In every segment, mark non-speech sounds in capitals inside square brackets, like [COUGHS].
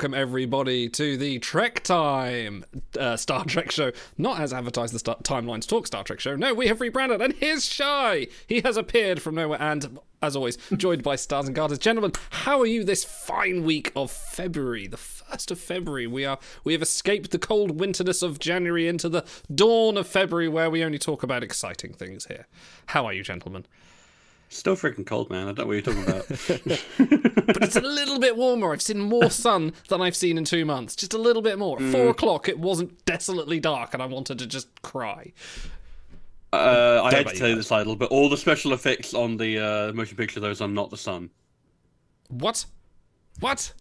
Welcome everybody to the Trek Time uh, Star Trek show. Not as advertised the Star- Timelines Talk Star Trek show. No, we have rebranded, and here's Shy. He has appeared from nowhere, and as always, joined by Stars and Garters. Gentlemen, how are you this fine week of February? The first of February. We are we have escaped the cold winterness of January into the dawn of February, where we only talk about exciting things here. How are you, gentlemen? Still freaking cold, man. I don't know what you're talking about. [LAUGHS] but it's a little bit warmer. I've seen more sun than I've seen in two months. Just a little bit more. At four o'clock, it wasn't desolately dark, and I wanted to just cry. Uh, I Don't had bet to you tell you this title, but all the special effects on the uh, motion picture, those are not the sun. What? What?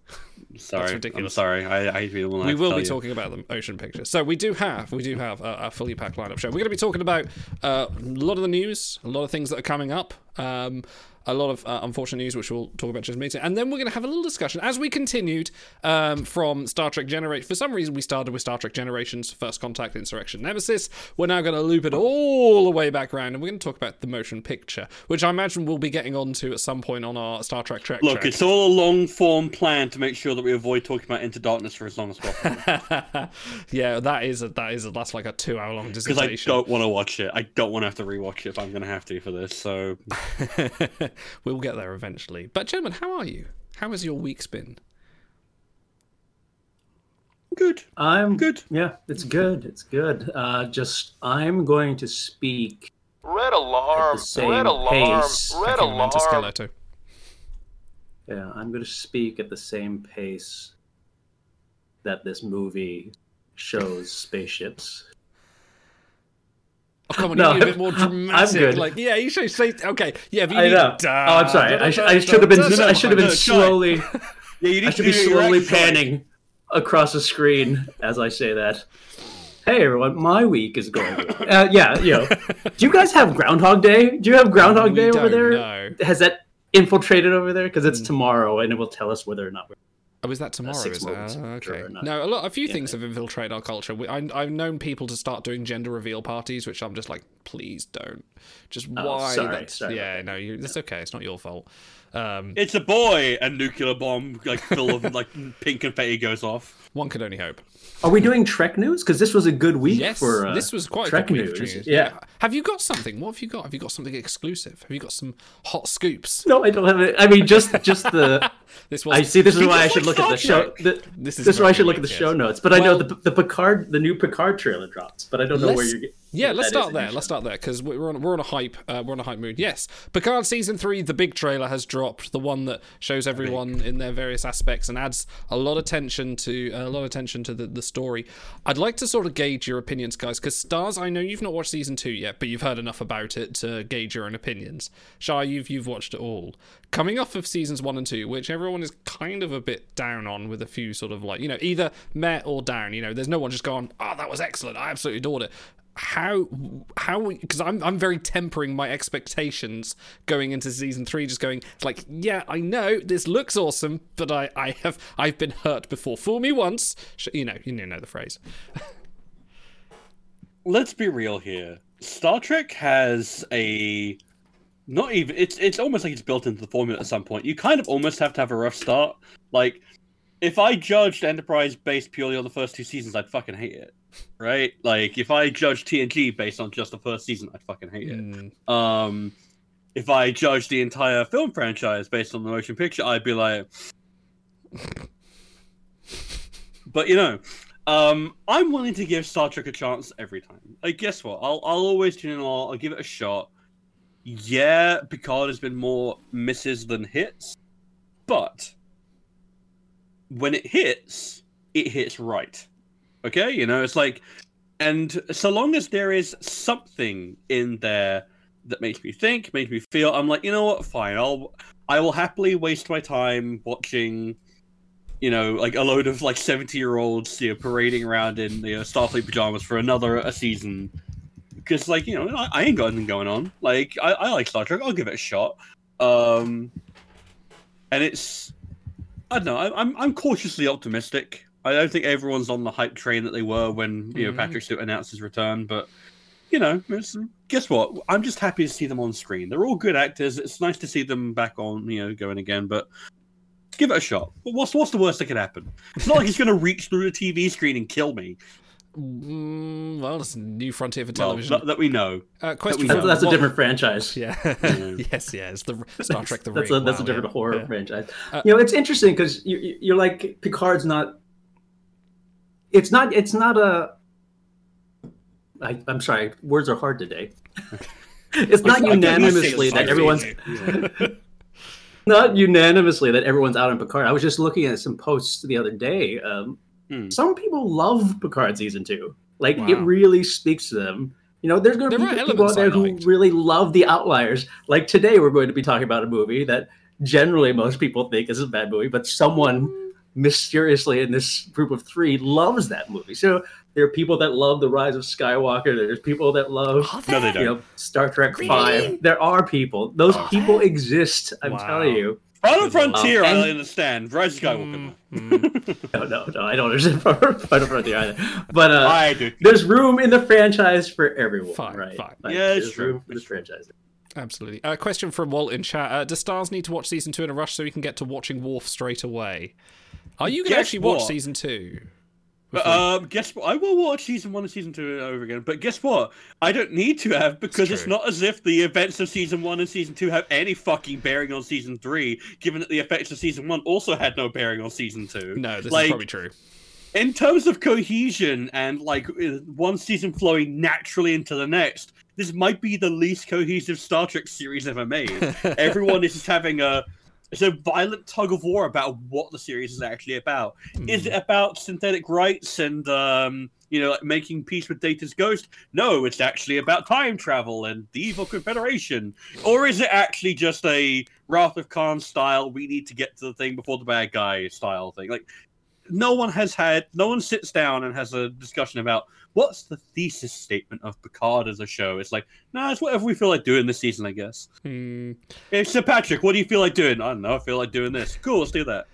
Sorry, ridiculous. I'm sorry. I, I hate to be the one. I we will be you. talking about the ocean pictures so we do have we do have a, a fully packed lineup show we're going to be talking about uh, a lot of the news a lot of things that are coming up um, a lot of uh, unfortunate news which we'll talk about just a minute and then we're going to have a little discussion as we continued um, from star trek generation for some reason we started with star trek generations first contact insurrection nemesis we're now going to loop it all the way back around and we're going to talk about the motion picture which i imagine we'll be getting onto at some point on our star trek trek Look, track. it's all a long form plan to make sure that we avoid talking about Into Darkness for as long as possible. [LAUGHS] yeah that is a, that is a, that's like a two hour long Because I don't want to watch it. I don't want to have to rewatch it if I'm going to have to for this. So [LAUGHS] we'll get there eventually. But gentlemen, how are you? How has your week's been? good. I'm Good. Yeah, it's good. It's good. Uh, just I'm going to speak Red alarm! At the same Red alarm! pace. Red Thank alarm! Skeleto. Yeah, I'm going to speak at the same pace that this movie shows spaceships. Oh, come on, No, you need a bit more [LAUGHS] I'm dramatic. good. Like, yeah, you should say, okay, yeah, but you I need know. da- oh, I'm sorry. I, sh- I should have been. da- da- I should have been no, slowly. [LAUGHS] Yeah, you need I to be slowly accent right. panning across the screen as I say that. Hey everyone, my week is going. Well. [LAUGHS] Uh, yeah, you know. Do you guys have Groundhog Day? Do you have Groundhog We Day over there? know. Has that infiltrated over there? Because Mm. it's tomorrow, and it will tell us whether or not we're Oh, is that tomorrow? six Is it? months, Oh, okay. sure or not. No, a lot, a few Yeah. things have infiltrated our culture. We, I, I've known people to start doing gender reveal parties, which I'm just like, please don't. Just Oh, why? sorry, That's- sorry yeah, no, you, it's okay. It's not your fault. Um, It's a boy. A nuclear bomb, like full of like [LAUGHS] pink confetti, goes off. one could only hope. Are we doing Trek news? Because this was a good week Yes, for uh, this was quite a Trek good week news. news. Yeah. Have you got something? What have you got? Have you got something exclusive? Have you got some hot scoops? No, I don't have it. I mean, just just the. [LAUGHS] This was I see. This is why I should look at the show. The, This this is is why I should look at the show notes. But I know the the Picard, the new Picard trailer drops. But I don't know where you're. get- Yeah, what let's start there. Let's start there because we're on we're on a hype uh, we're on a hype mood. Yes, Picard season three, the big trailer has dropped, the one that shows everyone in their various aspects and adds a lot of attention to a lot of attention to the, the story. I'd like to sort of gauge your opinions, guys, because Stars, I know you've not watched season two yet, but you've heard enough about it to gauge your own opinions. Shai, you've you've watched it all. Coming off of seasons one and two, which everyone is kind of a bit down on, with a few sort of like you know either met or down. You know, there's no one just gone, oh that was excellent, I absolutely adored it how how because I'm I'm very tempering my expectations going into season three, just going it's like yeah I know this looks awesome, but I I have I've been hurt before. Fool me once, you know you know the phrase. let's be real here. Star Trek has a not even it's it's almost like it's built into the formula at some point. You kind of almost have to have a rough start. Like if I judged Enterprise based purely on the first two seasons, I'd fucking hate it. Right? Like if I judged TNG based on just the first season, I'd fucking hate it. Mm, Um if I judged the entire film franchise based on the motion picture, I'd be like But you know, um, I'm willing to give Star Trek a chance every time. Like, guess what? I'll I'll always tune in. I'll, I'll give it a shot. Yeah, Picard has been more misses than hits, but when it hits, it hits right. Okay, you know, it's like, and so long as there is something in there that makes me think, makes me feel, I'm like, you know what? Fine, I'll I will happily waste my time watching you know, like a load of like seventy year olds, you know, parading around in you know, Starfleet pajamas for another a season. Because like you know, I, I ain't got anything going on. Like I, I like Star Trek. I'll give it a shot. Um, and it's I don't know. I, I'm I'm cautiously optimistic. I don't think everyone's on the hype train that they were when you know Mhm. Patrick Stewart announced his return, but. You know, it's, guess what? I'm just happy to see them on screen. They're all good actors. It's nice to see them back on, you know, going again. But give it a shot. What's what's the worst that could happen? It's not like he's gonna reach through the TV screen and kill me. Mm, well, it's a new frontier for Well, television. that, that we know. uh, question we from That's, that's a Wal- different franchise. [LAUGHS] Yeah. [LAUGHS] [LAUGHS] yes, yeah. It's the Star Trek: The that's Ring. a that's Wow, a different yeah. horror Yeah. franchise. Uh, you know, it's interesting because you, you- you're like Picard's not. It's not. It's not a. I, I'm sorry. Words are hard today. it's not I thought you said unanimously it's that everyone's not unanimously that everyone's out on Picard. I was just looking at some posts the other day. Um, Hmm. Some people love Picard season two. Like it really speaks to them. You know, there's going to There be people out there who really love the outliers. Like today, we're going to be talking about a movie that generally most people think is a bad movie, but someone mysteriously in this group of three loves that movie. So there are people that love the Rise of Skywalker. There's people that love Are No, they there? don't. you know Star Trek Really? Five. There are people. Those Are people there? exist. I'm Wow. telling you. Final Good. Frontier, Um, I and- understand. Rise of Skywalker. Mm, mm. [LAUGHS] No, no, no. I don't understand [LAUGHS] Final Frontier either. But uh, I do. there's room in the franchise for everyone, Fine, right? fine. Yeah, there's true. room for this franchise. Absolutely. A question from Walt in chat. Uh, does Stars need to watch season two in a rush so we can get to watching Worf straight away? Are you going to Guess actually watch what? season two? But, um, guess what? I will watch season one and season two over again. But guess what? I don't need to have because it's, true. not as if the events of season one and season two have any fucking bearing on season three. Given that the effects of season one also had no bearing on season two. no, this like- is probably true. in terms of cohesion and like uh, one season flowing naturally into the next, this might be the least cohesive Star Trek series ever made. [LAUGHS] Everyone is just having a it's a violent tug of war about what the series is actually about. Is it about synthetic rights and um, you know like making peace with Data's ghost? No, it's actually about time travel and the evil Confederation. Or is it actually just a Wrath of Khan style? We need to get to the thing before the bad guy style thing. Like no one has had no one sits down and has a discussion about what's the thesis statement of Picard as a show. It's like, nah, it's whatever we feel like doing this season, I guess. Hmm. Hey, Sir Patrick, what do you feel like doing? I don't know. I feel like doing this. Cool, let's do that.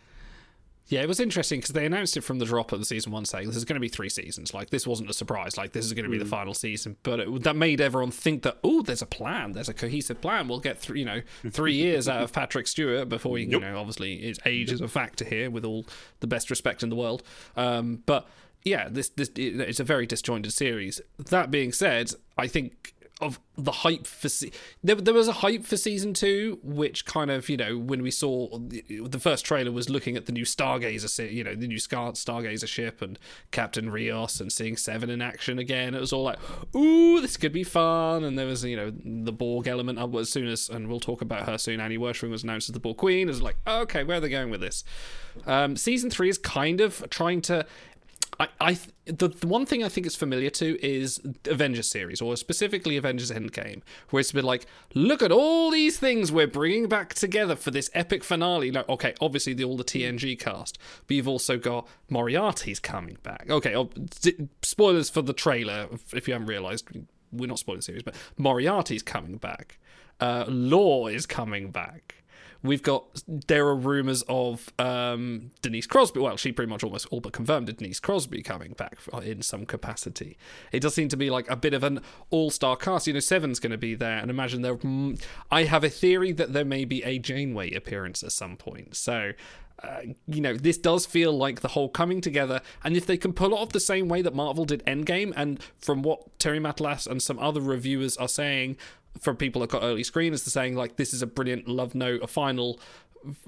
Yeah, it was interesting because they announced it from the drop of the season one, saying this is going to be three seasons. Like this wasn't a surprise. Like this is going to be the final season. But it, that made everyone think that oh, there's a plan. There's a cohesive plan. We'll get through, you know, three [LAUGHS] years out of Patrick Stewart before you, you know, obviously his age is a factor here, with all the best respect in the world. Um, but yeah, this this it's a very disjointed series. That being said, I think of the hype for se- there, there was a hype for season two which kind of you know when we saw the, the first trailer was looking at the new stargazer you know the new Star, stargazer ship and captain rios and seeing seven in action again. It was all like ooh this could be fun. And there was you know the borg element up as soon as and we'll talk about her soon. Annie Wersching was announced as the borg queen. It was like okay where are they going with this? Um, season three is kind of trying to I, I th- the, the one thing I think it's familiar to is Avengers series, or specifically Avengers Endgame, where it's been like, look at all these things we're bringing back together for this epic finale. Like, okay, obviously the, all the TNG cast, but you've also got Moriarty's coming back. Okay, oh, d- spoilers for the trailer if- you haven't realised. We're not spoiling the series, but Moriarty's coming back. Uh, Law is coming back. We've got there are rumors of um, Denise Crosby. Well, she pretty much almost all but confirmed Denise Crosby coming back in some capacity. It does seem to be like a bit of an all-star cast. You know, Seven's going to be there, and imagine there. mm, I have a theory that there may be a Janeway appearance at some point. So. Uh, you know, this does feel like the whole coming together, and if they can pull it off the same way that Marvel did Endgame, and from what Terry Matalas and some other reviewers are saying, from people that got early screeners, they're saying like this is a brilliant love note, a final,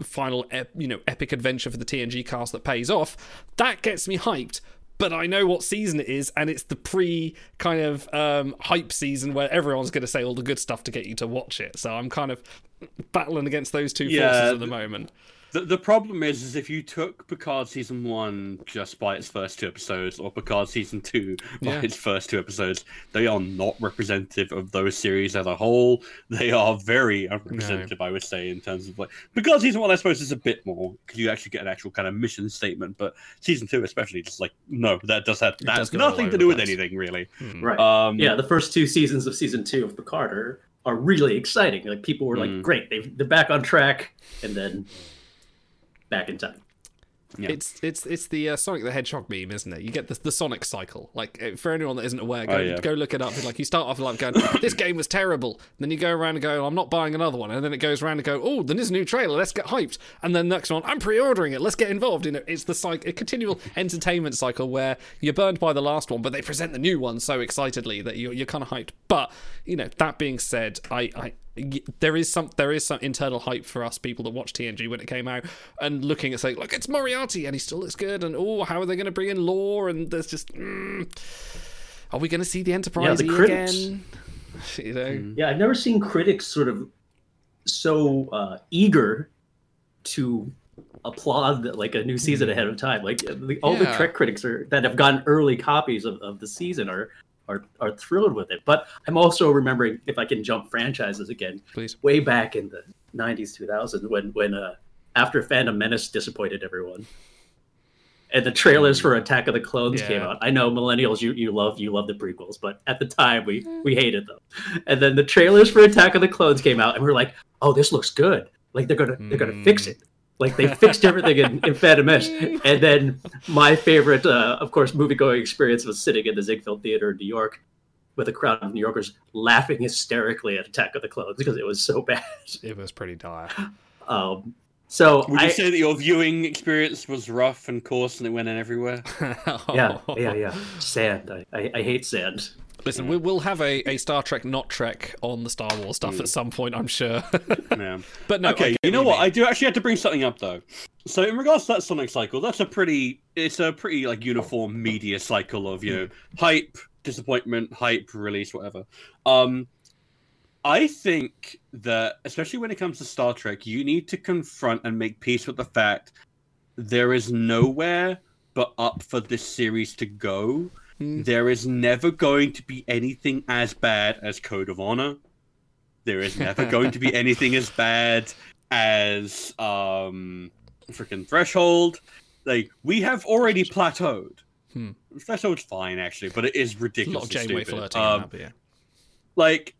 final, ep- you know, epic adventure for the TNG cast that pays off. That gets me hyped. But I know what season it is, and it's the pre kind of um, hype season where everyone's going to say all the good stuff to get you to watch it. So I'm kind of battling against those two Yeah, forces at the th- moment. The, the problem is, is if you took Picard season one just by its first two episodes, or Picard season two by Yeah. its first two episodes, they are not representative of those series as a whole. They are very unrepresentative, I would say, in terms of like Picard season one. I suppose is a bit more because you actually get an actual kind of mission statement, but season two, especially, just like no, that does have that does has nothing to do with anything really. Right. Um, yeah, the first two seasons of season two of Picard are, are really exciting. Like people were like, Mm. "Great, they they're back on track," and then back in time. Yeah. It's it's it's the uh, Sonic the Hedgehog meme, isn't it? You get the, the Sonic cycle. Like uh, for anyone that isn't aware, go Oh, yeah. go look it up. It's like you start off like going, [COUGHS] "This game was terrible," then you go around and go, "I'm not buying another one," and then it goes around and go, "Oh, then there's a new trailer. Let's get hyped." And then next one, I'm pre-ordering it. Let's get involved. You know, it's the cycle, a continual [LAUGHS] entertainment cycle where you're burned by the last one, but they present the new one so excitedly that you're you're kind of hyped. But you know, that being said, I I y- there is some there is some internal hype for us people that watched TNG when it came out and looking at saying look it's Moriarty and he still looks good and oh how are they going to bring in lore and there's just mm, are we going to see the Enterprise critics. again? [LAUGHS] You know, Yeah, I've never seen critics sort of so uh, eager to applaud like a new season ahead of time. Like the, all the Trek critics are that have gotten early copies of, of the season are, are are thrilled with it. But I'm also remembering if I can jump franchises again, please. way back in the 90s, 2000s when when uh, after Phantom Menace disappointed everyone. And the trailers for Attack of the Clones came out. I know millennials, you, you love you love the prequels, but at the time we we hated them. And then the trailers for Attack of the Clones came out, and we are like, "Oh, this looks good! Like they're gonna they're gonna fix it. Like they fixed everything in, in Phantom Menace." [LAUGHS] And then my favorite, uh, of course, movie going experience was sitting in the Ziegfeld Theater in New York with a crowd of New Yorkers laughing hysterically at Attack of the Clones because it was so bad. It was pretty dire. Um, so Would you I, say that your viewing experience was rough and coarse and it went in everywhere? [LAUGHS] yeah, yeah, yeah. Sand. I, I, I hate sand. Listen, mm. we, we'll have a, a Star Trek not Trek on the Star Wars stuff at mm. some point, I'm sure. [LAUGHS] Yeah. [LAUGHS] but no, okay, you know what what? I do actually have to bring something up though. So in regards to that Sonic cycle, that's a pretty it's a pretty like uniform media cycle of you know mm. hype, disappointment, hype, release, whatever. Um I think that especially when it comes to Star Trek, you need to confront and make peace with the fact there is nowhere but up for this series to go. Hmm. There is never going to be anything as bad as Code of Honor. There is never [LAUGHS] going to be anything as bad as um freaking Threshold. Like we have already plateaued. Hmm. Threshold's fine actually, but it is a lot ridiculous. of Janeway flirting Um, in that, but yeah. like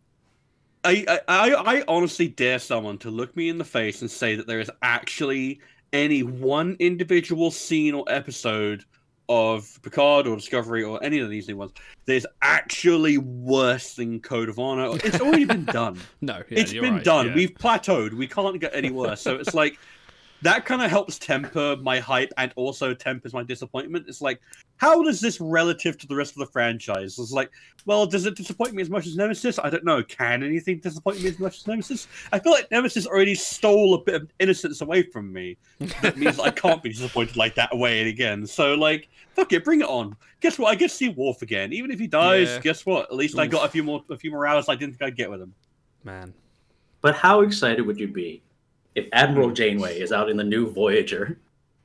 I, I I I honestly dare someone to look me in the face and say that there is actually any one individual scene or episode of Picard or Discovery or any of these new ones that is actually worse than Code of Honor. It's already been [LAUGHS] done. No, yeah, it's you're been right, done. yeah. We've plateaued. We can't get any worse. So it's like [LAUGHS] that kind of helps temper my hype and also tempers my disappointment. It's like, how does this relative to the rest of the franchise? It's like, well, does it disappoint me as much as Nemesis? I don't know. Can anything disappoint me as much as Nemesis? I feel like Nemesis already stole a bit of innocence away from me. That means I can't be disappointed like that away again. So like, fuck it, bring it on. Guess what? I get to see Worf again. Even if he dies, Yeah. guess what? At least I got a few more a few more hours I didn't think I'd get with him. Man. But how excited would you be if Admiral Janeway is out in the new Voyager,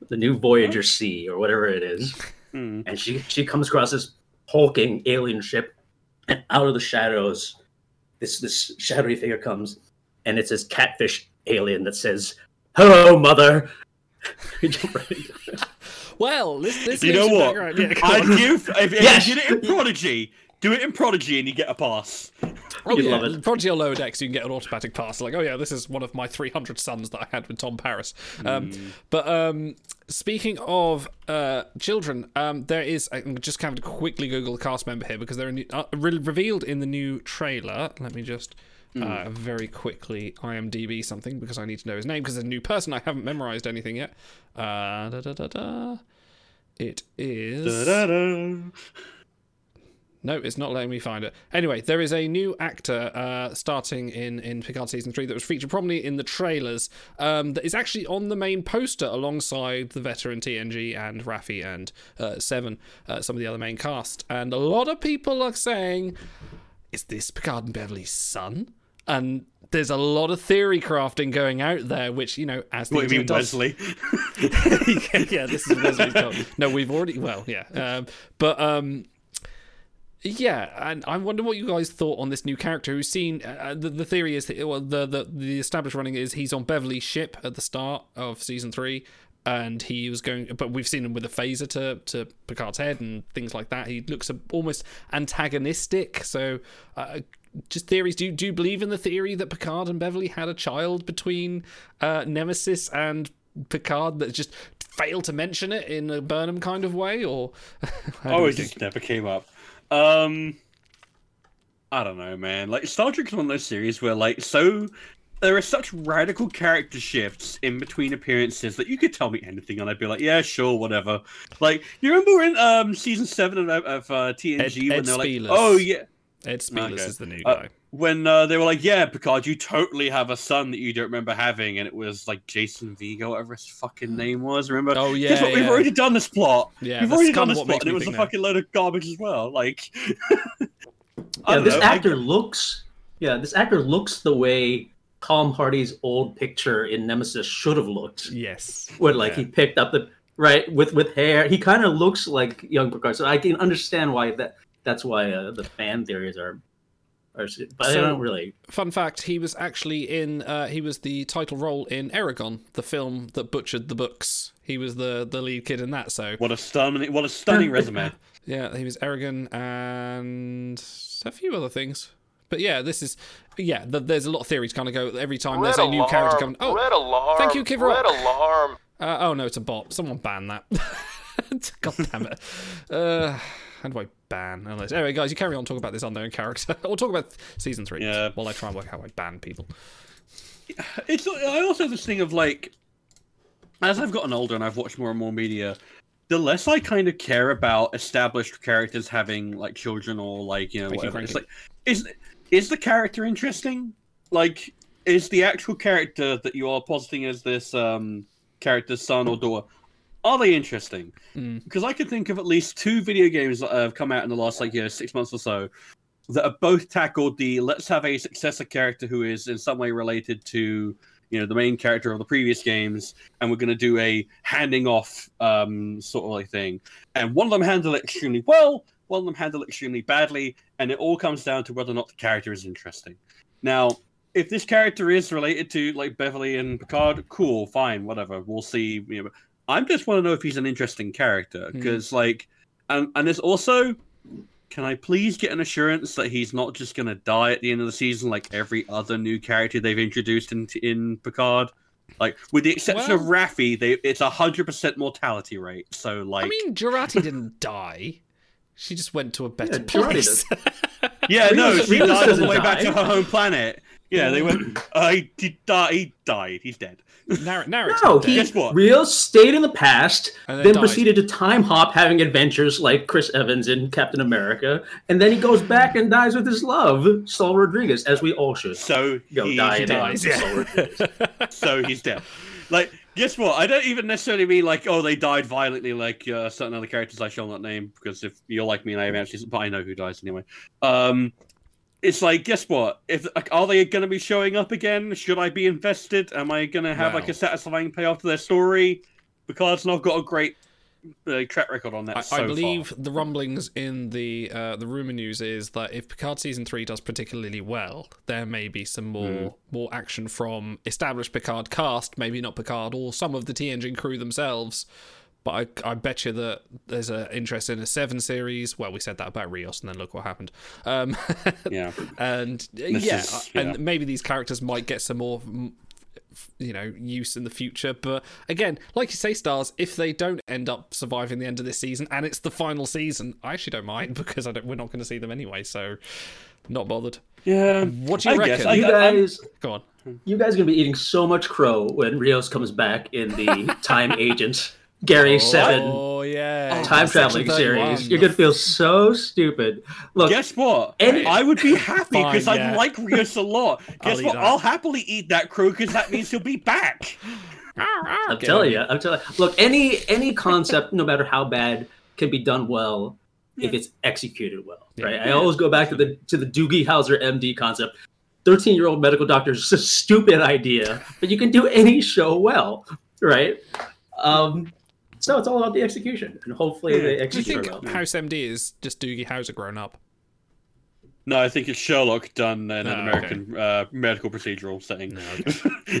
the new Voyager C or whatever it is, [LAUGHS] Hmm. and she she comes across this hulking alien ship, and out of the shadows, this this shadowy figure comes, and it's this catfish alien that says, "Hello, mother." You jump right [LAUGHS] into it. Well, this, this You know what? yeah, I'd give if, if Yes. you did it in Prodigy, do it in Prodigy and you get a pass. Oh, You'd yeah. love it. Prodigy or Lower Decks, you can get an automatic pass. Like, oh yeah, this is one of my 300 sons that I had with Tom Paris. Um, But um, speaking of uh, children, um, there is. I'm just kind of quickly Google the cast member here because they're new, uh, re- revealed in the new trailer. Let me just. Uh, very quickly IMDb something because I need to know his name because there's a new person I haven't memorized anything yet. Uh, da, da, da, da. It is. Da-da-da. No, it's not letting me find it. Anyway, there is a new actor uh, starting in, in Picard season three that was featured prominently in the trailers. Um, that is actually on the main poster alongside the veteran TNG and Raffi and uh, Seven, uh, some of the other main cast. And a lot of people are saying, "Is this Picard and Beverly's son?" And there's a lot of theory crafting going out there, which you know, as the What do you mean, does- Wesley? yeah, [LAUGHS] [LAUGHS] yeah, this is Wesley's job. No, we've already. Well, yeah, um, but um, yeah, and I wonder what you guys thought on this new character who's seen. Uh, the, the theory is that well, the, the the established running is he's on Beverly's ship at the start of season three, and he was going. But we've seen him with a phaser to to Picard's head and things like that. He looks almost antagonistic. So. Uh, just theories. Do you, do you believe in the theory that Picard and Beverly had a child between uh, Nemesis and Picard? That just failed to mention it in a Burnham kind of way, or [LAUGHS] Oh, it just never came up. Um, I don't know, man. Like Star Trek is one of those series where, like, so there are such radical character shifts in between appearances that you could tell me anything and I'd be like, yeah, sure, whatever. Like, you remember in um season seven of, of uh, TNG Ed- when Ed they're like, oh yeah, Ed Speleers Okay. is the new Uh, guy. When uh, they were like, yeah, Picard, you totally have a son that you don't remember having, and it was like Jason Vigo, whatever his fucking name was. Remember? Oh yeah, Guess what? We've already done this plot. Yeah, We've already done of this plot, and it was a think now. fucking load of garbage as well. Like, [LAUGHS] Yeah, this know, I- actor looks. Yeah, this actor looks the way Tom Hardy's old picture in Nemesis should have looked. Yes. When like Yeah. he picked up the right with with hair, he kind of looks like young Picard. So I can understand why that. That's why uh, the fan theories are. Are but I don't really. Fun fact: He was actually in. Uh, he was the title role in Eragon, the film that butchered the books. He was the the lead kid in that. So what a stunning, what a stunning resume. [LAUGHS] yeah, he was Eragon and a few other things. But yeah, this is yeah. The, there's a lot of theories kind of go every time Red there's a new character coming. Oh, red alarm. thank you, Kivra. Red alarm. Uh, oh no, it's a bot. Someone ban that. [LAUGHS] God damn it. Uh, how do I ban? Unless... Anyway, guys, you carry on talking about this unknown character. [LAUGHS] or talk about season three Yeah. while I try and work out how I ban people. It's. I also have this thing of like, as I've gotten older and I've watched more and more media, the less I kind of care about established characters having like children or like you know Thank you, whatever. It's like, is is the character interesting? Like, is the actual character that you are positing as this um character's son or daughter? Are they interesting? Mm. Because I can think of at least two video games that have come out in the last like you know six months or so that have both tackled the let's have a successor character who is in some way related to you know the main character of the previous games and we're going to do a handing off um sort of like thing and one of them handled it extremely well one of them handled it extremely badly and it all comes down to whether or not the character is interesting now if this character is related to like beverly and picard cool fine whatever we'll see you know i just want to know if he's an interesting character Hmm. because like and and there's also can I please get an assurance that he's not just going to die at the end of the season like every other new character they've introduced in in Picard? Like, with the exception of Well- Raffi, they it's a hundred percent mortality rate. So, like, I mean, Jurati didn't die. She just went to a better Yeah, place. [LAUGHS] yeah, no, she died all the doesn't way back to her home planet. Yeah, they went. Uh, he, he died. He died. He's dead. Narr- narrative No, dead. he Guess what? Rios stayed in the past, And then then died. proceeded to time hop, having adventures like Chris Evans in Captain America, and then he goes back and dies with his love, Saul Rodriguez, as we all should. So Go he, die he in dies. dies. Saul Rodriguez. [LAUGHS] so he's dead. Like, guess what? I don't even necessarily mean like, oh, they died violently, like uh, certain other characters I shall not name, because if you're like me and I haven't actually, but I know who dies anyway. Um, it's like, guess what? If like, are they going to be showing up again? Should I be invested? Am I going to have like a satisfying payoff to their story? Because not got a great uh, track record on that. I, so I believe far. the rumblings in the uh, the rumor news is that if Picard season three does particularly well, there may be some more Hmm. more action from established Picard cast, maybe not Picard or some of the TNG crew themselves. But I, I bet you that there's an interest in a seven series. Well, we said that about Rios, and then look what happened. Um, [LAUGHS] yeah. and This yeah, is- and yeah. maybe these characters might get some more mm, you know use in the future but again like you say stars if they don't end up surviving the end of this season and it's the final season i actually don't mind [LAUGHS] because I don't, we're not going to see them anyway so not bothered Yeah. what do you I reckon guess. I- You I'm- guys, go on you guys are gonna be eating so much crow when Rios comes back in the [LAUGHS] Time Agent Gary Seven oh yeah time traveling series. You're gonna feel so stupid. Look, Guess what? Any- I would be [LAUGHS] happy because yeah. I like Rios a lot. [LAUGHS] Guess eat what? I'll happily eat that crew because that means he'll be back. [LAUGHS] I'm telling you, I'm telling. Look, any any concept, no matter how bad, can be done well if it's executed well, right? I always go back to the to the Doogie Howser MD concept. Thirteen year old medical doctor is just a stupid idea, but you can do any show well, right? Um, so it's all about the execution, and hopefully they do you think well. house md is just doogie howser grown up No, I think it's Sherlock done in an Oh, okay. American uh, medical procedural setting. No, [LAUGHS]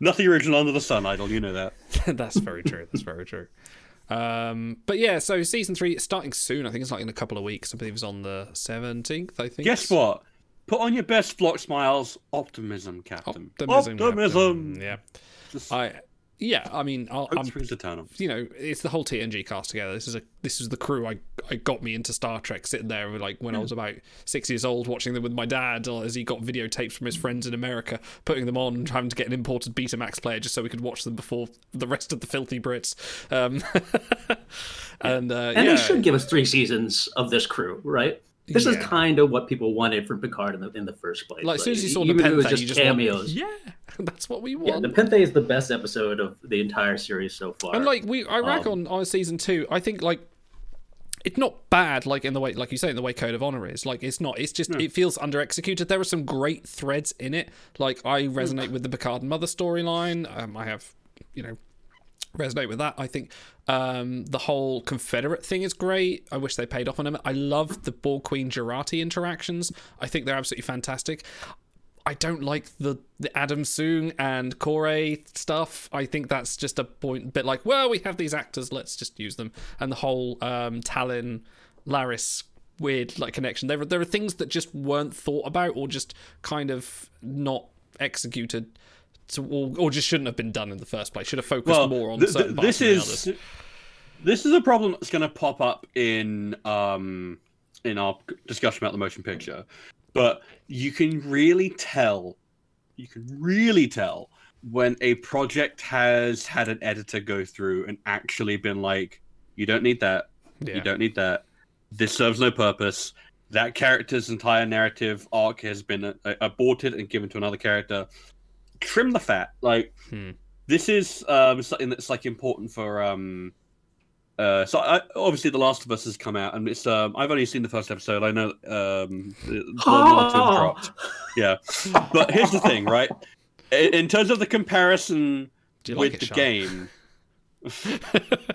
Nothing original under the sun, Idol. You know that. [LAUGHS] that's very true. That's very true. Um, but yeah, so season three is starting soon. I think it's like in a couple of weeks. I believe it's on the seventeenth. I think. Guess what? Put on your best flock smiles. Optimism, Captain. Optimism. Optimism. Captain. Yeah. Just- I yeah, I mean, I'll, Hope I'm springs eternal. you know, it's the whole TNG cast together. This is a this is the crew I I got me into Star Trek. Sitting there like when I was about six years old, watching them with my dad as he got videotapes from his friends in America, putting them on, and having to get an imported Betamax player just so we could watch them before the rest of the filthy Brits. Um, [LAUGHS] and uh, And yeah, they should give us three seasons of this crew, right? This is kind of what people wanted from Picard in the in the first place. like as soon as you saw if it was just you just cameos. Want, [LAUGHS] yeah, [LAUGHS] that's what we Yeah, want. Nepenthe is the best episode of the entire series so far. And like we, I rag Um, on on season two. I think like it's not bad, like in the way, like you say, in the way Code of Honor is. Like it's not. It's just it feels under executed. There are some great threads in it. Like I resonate with the Picard Mother storyline. Um, I have, you know, resonate with that. I think um, the whole Confederate thing is great. I wish they paid off on him. I love the Borg Queen Jurati interactions. I think they're absolutely fantastic. I don't like the the Adam Soong and Kore stuff. I think that's just a point, bit like, well, we have these actors, let's just use them. And the whole um, Tallinn Laris weird like connection. There there are things that just weren't thought about or just kind of not executed. To, or, or just shouldn't have been done in the first place. Should have focused Well, more on th- certain th- parts this is others. this is a problem that's going to pop up in um in our discussion about the motion picture, but you can really tell, you can really tell when a project has had an editor go through and actually been like, you don't need that, Yeah. you don't need that. This serves no purpose. That character's entire narrative arc has been aborted and given to another character. Trim the fat. Like Hmm. this is um, something that's like important for. Um, uh, so I, obviously, The Last of Us has come out, and it's. Um, I've only seen the first episode. I know the the momentum [LAUGHS] dropped. Yeah, but here's the thing, right? In, in terms of the comparison with like it, the Sean? game,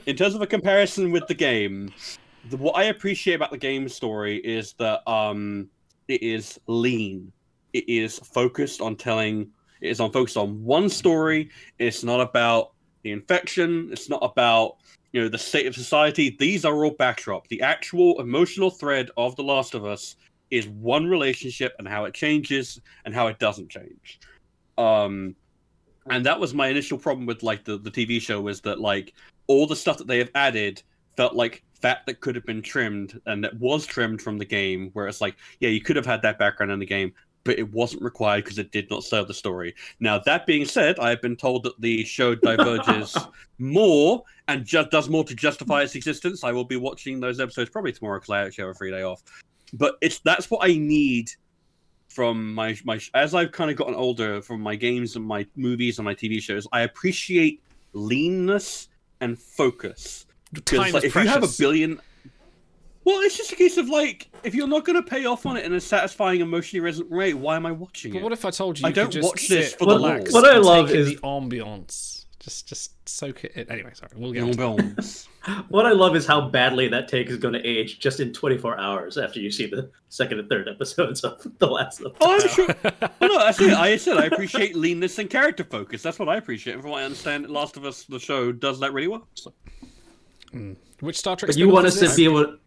in terms of a comparison with the game, the, what I appreciate about the game story is that um, it is lean. It is focused on telling. It is on focused on one story. It's not about the infection. It's not about you know the state of society. These are all backdrop. The actual emotional thread of The Last of Us is one relationship and how it changes and how it doesn't change. Um, and that was my initial problem with like the, the TV show was that like all the stuff that they have added felt like fat that could have been trimmed and that was trimmed from the game where it's like yeah you could have had that background in the game but it wasn't required because it did not serve the story. Now that being said i have been told that the show diverges [LAUGHS] more and just does more to justify its existence. I will be watching those episodes probably tomorrow because i actually have a free day off. But it's that's what i need from my my as I've kind of gotten older from my games and my movies and my TV shows, I appreciate leanness and focus. Time like, if you have a billion, well, it's just a case of like if you're not going to pay off on it in a satisfying, emotionally resonant way, why am I watching it? But what if I told you? I you don't could just watch this sit, for the relax, lore. What I and love take in is- the ambiance. Just, just soak it in. Anyway, sorry, we'll get. on to Ambiance. [LAUGHS] What I love is how badly that take is going to age just in 24 hours after you see the second and third episodes of [LAUGHS] The Last of oh, Us. Oh, I'm sure. well, no, I said I said I appreciate leanness and character focus. That's what I appreciate. And from what I understand, Last of Us, the show, does that really well. So. Which Star Trek? But you spin-off want is us to this? be able.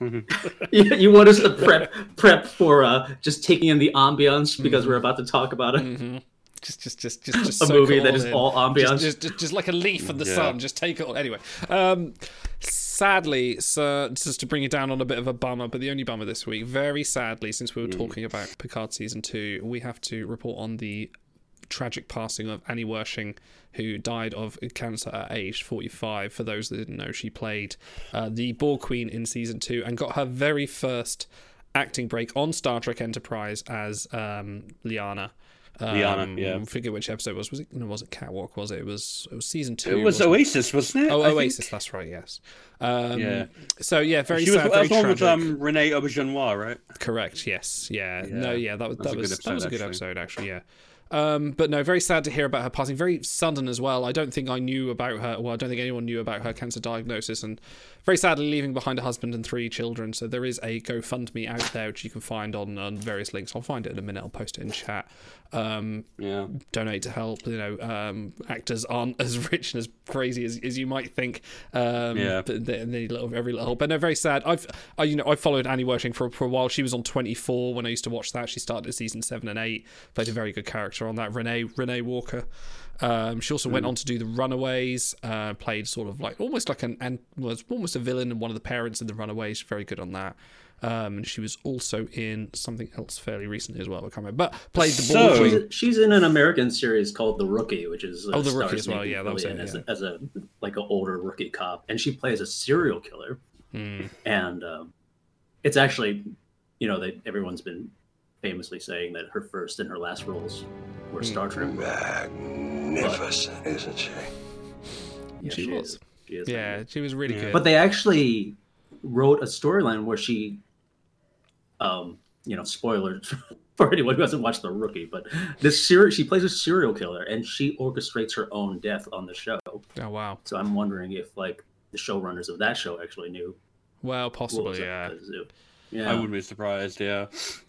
[LAUGHS] you you want us to prep prep for uh, just taking in the ambiance because we're about to talk about it. Mhm. Just, just, just, just, just A soak movie it that is in. all ambiance. Just, just, just, just like a leaf in the Yeah. sun. Just take it all. Anyway, um, sadly, so just to bring it down on a bit of a bummer, but the only bummer this week, very sadly, since we were talking about Picard season two, we have to report on the tragic passing of Annie Wersching, who died of cancer at age 45. For those that didn't know, she played uh, the Borg Queen in season two and got her very first acting break on Star Trek Enterprise as um, Liana. Um, Liana, yeah. I forget which episode it was. Was it? No, was it Catwalk? Was it? It was. It was season two. It was wasn't Oasis, wasn't it? Oh, I think? Oasis. That's right. Yes. Um, Yeah. So yeah, very She was sad. that was Very one with um, Renee Auberjonois, right? Correct. Yes. Yeah. No. Yeah. Yeah. That was that a good was that was a good episode, episode actually. Yeah. Um, but no, very sad to hear about her passing. Very sudden as well. I don't think I knew about her. Well, I don't think anyone knew about her cancer diagnosis, and very sadly leaving behind a husband and three children. So there is a GoFundMe out there which you can find on, on various links. I'll find it in a minute. I'll post it in chat. Um, Yeah. donate to help. You know, um, actors aren't [LAUGHS] as rich and as crazy as, as you might think. Um, Yeah. but they, they need little, every little. But no, very sad. I've, I, you know, I followed Annie Wersching for for a while. She was on 24 when I used to watch that. She started at season seven and eight. Played a very good character on that. Renee Renee Walker. Um, she also Hmm. went on to do the Runaways. Uh, played sort of like almost like an and was almost a villain and one of the parents in the Runaways. Very good on that. Um, and she was also in something else fairly recently as well. I can't remember, but played the So- ball She's, she's in an American series called The Rookie, which is uh, Oh, The Rookie as well, yeah, that was Fillion it, as, a, as a like an older rookie cop, and she plays a serial killer. Hmm. And um, it's actually, you know, that everyone's been famously saying that her first and her last roles were Star Trek. Magnificent, isn't she? Yeah, She was. is. She is. Yeah, she was really Yeah. good. But they actually wrote a storyline where she, um, you know, spoilers [LAUGHS] for anyone who hasn't watched The Rookie, but this series she plays a serial killer and she orchestrates her own death on the show. oh wow. So I'm wondering if like the showrunners of that show actually knew Well, possibly, yeah. with the zoo. Yeah, I wouldn't be surprised. Yeah.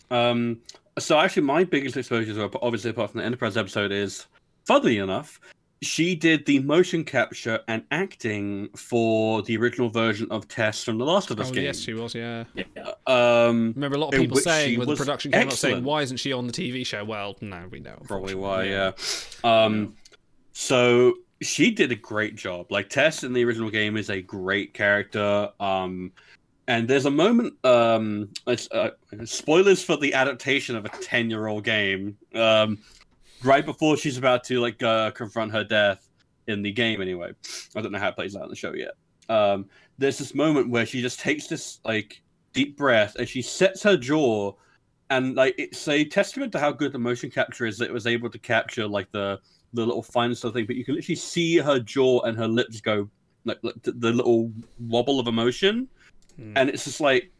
Um, so actually, my biggest exposures, were obviously apart from the Enterprise episode, is funnily enough, she did the motion capture and acting for the original version of Tess from the Last of Us Oh game. yes, she was. Yeah. yeah. Um, Remember a lot of people saying when the production came up saying, "Why isn't she on the TV show?" Well, no, we know. probably why. Yeah. Um, so she did a great job. Like Tess in the original game is a great character. Um, and there's a moment. Um, uh, spoilers for the adaptation of a ten-year-old game. Um, right before she's about to like uh, confront her death in the game. Anyway, I don't know how it plays out in the show yet. Um, there's this moment where she just takes this like deep breath and she sets her jaw and like it's a testament to how good the motion capture is that it was able to capture like the the little fine stuff thing but you can literally see her jaw and her lips go like, like the, little wobble of emotion Hmm. and it's just like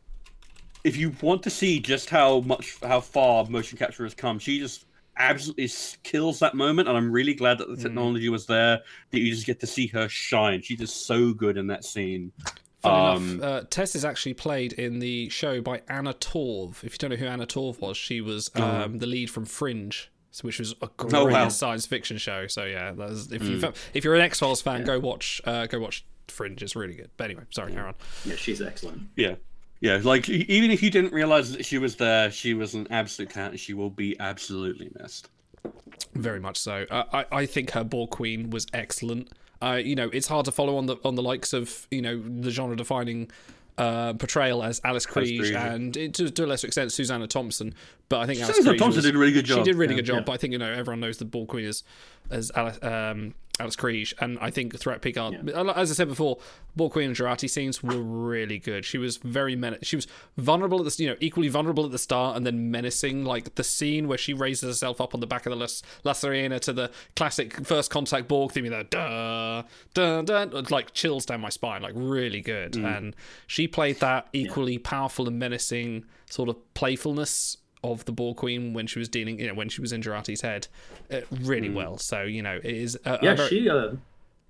if you want to see just how much how far motion capture has come she just absolutely kills that moment and i'm really glad that the Mm. technology was there that you just get to see her shine she does so good in that scene Um, enough, uh, Tess is actually played in the show by Anna Torv. If you don't know who Anna Torv was, she was um, the lead from Fringe, which was a great Oh, wow. science fiction show. So yeah, that was, if Hmm. you if you're an X Files fan, go watch uh, go watch Fringe. It's really good. But anyway, sorry, Aaron. yeah, she's excellent. Yeah. Yeah, like even if you didn't realize that she was there, she was an absolute talent. She will be absolutely missed. Very much so. Uh, I I think her Borg Queen was excellent. Uh, you know, it's hard to follow on the on the likes of you know the genre defining uh, portrayal as Alice Krige. and to, to a lesser extent Susanna Thompson. But I think Alice Thompson was- did a really good job. She did a really Yeah. good job. Yeah. But I think you know everyone knows the Borg Queen as as Alice, um, Alice Krige, and I think throughout Picard, as I said before, Borg Queen and Jurati scenes were really good. She was very men- she was vulnerable at the you know equally vulnerable at the start and then menacing. Like the scene where she raises herself up on the back of the Las- La to the classic first contact Borg theme, that duh duh duh, like chills down my spine. Like really good, and she played that equally powerful and menacing sort of playfulness of the Borg Queen when she was dealing, you know, when she was in Jurati's head, uh, really well. So you know, it is a, a Yeah, very- she uh,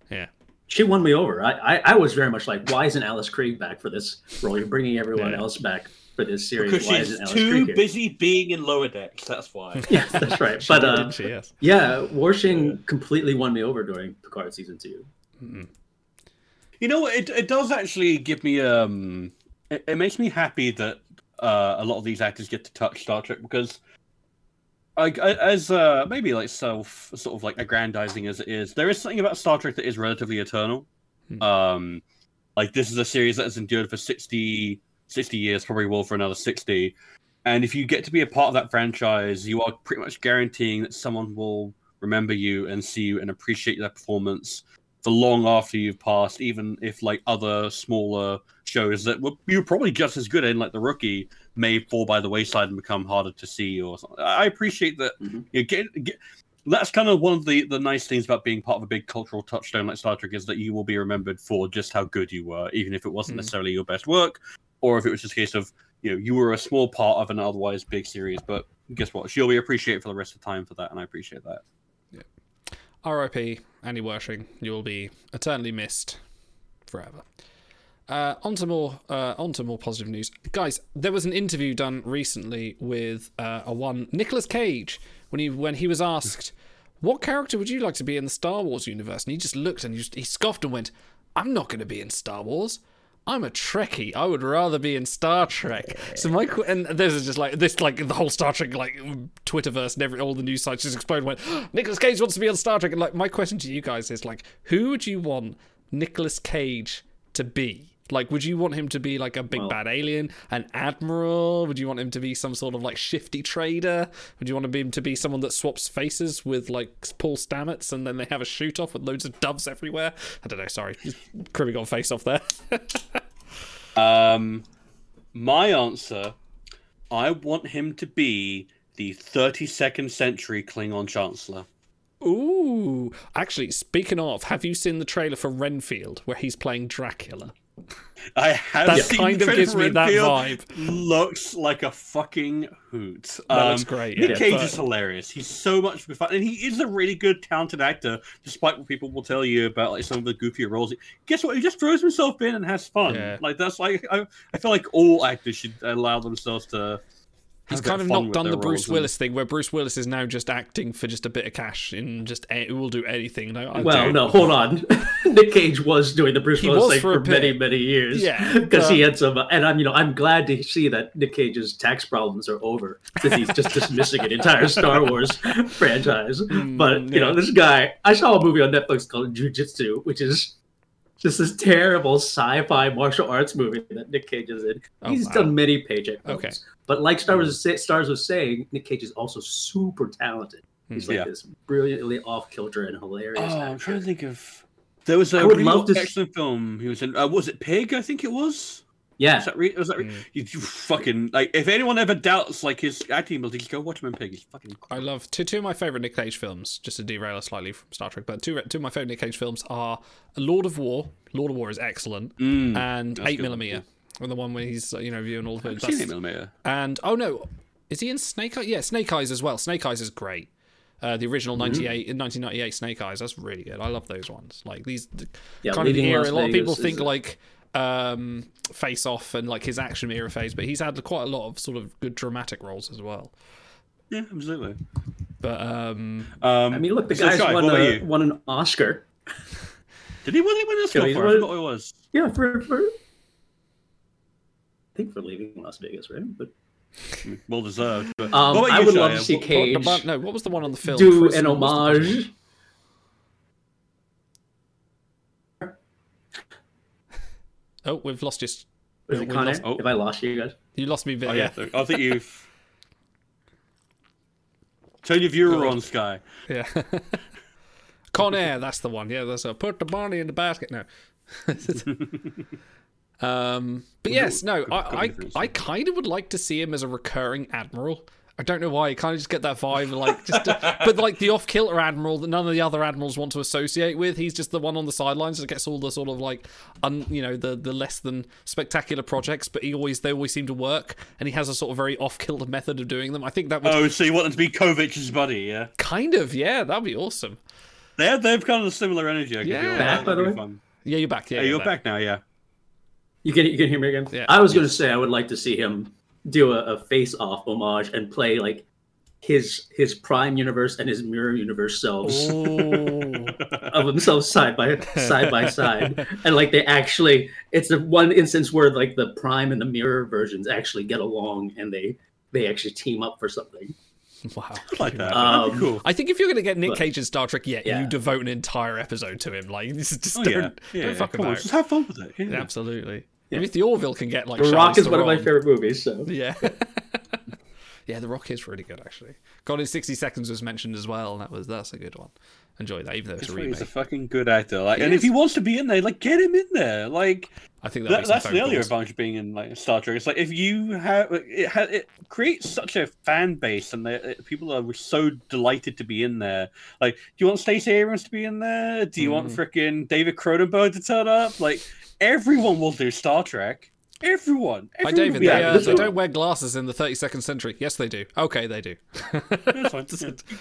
yeah. she won me over. I, I I was very much like, why isn't Alice Krige back for this role? You're bringing everyone Yeah. else back for this series. Because why she's isn't Alice too Krieg here? busy being in lower decks. That's why. [LAUGHS] Yeah, that's right. [LAUGHS] but Didn't she? Yes. yeah, Wersching completely won me over during Picard season two. You know? It, it does actually give me um. It, it makes me happy that uh, a lot of these actors get to touch Star Trek because, like, as uh, maybe like self sort of like aggrandizing as it is, there is something about Star Trek that is relatively eternal. Hmm. Um, like this is a series that has endured for 60, 60 years, probably will for another sixty. And if you get to be a part of that franchise, you are pretty much guaranteeing that someone will remember you and see you and appreciate their performance for long after you've passed, even if like other smaller shows that were you were probably just as good in, like the rookie, may fall by the wayside and become harder to see or something. I appreciate that. Mhm. You get, get that's kind of one of the the nice things about being part of a big cultural touchstone like Star Trek is that you will be remembered for just how good you were, even if it wasn't Mm. necessarily your best work, or if it was just a case of you know you were a small part of an otherwise big series. But guess what? She'll be appreciated for the rest of the time for that, and I appreciate that. Yeah. R.I.P. Andy Wersching. You will be eternally missed forever. Uh, on to more, uh, on to more positive news, guys. There was an interview done recently with uh, a one Nicolas Cage when he when he was asked, "What character would you like to be in the Star Wars universe?" and he just looked and he, just, he scoffed and went, "I'm not going to be in Star Wars. I'm a Trekkie. I would rather be in Star Trek. So my qu- and this is just like this, like the whole Star Trek like Twitterverse and every all the news sites just exploded. Went Nicolas Cage wants to be on Star Trek. And like my question to you guys is like, who would you want Nicolas Cage to be? Like, would you want him to be like a big Well- bad alien, an admiral? Would you want him to be some sort of like shifty trader? Would you want him to be someone that swaps faces with like Paul Stamets and then they have a shoot off with loads of doves everywhere? I don't know. Sorry, cribbing on face off there. [LAUGHS] Um, my answer, I want him to be the 32nd century Klingon Chancellor. Ooh, actually, speaking of, have you seen the trailer for Renfield where he's playing Dracula? I have That seen kind of Fred gives me that vibe. Looks like a fucking hoot. That looks um, great, Nick yeah, Cage but- is hilarious. He's so much fun, and he is a really good, talented actor. Despite what people will tell you about like some of the goofier roles, guess what? He just throws himself in and has fun. Yeah. Like that's like I, I feel like all actors should allow themselves to. He's have a bit kind of not done the Bruce roles and- Willis thing where Bruce Willis is now just acting for just a bit of cash and just a- will do anything. No, Well, no, hold on. [LAUGHS] Nick Cage was doing the Bruce He Willis thing for for, many, many years. Yeah, [LAUGHS] because he had some, and I'm, you know, I'm glad to see that Nick Cage's tax problems are over because he's just dismissing an entire Star Wars [LAUGHS] franchise. Mm, but you know, this guy, I saw a movie on Netflix called Jiu-Jitsu, which is just this terrible sci-fi martial arts movie that Nick Cage is in. Oh, he's wow. done many paycheck films. Okay. But like Star Wars, Stars was saying, Nick Cage is also super talented. He's like Yeah. this brilliantly off kilter and hilarious. Oh, I'm trying to think of. There was a I would really love to excellent film. He was in. Uh, was it Pig? I think it was. Yeah, Was that re- was that re- Mm. you, you fucking like? If anyone ever doubts like his acting ability, just go watch him in Pig. He's fucking. Cool. I love two, two of my favorite Nick Cage films. Just to derail us slightly from Star Trek, but two two of my favorite Nick Cage films are Lord of War. Lord of War is excellent, Mm, and that's Eight good. Millimeter, and the one where he's uh, you know viewing all of it. I've seen it, millimeter. And oh no, is he in Snake Eyes? Yeah, Snake Eyes as well. Snake Eyes is great. Uh, the original 98 in 1998 Snake Eyes. That's really good. I love those ones. Like these the, Yeah, kind of the era. A lot of people think is like um, Face Off and like his action era phase, but he's had quite a lot of sort of good dramatic roles as well. Yeah, absolutely. But um, Um, I mean, look, the so guy's Shy, won, a, won an Oscar. Did he win? He win this Yeah, film he's for? I won- forgot what it was. Yeah, for, for I think for leaving Las Vegas, right? But Well deserved. But um, I you, would love to see What- what- Cage the no, what was the one on the film? do Chris- an what was the homage. Oh, we've lost you. Was it we Con lost- oh. Have I lost you guys? You lost me bit. Oh yeah. yeah, I think you've. Turn your viewer God. on, Sky. Yeah. [LAUGHS] Con Air, that's the one. Yeah, that's a put the Barney in the basket. No. [LAUGHS] um, but yes, no, I, I, difference. I kind of would like to see him as a recurring admiral. I don't know why. I kind of just get that vibe, like just, [LAUGHS] but like the off-kilter admiral that none of the other admirals want to associate with. He's just the one on the sidelines that gets all the sort of like, un, you know, the the less than spectacular projects. But he always they always seem to work, and he has a sort of very off-kilter method of doing them. I think that would Oh, so you want him to be Kovich's buddy? Yeah, kind of, yeah, that'd be awesome. they have they've kind of a similar energy. I Yeah. Back, by the way? fun. Yeah, you're back. Yeah, Hey, you're back now. Yeah. You can you can hear me again. Yeah. I was going to say I would like to see him do a, a face-off homage and play like his his prime universe and his mirror universe selves Oh. of themselves side by side by side, [LAUGHS] and like they actually it's the one instance where like the prime and the mirror versions actually get along and they they actually team up for something. wow. I like that. Um, That'd be cool. I think if you're going to get Nick But- Cage in Star Trek, yeah, Yeah. you devote an entire episode to him. Like, this [LAUGHS] is just Oh don't, yeah, don't yeah. fuck Come on, just have fun with it. Yeah. Absolutely. Yeah. Maybe if the Orville can get like The Rock is one of my favorite movies, so [LAUGHS] Yeah. [LAUGHS] yeah, The Rock is really good actually. Gone in 60 Seconds was mentioned as well, and that was that's a good one. Enjoy that, even though it's a a, he's remake. a fucking good actor. Like, He and if he wants to be in there, like, get him in there. Like, I think that, that, that's the other advantage of being in like Star Trek. It's like if you have it, ha- it creates such a fan base, and the, it- people are so delighted to be in there. Like, do you want Stacey Abrams to be in there? Do you want Mm. freaking David Cronenberg to turn up? Like, everyone will do Star Trek. Everyone. Hi, David. They, uh, they do it. don't wear glasses in the 32nd century. Yes, they do. Okay, they do. [LAUGHS] That's fine.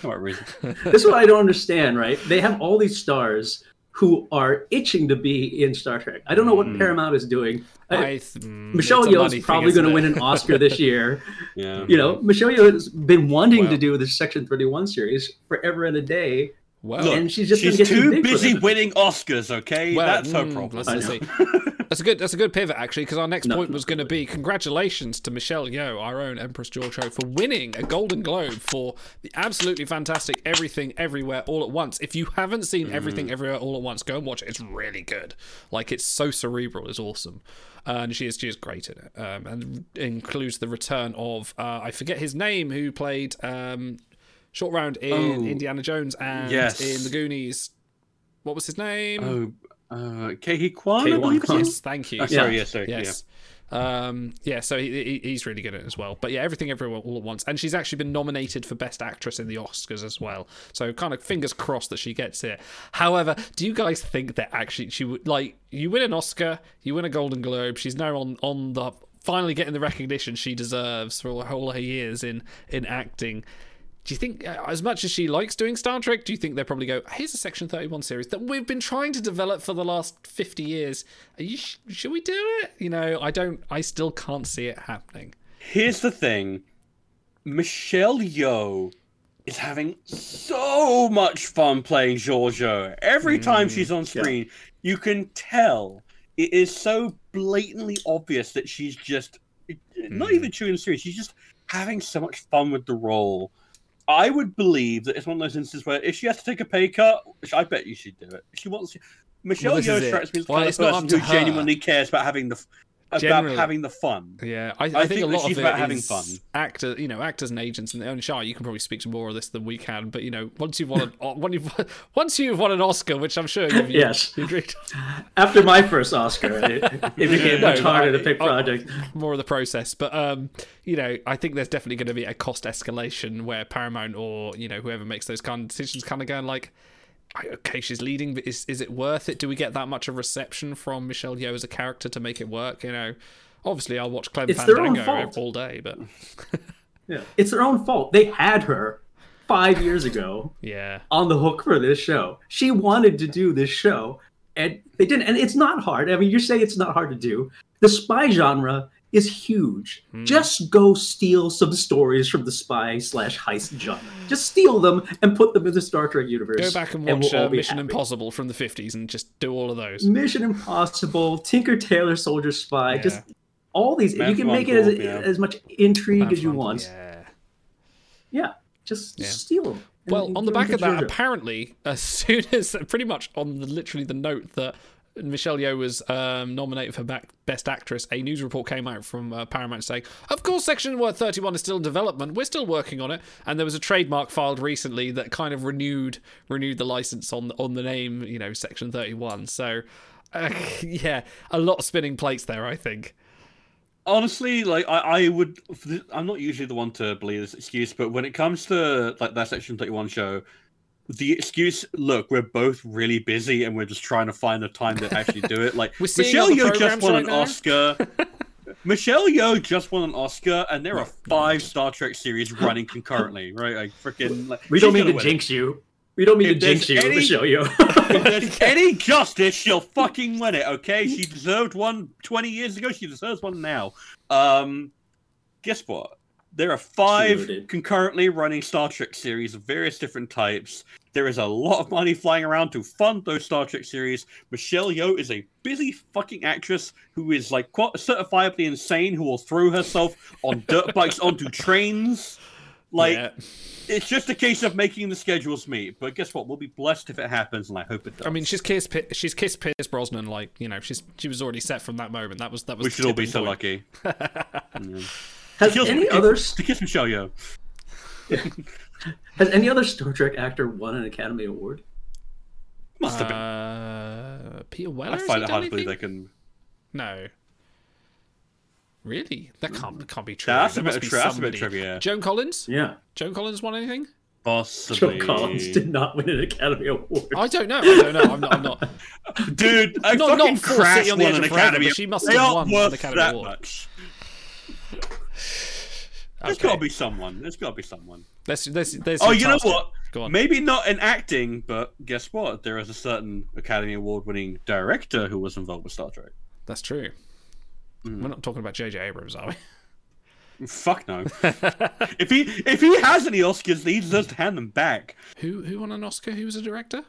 Come up reason. [LAUGHS] this is what I don't understand, right? They have all these stars who are itching to be in Star Trek. I don't know what Mm. Paramount is doing. I- I th- mm, Michelle it's a Yeoh's money thing, probably going to win an Oscar this [LAUGHS] year. Yeah. You know, Michelle Yeoh has been wanting Wow. to do this Section 31 series forever and a day. Well, Look, And she's just she's too too big for busy winning Oscars. Okay, well, that's her mm, problem. let's- let's see. [LAUGHS] That's a good. That's a good pivot actually, because our next No. point was going to be congratulations to Michelle Yeoh, our own Empress Georgiou, for winning a Golden Globe for the absolutely fantastic Everything Everywhere All at Once. If you haven't seen Everything Everywhere All at Once, go and watch it. It's really good. Like it's so cerebral. It's awesome. Uh, and she is she is great in it, um, and includes the return of uh, I forget his name who played um, Short Round in Oh. Indiana Jones and Yes. in The Goonies. What was his name? Oh, uh, Ke Huy Quan, I Ke-Huy believe it Quan. Yes, thank you. Oh, sorry, Yeah. yeah, sorry, Yes. Um, yeah, so he, he, he's really good at it as well. But yeah, everything everywhere all at once. And she's actually been nominated for Best Actress in the Oscars as well. So kind of fingers crossed that she gets it. However, do you guys think that actually she would like you win an Oscar, you win a Golden Globe, she's now on on the finally getting the recognition she deserves for all, all her years in in acting. Do you think, uh, as much as she likes doing Star Trek, do you think they'll probably go, here's a Section 31 series that we've been trying to develop for the last 50 years. Are you, sh- should we do it? You know, I don't, I still can't see it happening. Here's the thing Michelle Yeoh is having so much fun playing Georgiou. Every time she's on screen, you can tell it is so blatantly obvious that she's just not even chewing serious. She's just having so much fun with the role. I would believe that it's one of those instances where if she has to take a pay cut, which I bet you she'd do it. If she wants, Michelle this is Yeoh strikes me as the Well, kind of person who her. genuinely cares about having the about Generally. having the fun. Yeah, I, I, I think, think a lot she's of about it having fun. actor, you know, actors and agents, and the only Shah, you can probably speak to more of this than we can. But you know, once you've won, an, [LAUGHS] when you've once you've won an Oscar, which I'm sure you've, Yes. you've agreed, After my first Oscar, it, it [LAUGHS] became No, much harder I- to pick I- project. more of the process. But um, you know, I think there's definitely going to be a cost escalation where Paramount or you know whoever makes those kind of decisions, kind of going like, "I- okay, she's leading, but is is it worth it? Do we get that much of reception from Michelle Yeoh as a character to make it work? You know, obviously I'll watch Clem It's Fandango all day, but [LAUGHS] Yeah. It's their own fault. They had her five years ago [LAUGHS] yeah, on the hook for this show. She wanted to do this show, and they didn't. And it's not hard. I mean, you're saying it's not hard to do. The spy genre is huge. Hmm. Just go steal some stories from the spy slash heist genre. Just steal them and put them in the Star Trek universe. go back and we'll watch uh, Mission happy. Impossible from the 50s and just do all of those. Mission Impossible, Tinker Tailor Soldier Spy, Yeah. just all these. Man you can make it as, yeah. as much intrigue Man as you from- want. Yeah. Yeah, just Yeah. steal them. Well, on the back of that, apparently, as [LAUGHS] soon as pretty much on the literally the note that Michelle Yeoh was um, nominated for Best Actress, a news report came out from uh, Paramount saying, "Of course, Section 31 is still in development. We're still working on it." And there was a trademark filed recently that kind of renewed renewed the license on on the name, you know, Section 31. So, uh, [LAUGHS] yeah, a lot of spinning plates there, I think. honestly like i i would i'm not usually the one to believe this excuse but when it comes to like that section 31 show the excuse look we're both really busy and we're just trying to find the time to actually do it like [LAUGHS] michelle other yeoh just won right an now. oscar [LAUGHS] michelle yeoh just won an oscar and there are five star trek series running concurrently right like freaking like, we don't mean gonna to win. jinx you. We don't mean If to jinx you, any- Michelle Yeoh. [LAUGHS] if there's any justice, she'll fucking win it, okay? She deserved one 20 years ago. She deserves one now. Um, guess what? There are five did. concurrently running Star Trek series of various different types. There is a lot of money flying around to fund those Star Trek series. Michelle Yeoh is a busy fucking actress who is like quite certifiably insane, who will throw herself on dirt [LAUGHS] bikes onto trains. Like, yeah. it's just a case of making the schedules meet. But guess what? We'll be blessed if it happens, and I hope it does. I mean, she's kissed she's kissed Pierce Brosnan like you know she's she was already set from that moment. That was that was. we should all be tipping so point. lucky. [LAUGHS] Yeah. Has Kills any me. other to kiss Michelle Yeoh? [LAUGHS] has any other Star Trek actor won an Academy Award? Must have been. Uh, Peter Weller. I has find it done hard to believe they can. No. Really? That can't that can't be true. That's a There bit must of be tri- that's a bit somebody. trivia. Joan Collins. Yeah, Joan Collins won anything? Possibly. Joan Collins did not win an Academy Award. I don't know. I don't know. I'm not. I'm not. [LAUGHS] Dude, a Not- fucking not Full City on the won Edge an of Academy. but she must they have aren't won an worth Academy Award. much. There's Okay. got to be someone. There's got to be someone. There's, there's, there's Oh, you know what? Go on. Maybe not in acting, but guess what? There is a certain Academy Award-winning director who was involved with Star Trek. That's true. Mm. We're not talking about J.J. Abrams, are we? Fuck no. [LAUGHS] if he if he has any Oscars, he deserves to hand them back. Who who won an Oscar? Who was a director?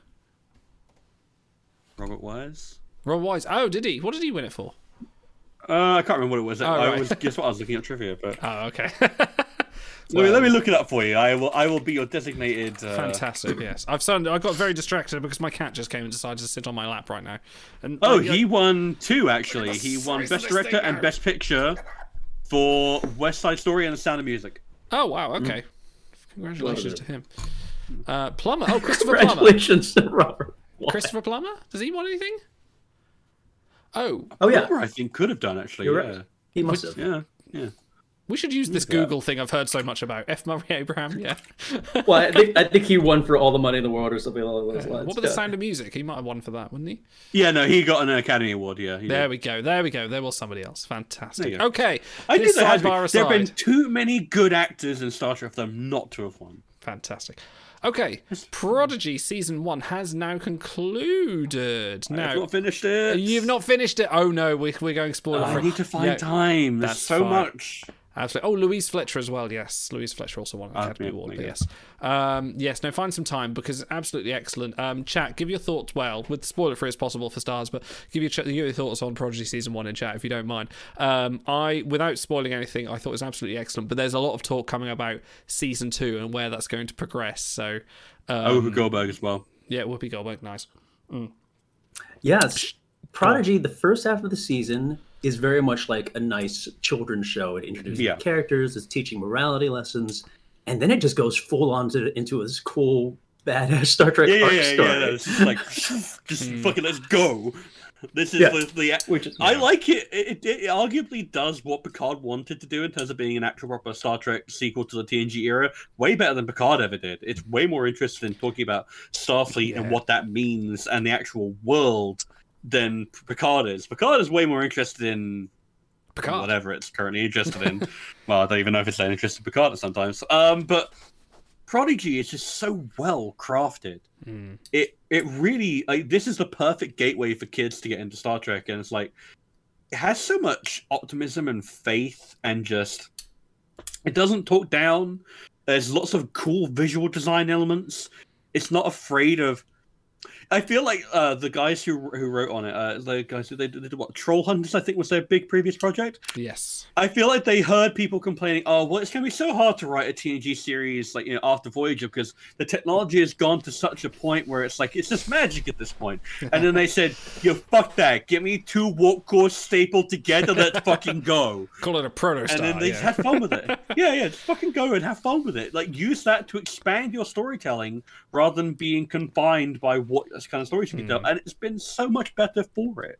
Robert Wise. Robert Wise. Oh, did he? What did he win it for? Uh, I can't remember what it was. I right. was guess what I was looking at trivia, but [LAUGHS] Oh, okay. [LAUGHS] let, me, let me look it up for you. I will I will be your designated. Uh, Fantastic. Yes, I've suddenly I got very distracted because my cat just came and decided to sit on my lap right now. And Oh, like, he won two actually. Look at the He won Best Director and. Best Picture for West Side Story and The Sound of Music. Oh wow. Okay. Congratulations to him. Uh, Plummer. Oh, Christopher [LAUGHS] Plummer. Congratulations to Robert. Wise. Christopher Plummer. Does he want anything? Oh, Oh yeah, Plummer, I think could have done actually. You're yeah. right. he must have. yeah, yeah. we should use this Google thing I've heard so much about. F. Murray Abraham. Yeah. [LAUGHS] Well, I think I think he won for all the money in the world or something along those lines. What about the Sound of Music? He might have won for that, wouldn't he? Yeah, no, he got an Academy Award. Yeah, There did. we go. There we go. There was somebody else. Fantastic. There you go. Okay. I think this there has been, sidebar there have been too many good actors in Star Trek for them not to have won. Fantastic. Okay, Prodigy season one has now concluded. I've not finished it. you've not finished it. Oh no, we, we're going spoiler oh, I need to find Yeah, time. There's that's so fine. much. Absolutely. Oh, Louise Fletcher as well. Yes, Louise Fletcher also won an Ah, Academy yeah, Award. there yes, um, yes. Now find some time because it's absolutely excellent. Um, chat, give your thoughts. Well, with spoiler free as possible for stars, but give your ch- give your thoughts on Prodigy season one in chat if you don't mind. Um, I, without spoiling anything, I thought it was absolutely excellent. But there's a lot of talk coming about season two and where that's going to progress. So, um, Oh, Whoopi Goldberg as well. yeah, Whoopi Goldberg, nice. Yes, Prodigy. The first half of the season is very much like a nice children's show. It introduces Yeah. characters, it's teaching morality lessons, and then it just goes full on to into this cool badass Star Trek Yeah, yeah, arc yeah, story. yeah. It's like, [LAUGHS] just hmm. fucking let's go. This is Yeah. the, the Which is- I like it. It, it. it arguably does what Picard wanted to do in terms of being an actual proper Star Trek sequel to the TNG era. Way better than Picard ever did. It's way more interested in talking about Starfleet and what that means and the actual world than Picard is. Picard is way more interested in Picard. whatever it's currently interested in. [LAUGHS] well, I don't even know if it's that interested in Picard sometimes. Um, but Prodigy is just so well crafted. Mm. It it really like this is the perfect gateway for kids to get into Star Trek, and it's like it has so much optimism and faith, and just it doesn't talk down. There's lots of cool visual design elements. It's not afraid of. I feel like uh, the guys who who wrote on it, uh, the guys who they did what Trollhunters, I think was their big previous project. Yes. I feel like they heard people complaining, "Oh, well, it's going to be so hard to write a TNG series like you know after Voyager because the technology has gone to such a point where it's like it's just magic at this point." And then they said, "Yo, fuck that! Get me two warp cores stapled together. Let's fucking go!" [LAUGHS] Call it a proto. And then they yeah. just have fun with it. [LAUGHS] Yeah, yeah, just fucking go and have fun with it. Like use that to expand your storytelling rather than being confined by what kind of stories you can Hmm. tell. And it's been so much better for it.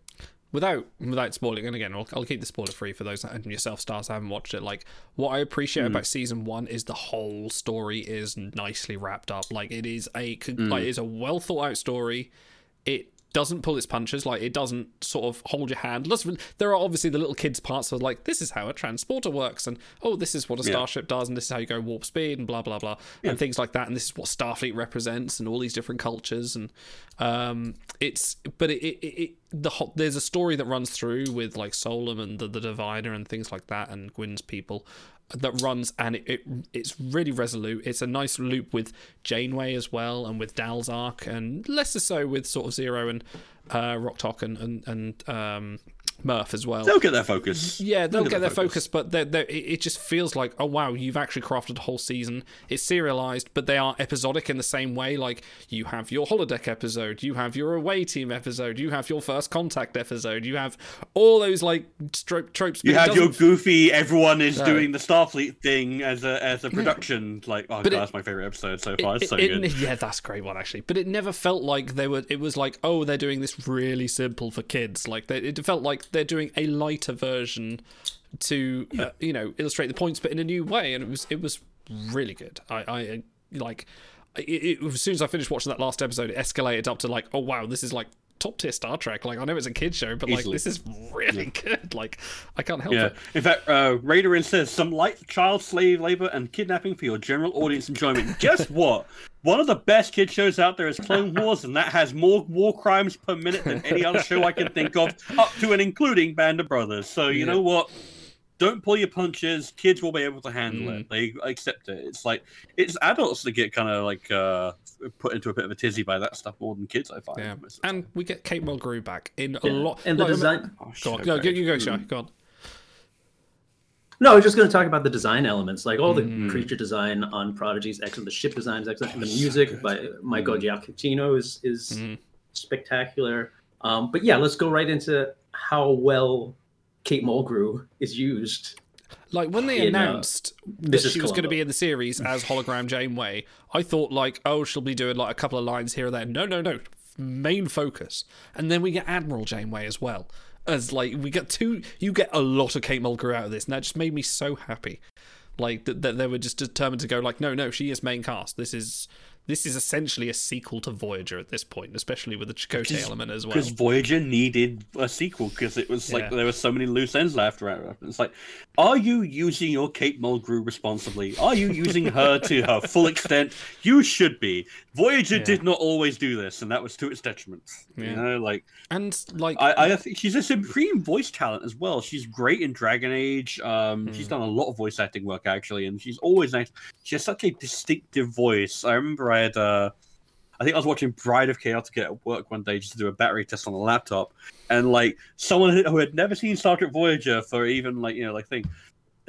without without spoiling and again I'll, I'll keep the spoiler free for those and yourself stars haven't watched it like what i appreciate about season one is the whole story is nicely wrapped up like it is a like it's a well thought out story it doesn't pull its punches like it doesn't sort of hold your hand there are obviously the little kids parts of like this is how a transporter works and oh this is what a Yeah. starship does and this is how you go warp speed and blah blah blah and things like that and this is what starfleet represents and all these different cultures and um it's but it, it, it the whole, there's a story that runs through with like Solum and the, the Diviner and things like that and Gwyn's people that runs and it, it it's really resolute. It's a nice loop with Janeway as well and with Dal's arc, and lesser so with sort of Zero and uh, Rok-Tahk and and, and um, Murph as well. They'll get their focus. Yeah, they'll get their focus, but they're, they're, it it just feels like, oh wow, you've actually crafted a whole season. It's serialized, but they are episodic in the same way. Like you have your holodeck episode, you have your away team episode, you have your first contact episode, you have all those like stro- tropes. You it have your goofy. Everyone is No. doing the Starfleet thing as a as a production. Like, oh, But God, it- that's my favorite episode so far. It's so it- good. Yeah, that's a great one actually. But it never felt like they were. It was like, oh, they're doing this really simple for kids. Like they, it felt like they're doing a lighter version to, uh, you know, illustrate the points, but in a new way. And it was it was really good. I, I uh, like. It, it, as soon as I finished watching that last episode, it escalated up to like, oh wow, this is like top tier Star Trek. Like I know it's a kid show, but like Easily. this is really good. [LAUGHS] Like I can't help Yeah. it. In fact, uh, Raiderin says some light child slave labor and kidnapping for your general audience enjoyment. [LAUGHS] Guess what? One of the best kid shows out there is Clone Wars, and that has more war crimes per minute than any other show I can think of, up to and including Band of Brothers. So you Yeah. know what? don't pull your punches. Kids will be able to handle Mm. it. They accept it. It's like it's adults that get kind of like uh, put into a bit of a tizzy by that stuff more than kids. I find. Yeah, most of the and we get Kate Mulgrew back in a Yeah. lot. And the like, design. Oh, Go on, no, okay. you go, Shy. Go on. No, I was just going to talk about the design elements, like all the Mm. creature design on Prodigy's excellent. The ship design is excellent, and the music by Michael Giacchino is is Mhm. spectacular. Um, but yeah, let's go right into how well Kate Mulgrew is used. Like when they uh, announced that she was going to be in the series as hologram Janeway, I thought like, oh, she'll be doing like a couple of lines here or there. No, no, no. Main focus, and then we get Admiral Janeway as well. As like we get two, you get a lot of Kate Mulgrew out of this, and that just made me so happy. Like that, that they were just determined to go like, no, no, she is main cast. This is this is essentially a sequel to Voyager at this point, especially with the Chakotay element as well. Because Voyager needed a sequel because it was like Yeah. there were so many loose ends left around. It's like, are you using your Kate Mulgrew responsibly? Are you using her [LAUGHS] to her full extent? You should be. Voyager Yeah. did not always do this, and that was to its detriment. Yeah. You know, like And like, I, I think she's a supreme voice talent as well. She's great in Dragon Age. Um, Hmm. She's done a lot of voice acting work actually, and she's always nice. She has such a distinctive voice. I remember I had, uh, I think I was watching Bride of Chaotica at work one day just to do a battery test on a laptop, and like someone who had never seen Star Trek Voyager for even like you know like thing,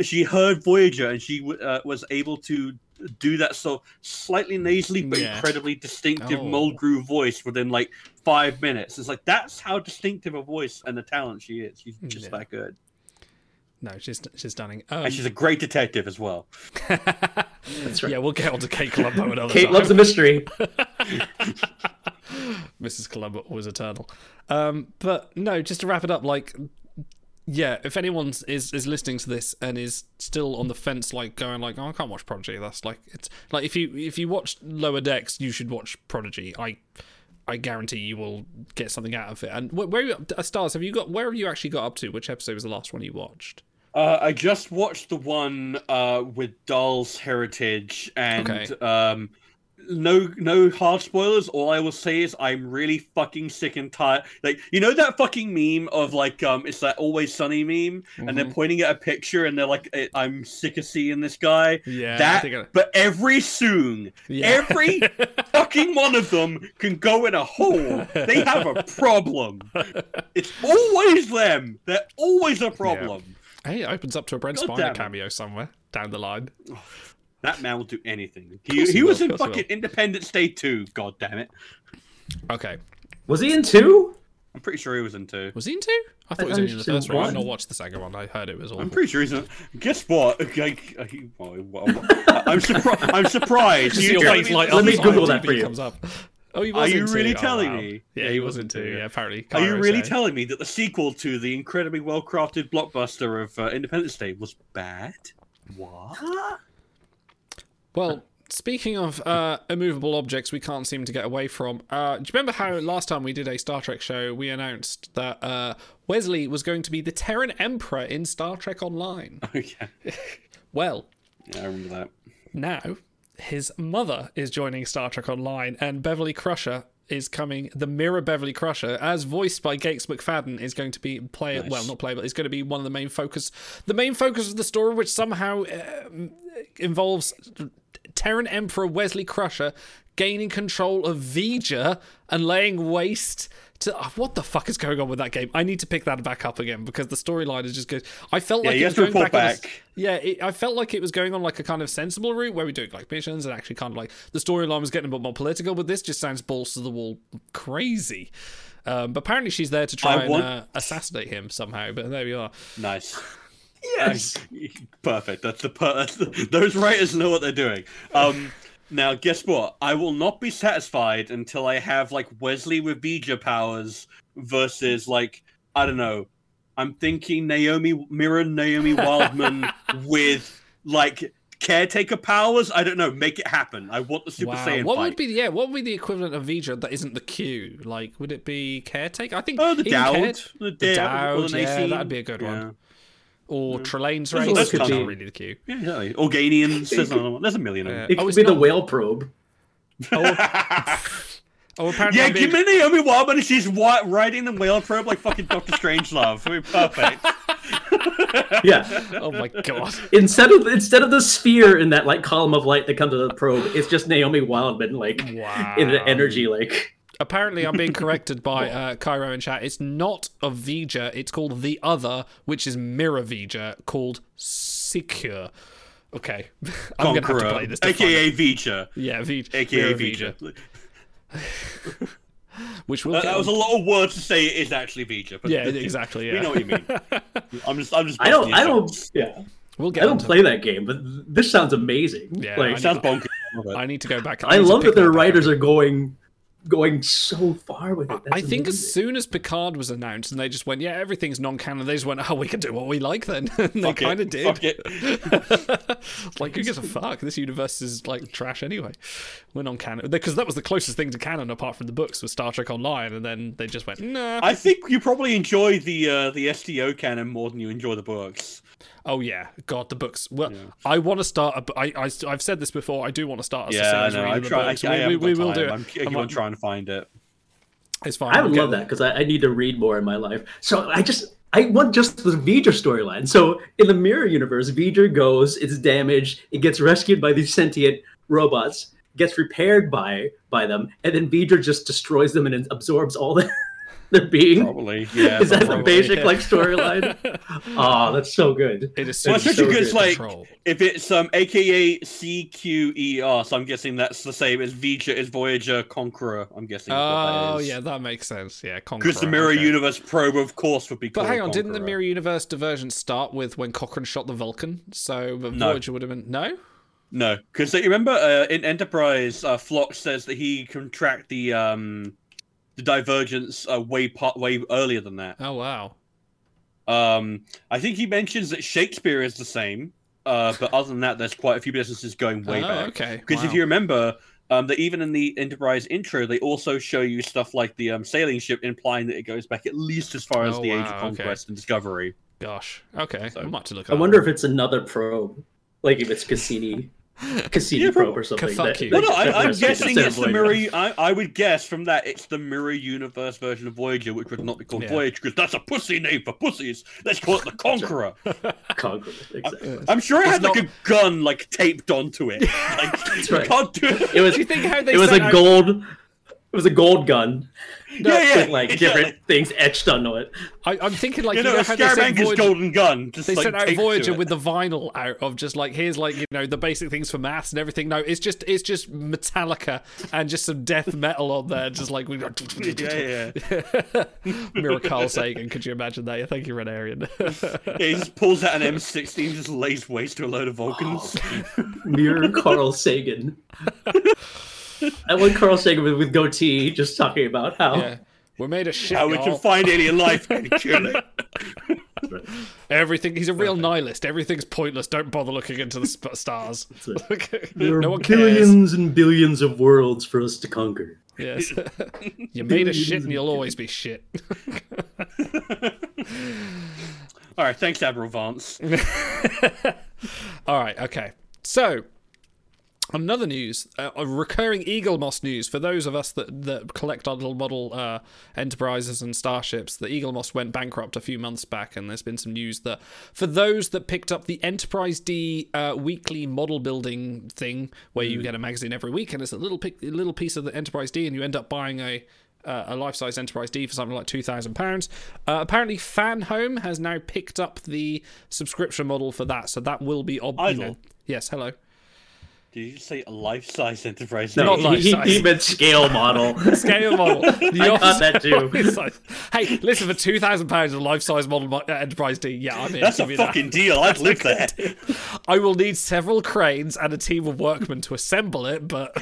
she heard Voyager and she w- uh, was able to do that so slightly nasally but Yeah. incredibly distinctive Oh. Mulgrew voice within like five minutes. It's like that's how distinctive a voice and the talent she is. She's just Yeah. that good, no, she's she's stunning. Um, and she's a great detective as well. That's right. Yeah, we'll get on to Kate Columbo another Kate time. Kate loves a mystery. [LAUGHS] Mrs. Columbo always eternal. Um, but no, just to wrap it up, like, yeah, if anyone is is listening to this and is still on the fence, like going like, oh, I can't watch Prodigy. That's like it's like if you if you watch Lower Decks, you should watch Prodigy. I I guarantee you will get something out of it. And where, where you, uh, stars have you got? Where have you actually got up to? Which episode was the last one you watched? Uh, I just watched the one uh, with Dal's heritage, and Okay. um, no, no hard spoilers. All I will say is I'm really fucking sick and tired. Like you know that fucking meme of like um, it's that Always Sunny meme, and Mm-hmm. they're pointing at a picture, and they're like, "Eh, I'm sick of seeing this guy. Yeah, I that, think I- but every soon, Yeah. every [LAUGHS] fucking one of them can go in a hole. They have a problem. [LAUGHS] It's always them. They're always a problem. Hey, it opens up to a Brent God Spiner cameo somewhere down the line. That man will do anything. He, he he was of in fucking Independence Day 2. God damn it. Okay, Was he in two? I'm pretty sure he was in 2. was he in two? I thought he was only in the thought he was first one. I've not watched the second one. I heard it was all. I'm pretty sure he's in. Guess what? [LAUGHS] Like, well, well, I'm surprised. I'm surprised. [LAUGHS] Just You your face light Let me Google that for you. Comes up. Oh, he Are was you in two. really Oh, telling wow. me? Yeah, he was in two. Yeah, apparently. Are you really said. telling me that the sequel to the incredibly well crafted blockbuster of uh, Independence Day was bad? What? Well, speaking of uh, immovable objects we can't seem to get away from, uh, do you remember how last time we did a Star Trek show, we announced that uh, Wesley was going to be the Terran Emperor in Star Trek Online? [LAUGHS] Oh, yeah. Well, yeah, I remember that. now his mother is joining Star Trek Online, and Beverly Crusher is coming. The Mirror Beverly Crusher, as voiced by Gates McFadden, is going to be play. Nice. Well, not play, but is going to be one of the main focus. The main focus of the story, which somehow um involves Terran Emperor Wesley Crusher gaining control of V'ger and laying waste to oh, what the fuck is going on with that game? I need to pick that back up again because the storyline is just good. I felt Yeah, like you it was to going report back. on a s- yeah, it, I felt like it was going on like a kind of sensible route where we do like missions and actually kind of like the storyline was getting a bit more political, but this just sounds balls to the wall crazy. Um, but apparently she's there to try I and want- uh, assassinate him somehow. But there we are. Nice. Yes. Perfect. That's the, per- that's [LAUGHS] the those writers know what they're doing. Um, now guess what? I will not be satisfied until I have like Wesley with V'ger powers versus like I don't know. I'm thinking Naomi Mirror Naomi Wildman [LAUGHS] with like caretaker powers. I don't know. Make it happen. I want the Super wow. Saiyan What fight. would be the yeah? What would be the equivalent of V'ger that isn't the Q? Like, would it be caretaker? I think Oh, the Douwd, Care- the, the Douwd, Douwd, or the yeah, that'd be a good one. Yeah. or Trelane's There's race. a list That's of not them. really the Q. Yeah, exactly. Organians. [LAUGHS] There's, another one. There's a million of them. It Oh, could it's be the whale probe. Oh, [LAUGHS] [LAUGHS] oh, apparently, Yeah, I'm being- give me Naomi Wildman and she's wa- riding the whale probe like fucking Doctor Strangelove. I mean, perfect. Yeah. Oh my god. Instead of instead of the sphere in that like column of light that comes to the probe, it's just Naomi Wildman like Wow. in the energy like Apparently, I'm being [LAUGHS] corrected by uh, Cairo in chat. It's not a V'ger. It's called the other, which is Mirror V'ger, called Secure. Okay, [LAUGHS] I'm gonna have to play this. to aka it. V'ger, yeah, V'ger, aka Mirror V'ger. [LAUGHS] which will Uh, that was a lot of words to say it is actually V'ger. But Yeah, exactly. We Yeah, know what you mean. I'm just, I'm just. I don't I don't yeah. we'll get I don't onto- play that game, but this sounds amazing. Yeah, like I Sounds bonkers. I need to go back. I need to love that their back up. writers are going going so far with it. I That's think as soon as Picard was announced and they just went, yeah, everything's non-canon, they just went, oh, we can do what we like then. [LAUGHS] and they kind of did. fuck it. [LAUGHS] like, who gives a fuck? This universe is like trash anyway. We're non-canon because that was the closest thing to canon apart from the books was Star Trek Online, and then they just went, nah. I think you probably enjoy the uh, the STO canon more than you enjoy the books. Oh yeah, God, the books. Well, I want to start. A, bu- I, I, I've said this before. I do want to start a Yeah, I know. I'm trying. books. I, we, I we, haven't we will do it. I'm, I keep I'm trying to find it. It's fine. I would we'll love that because I, I need to read more in my life. So I just I want just the V'ger storyline. So in the mirror universe, V'ger goes, it's damaged, it gets rescued by these sentient robots, gets repaired by by them, and then V'ger just destroys them and absorbs all their their being. Probably. Yeah. [LAUGHS] Is that the basic yeah. like [LAUGHS] storyline? Oh, that's so good. It is Well, It's especially so because good. like Control. if it's um AKA CQER, so I'm guessing that's the same as V'ger is Voyager Conqueror. I'm guessing. Oh that is. yeah, that makes sense. Yeah, Conqueror. Because the Mirror okay. Universe probe, of course, would be. But hang on, didn't the Mirror Universe diversion start with when Cochrane shot the Vulcan? So the No. Voyager would have been no. No, because you remember uh, in Enterprise, uh, Phlox says that he can track the um the divergence uh, way part way earlier than that. Oh wow. Um, I think he mentions that Shakespeare is the same, uh, but other than that, there's quite a few businesses going way oh, back. okay. Because if you remember, um, that even in the Enterprise intro, they also show you stuff like the um, sailing ship, implying that it goes back at least as far as Oh, the Age wow, of okay. Conquest and Discovery. Gosh. Okay. So- I might have to look. I wonder up. if it's another probe, like if it's Cassini, Cassini Yeah, probe or something. fuck that- you. Well, no, that- I, I'm guessing it's the Voyager. mirror. I, I would guess from that it's the mirror universe version of Voyager, which would not be called Yeah. Voyager because that's a pussy name for pussies. Let's call it the Conqueror. [LAUGHS] Conqueror, exactly. I'm sure it It's had like a gun like taped onto it. [LAUGHS] Like, you right. can't do it. It was Do you think how they it was sent a out- gold. It was a gold gun yeah, yeah, with like exactly. different things etched onto it. I, I'm thinking like You you know, know a how they sent Scaramanga's Voyager. golden gun. Just They like, sent out Voyager with the vinyl out of just like here's like you know the basic things for maths and everything. No, it's just it's just Metallica and just some death metal on there, just like we got [LAUGHS] Yeah, yeah. [LAUGHS] Mirror Carl Sagan. Could you imagine that? Yeah, thank you, Red Arian. [LAUGHS] yeah. He just pulls out an M16, just lays waste to a load of Vulcans. Oh, Mirror Carl Sagan. [LAUGHS] I want Carl Sagan with, with goatee just talking about how yeah, we're made of shit. How we y'all. can find alien life and kill it. Everything. He's a real nihilist. Everything's pointless. Don't bother looking into the sp- stars. there are no cares. billions and billions of worlds for us to conquer. Yes. [LAUGHS] You're made of shit, and you'll always be shit. [LAUGHS] All right, thanks, Admiral Vance. All right. Okay. So. Another news, uh, a recurring Eaglemoss news for those of us that, that collect our little model uh, enterprises and starships. The Eaglemoss went bankrupt a few months back, and there's been some news that for those that picked up the Enterprise D uh, weekly model building thing, where you get a magazine every week, and it's a little pic- little piece of the Enterprise D, and you end up buying a uh, a life size Enterprise D for something like two thousand pounds. Uh, apparently, Fanhome has now picked up the subscription model for that, so that will be ob- you know- Yes, hello. Did you say a life-size Enterprise? No, Not he, life he, size. he meant scale model. [LAUGHS] Scale model. [LAUGHS] The I got office- that too. [LAUGHS] It's hey, listen, for two thousand pounds of life size model uh, Enterprise D, yeah, I'm in. That's Give a me that. fucking deal. I'd live there. I will need several cranes and a team of workmen to assemble it, but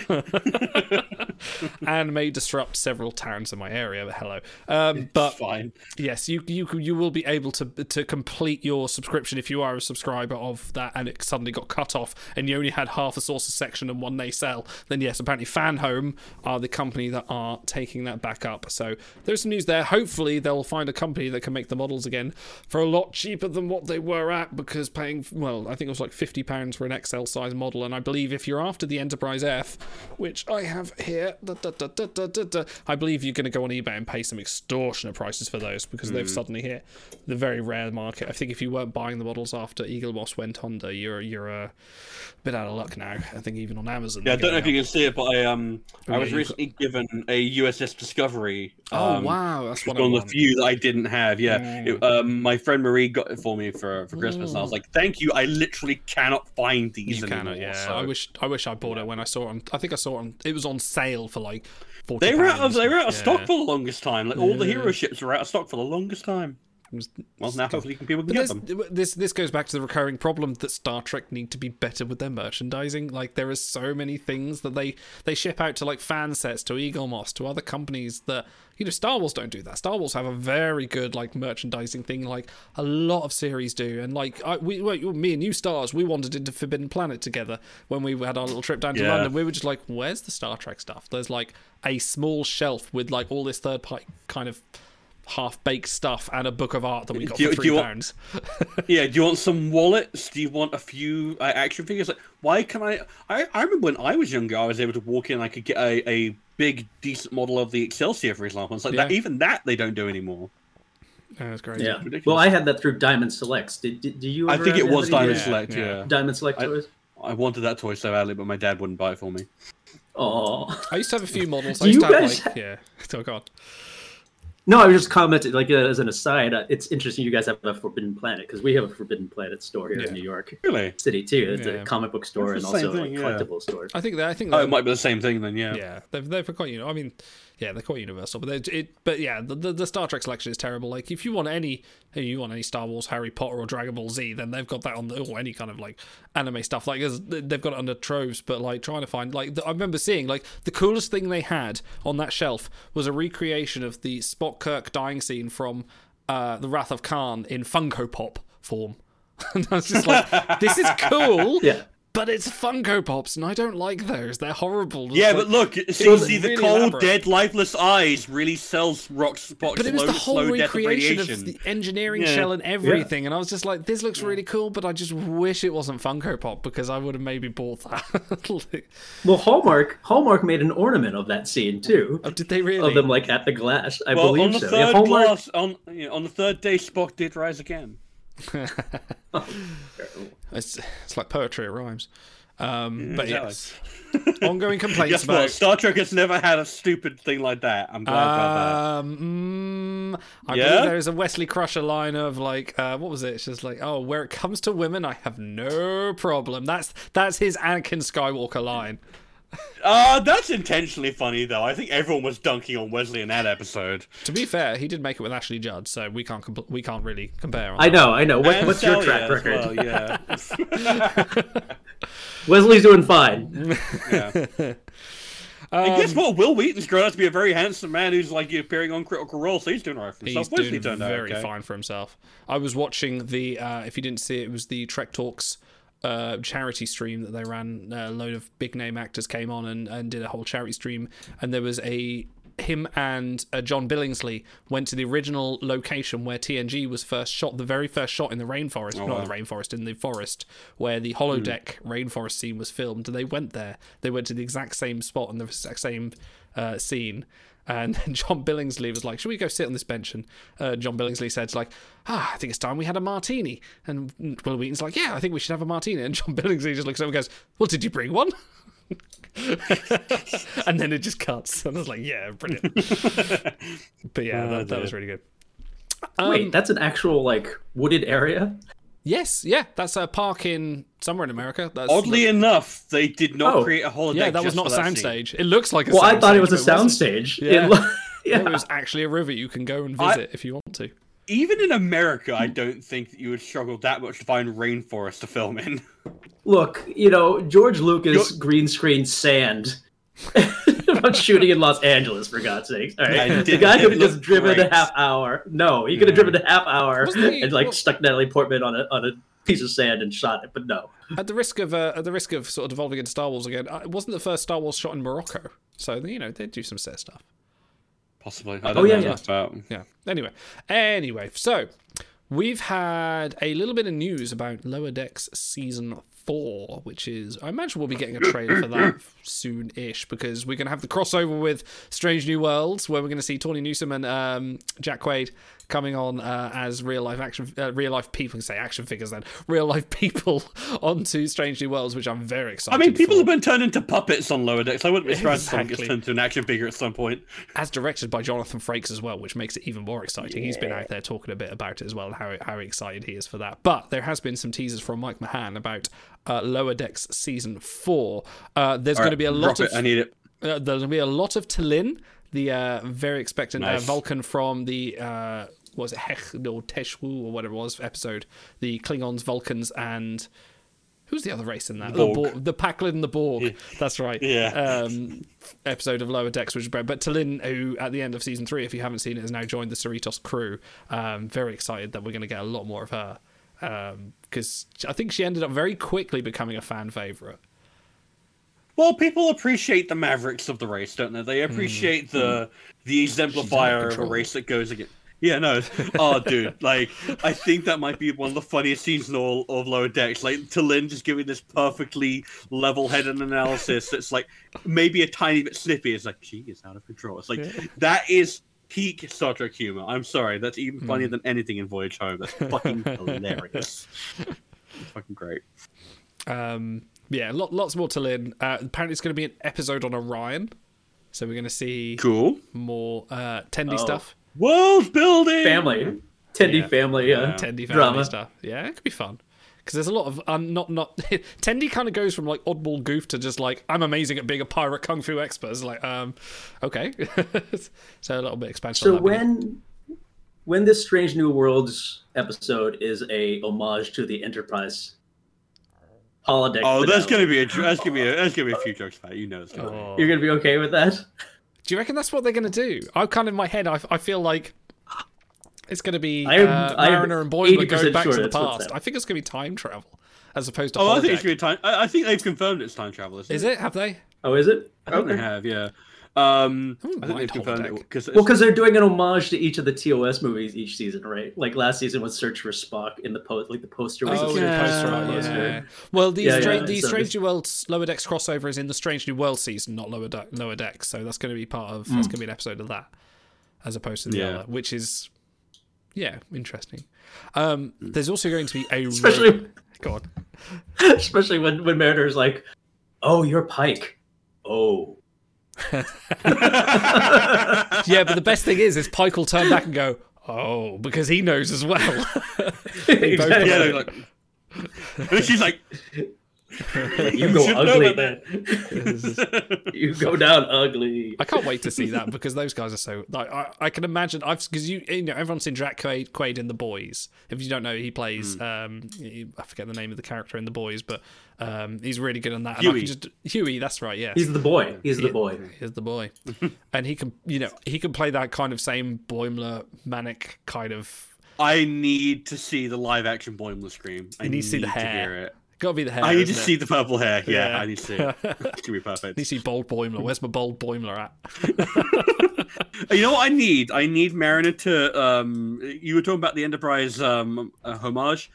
and may disrupt several towns in my area. But hello, um, but Fine. yes, you you you will be able to to complete your subscription if you are a subscriber of that, and it suddenly got cut off, and you only had half a source section and one they sell, then yes, apparently Fanhome are the company that are taking that back up. So there's some news there. Hopefully they'll find a company that can make the models again for a lot cheaper than what they were at because paying well, I think it was like fifty pounds for an XL size model, and I believe if you're after the Enterprise F, which I have here, da, da, da, da, da, da, da, I believe you're going to go on eBay and pay some extortionate prices for those because they've hmm. suddenly hit the very rare market. I think if you weren't buying the models after Eaglemoss went under, you're you're a bit out of luck now. I think even on Amazon. Yeah, I don't know if you can see it, but I um Oh, I was you've recently given a USS Discovery. Oh um, wow, that's One of the few that I didn't have. Yeah, Mm. It- um, my friend Marie got it for me for for Christmas, and I was like, "Thank you." I literally cannot find these You anymore. cannot, yeah. so- I wish I wish I bought it when I saw it on. I think I saw it on. It was on sale for like forty. They were out of they were out of Yeah. stock for the longest time. Like all the hero ships were out of stock for the longest time. Well, now hopefully people can But get them. this this goes back to the recurring problem that Star Trek need to be better with their merchandising. Like there are so many things that they they ship out to like fan sets, to Eaglemoss, to other companies that you know Star Wars don't do that. Star Wars have a very good like merchandising thing, like a lot of series do. And like I, we, well, me and you stars, we wandered into Forbidden Planet together when we had our little trip down to Yeah. London. We were just like, where's the Star Trek stuff? There's like a small shelf with like all this third party kind of half baked stuff and a book of art that we got Do you- for do three you want- pounds. [LAUGHS] Yeah, do you want some wallets? Do you want a few uh, action figures? Like, why can I, I? I remember when I was younger, I was able to walk in. I could get a, a big, decent model of the Excelsior, for example. It's like that. Even that they don't do anymore. Yeah, that's great. Yeah. ridiculous. Well, I had that through Diamond Selects. Did, did, did you? I think it was Diamond Yeah, Select. yeah. Yeah. Diamond Select I- toys. I wanted that toy so badly, but my dad wouldn't buy it for me. Oh. I used to have a few models. Do I used you to have guys like yeah. [LAUGHS] Oh god. No, I was just commenting, like uh, as an aside, uh, it's interesting you guys have a Forbidden Planet because we have a Forbidden Planet store here Yeah. in New York Really? City too. It's Yeah. a comic book store It's and also thing, like yeah. collectible store. I think that I think Oh, it might be the same thing then. Yeah. yeah, they've they're quite you know. I mean, yeah, they're quite universal. But it but yeah, the, the the Star Trek selection is terrible. Like if you want any you want any Star Wars, Harry Potter, or Dragon Ball Z, then they've got that on the or any kind of like anime stuff. Like they've got it under troves. But like trying to find like the, I remember seeing like the coolest thing they had on that shelf was a recreation of the Spock Kirk dying scene from uh, the Wrath of Khan in Funko Pop form. [LAUGHS] and I was just like, this is cool. [LAUGHS] Yeah. But it's Funko Pops, and I don't like those. They're horrible. Just Yeah, like- but look, see, was see the cold, elaborate. dead, lifeless eyes really sells rock Spock's but it was slow, the whole slow death of recreation of, the engineering Yeah. shell and everything, and I was just like, "This looks really cool," but I just wish it wasn't Funko Pop because I would have maybe bought that. Like, [LAUGHS] Well, Hallmark Hallmark made an ornament of that scene too, oh, did they really? of them like at the glass. I well, believe on the so. third Yeah, Hallmark. glass, on you know, on the third day, Spock did rise again. [LAUGHS] it's, it's like poetry. It rhymes. Um, but exactly. yes, ongoing [LAUGHS] complaints Guess about what? Star Trek has never had a stupid thing like that. I'm glad about Um, mm, I Yeah? believe there's a Wesley Crusher line of like, uh, what was it? It's just like, oh, where it comes to women, I have no problem. That's that's his Anakin Skywalker line. That. Uh, that's intentionally funny though. I think everyone was dunking on Wesley in that episode. To be fair, he did make it with Ashley Judd, so we can't compl- we can't really compare. On I that. know, I know. What, And what's your track record? Well, yeah. [LAUGHS] Wesley's doing fine. yeah. Um, [LAUGHS] and guess what? Wil Wheaton's grown up to be a very handsome man who's like appearing on Critical Role, so he's doing alright for himself. He's Wesley doing turned out very okay. fine for himself. I was watching the. Uh, if you didn't see it, it was the Trek Talks uh, charity stream that they ran. A load of big name actors came on and, and did a whole charity stream, and there was a him and uh, John Billingsley went to the original location where TNG was first shot, the very first shot in the rainforest, not wow. the rainforest, in the forest, where the holodeck rainforest scene was filmed. And they went there. They went to the exact same spot and the exact same uh, scene. And then [LAUGHS] John Billingsley was like, "Should we go sit on this bench?" And uh, John Billingsley said, "Like, ah, I think it's time we had a martini." And Wil Wheaton's like, "Yeah, I think we should have a martini." And John [LAUGHS] Billingsley just looks over and goes, "Well, did you bring one?" [LAUGHS] and then it just cuts, and I was like, "Yeah, brilliant." but yeah, Oh, that, that was really good. Um, Wait, that's an actual like wooded area. Yes, yeah, that's a park in somewhere in America. That's, Oddly enough, they did not Oh. create a holodeck. yeah, that was not a for scene. soundstage. It looks like a. Well, I thought it was a soundstage, it wasn't. Yeah. It lo- [LAUGHS] Yeah, yeah. it was actually a river you can go and I- visit if you want to. Even in America, I don't think that you would struggle that much to find rainforest to film in. Look, you know, George Lucas Yo- green screen sand. [LAUGHS] about shooting in Los Angeles, for God's sakes. All I. The guy it could have just driven great. a half hour. No, he could have driven a half hour Wasn't and like well- stuck Natalie Portman on a on a piece of sand and shot it, but no. At the risk of uh, at the risk of sort of devolving into Star Wars again, uh, it wasn't the first Star Wars shot in Morocco, so you know they do some set stuff. Possibly. I don't Oh, yeah, know yeah. about. Yeah. Anyway, anyway, so we've had a little bit of news about Lower Decks season four, which is I imagine we'll be getting a trailer for that soon-ish because we're going to have the crossover with Strange New Worlds, where we're going to see Tawny Newsome and um, Jack Quaid coming on uh, as real life action, uh, real life people. Say action figures then, real life people [LAUGHS] onto Strange New Worlds, which I'm very excited. I mean, people for. have been turned into puppets on lower decks. I wouldn't be surprised if someone gets turned into an action figure at some point. [LAUGHS] as directed by Jonathan Frakes as well, which makes it even more exciting. He's been out there talking a bit about it as well, and how how excited he is for that. But there has been some teasers from Mike McMahan about uh, Lower Decks season four. Uh, there's going to be a lot of it. I need it. uh, there's going to be a lot of T'Lyn, the uh, very expectant Nice. uh, Vulcan from the uh, what was it Hech or Teshwu or whatever it was episode, the Klingons, Vulcans, and who's the other race in that? Borg. The, Borg, the Pakled and the Borg. That's right. Yeah. Um, episode of Lower Decks, which is great. But T'Lyn, who at the end of season three, if you haven't seen it, has now joined the Cerritos crew. Um, very excited that we're going to get a lot more of her. Because I think she ended up very quickly becoming a fan favorite. Well, people appreciate the mavericks of the race, don't they? They appreciate the the exemplifier of a race that goes against. Yeah, no. Oh, dude. [LAUGHS] Like, I think that might be one of the funniest scenes in all of Lower Decks. Like, T'Lyn just giving this perfectly level headed analysis that's like maybe a tiny bit snippy. It's like, she is out of control. It's like, that is peak Star Trek humor. I'm sorry. That's even funnier than anything in Voyage Home. That's fucking [LAUGHS] hilarious. It's fucking great. Um, yeah, lot, lots more to learn. Uh, apparently, it's going to be an episode on Orion, so we're going to see Cool. more uh, Tendi Oh. stuff, World building! Family, Tendi Yeah. family, uh, Yeah. Tendi family drama. stuff. Yeah, it could be fun because there's a lot of um, not not [LAUGHS] Tendi kind of goes from like oddball goof to just like I'm amazing at being a pirate kung fu expert. It's like um, okay, [LAUGHS] so a little bit expansion. So on that, but yeah. when when this Strange New Worlds episode is a homage to the Enterprise holodeck, Oh, that's gonna be a that's gonna be a that's gonna be a few jokes about it. You know it's gonna. Oh. You're gonna be okay with that? Do you reckon that's what they're going to do? I kind of in my head, I, I feel like it's going to be I'm- uh, I'm Mariner and Boimler 80% going back sure to the past. I think it's going to be time travel as opposed to. Oh, I think it's gonna be time. I, I think they've confirmed it's time travel. Isn't Is it? Have they? Oh, is it? I think they have. Yeah. Um, I I think they've confirmed holodeck. it because Well, because they're doing an homage to each of the TOS movies each season, right? Like last season was Search for Spock in the post, like the poster was Oh, a the yeah. poster art, poster. yeah. Well, the, Yeah, Stra- yeah, the so Strange New Worlds Lower Decks crossover is in the Strange New World season, not Lower De- Lower Decks. So that's going to be part of. That's going to be an episode of that, as opposed to the Yeah. other, which is, yeah, interesting. Um, there's also going to be a [LAUGHS] Especially, [LAUGHS] go on. [LAUGHS] especially when when Mariner's like, "Oh, you're Pike." Oh, [LAUGHS] Yeah, but the best thing is, is Pike will turn back and go, "Oh," because he knows as well. [LAUGHS] exactly. yeah, like, and she's like, [LAUGHS] you go should know ugly, about man. [LAUGHS] [LAUGHS] you go down ugly. I can't wait to see that because those guys are so like I, I can imagine I've because you you know everyone's seen Jack Quaid, Quaid in The Boys. If you don't know, he plays Hmm. um he- I forget the name of the character in The Boys, but um he's really good on that. And I Huey. can just Huey, that's right, yeah. He's the boy. He's the boy. He's the boy, and he can, you know, he can play that kind of same Boimler manic kind of. I need to see the live action Boimler scream. I You need to see the need hair. Hear it. Got to be the hair. I need to it? see the purple hair. Yeah, Yeah. I need to see it. [LAUGHS] It's gonna be perfect. Need to see bold Boimler. Where's my bold Boimler at? [LAUGHS] You know what I need? I need Mariner to. Um, you were talking about the Enterprise um, uh, homage.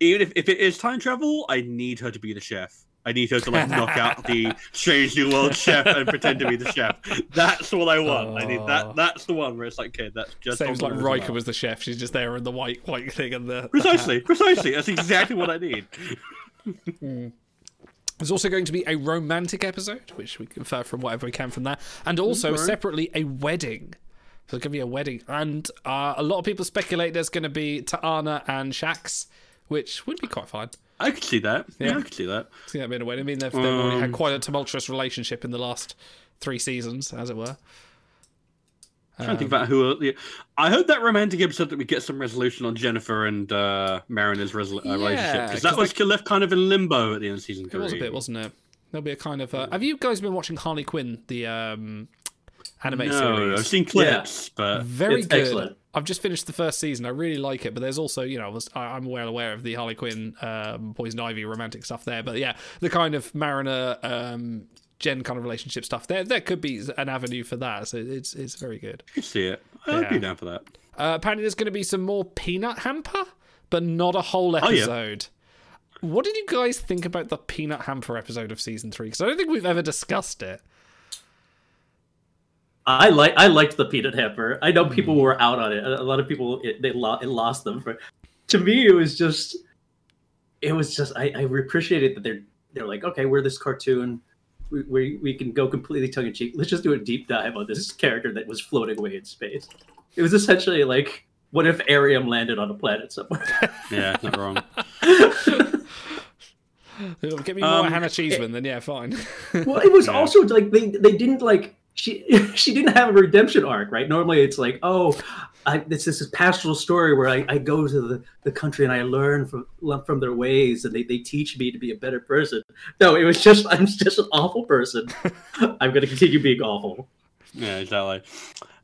Even if, if it is time travel, I need her to be the chef. I need her to like knock out the [LAUGHS] Strange New World chef and pretend to be the chef. That's what I want. I need Oh. that. That's the one where it's like, okay, that's just Seems like Riker was the chef. She's just there in the white white thing and the. the. Precisely, precisely. That's exactly what I need. There's also going to be a romantic episode, which we confer from whatever we can from that, and also Alright. separately a wedding. So there's going to be a wedding, and uh, a lot of people speculate there's going to be T'Ana and Shaxs, which would be quite fun. I could see that. Yeah, Yeah. I could see that. See that being a wedding. I mean, they've, they've already had Um, quite a tumultuous relationship in the last three seasons, as it were. Trying to think about who. Are, the- I hope that romantic episode that we get some resolution on Jennifer and uh, Mariner's resol- uh, relationship because that 'cause was left kind of in limbo at the end of season It was a bit, wasn't it? There'll be a kind of. Uh, have you guys been watching Harley Quinn, the um, anime No, series? I've seen clips, but Very It's good. excellent. I've just finished the first season. I really like it, but there's also, you know, I I'm well aware of the Harley Quinn, um, Poison Ivy romantic stuff there. But yeah, the kind of Mariner, um, Jen kind of relationship stuff there, there could be an avenue for that. So it's it's very good. You see it. I'd Yeah. be down for that. Uh, apparently, there's going to be some more peanut hamper, but not a whole Oh, yeah. episode. What did you guys think about the peanut hamper episode of season three? Because I don't think we've ever discussed it. I like I liked the peanut hamper. I know Hmm. people were out on it. A lot of people it, they lo- it lost them. But to me, it was just it was just I, I appreciated that they're they're like okay, we're this cartoon. We, we, we can go completely tongue in cheek. Let's just do a deep dive on this character that was floating away in space. It was essentially like, what if Airiam landed on a planet somewhere? [LAUGHS] Yeah, not wrong. [LAUGHS] Get me more Um, Hannah Cheeseman, then yeah, fine. well, it was [LAUGHS] Yeah. also like they they didn't like she [LAUGHS] she didn't have a redemption arc, right? Normally, it's like, oh, I, this is pastoral story where I, I go to the, the country and I learn from from their ways and they, they teach me to be a better person. No, it was just [LAUGHS] I'm just an awful person. [LAUGHS] I'm going to continue being awful. Yeah, exactly.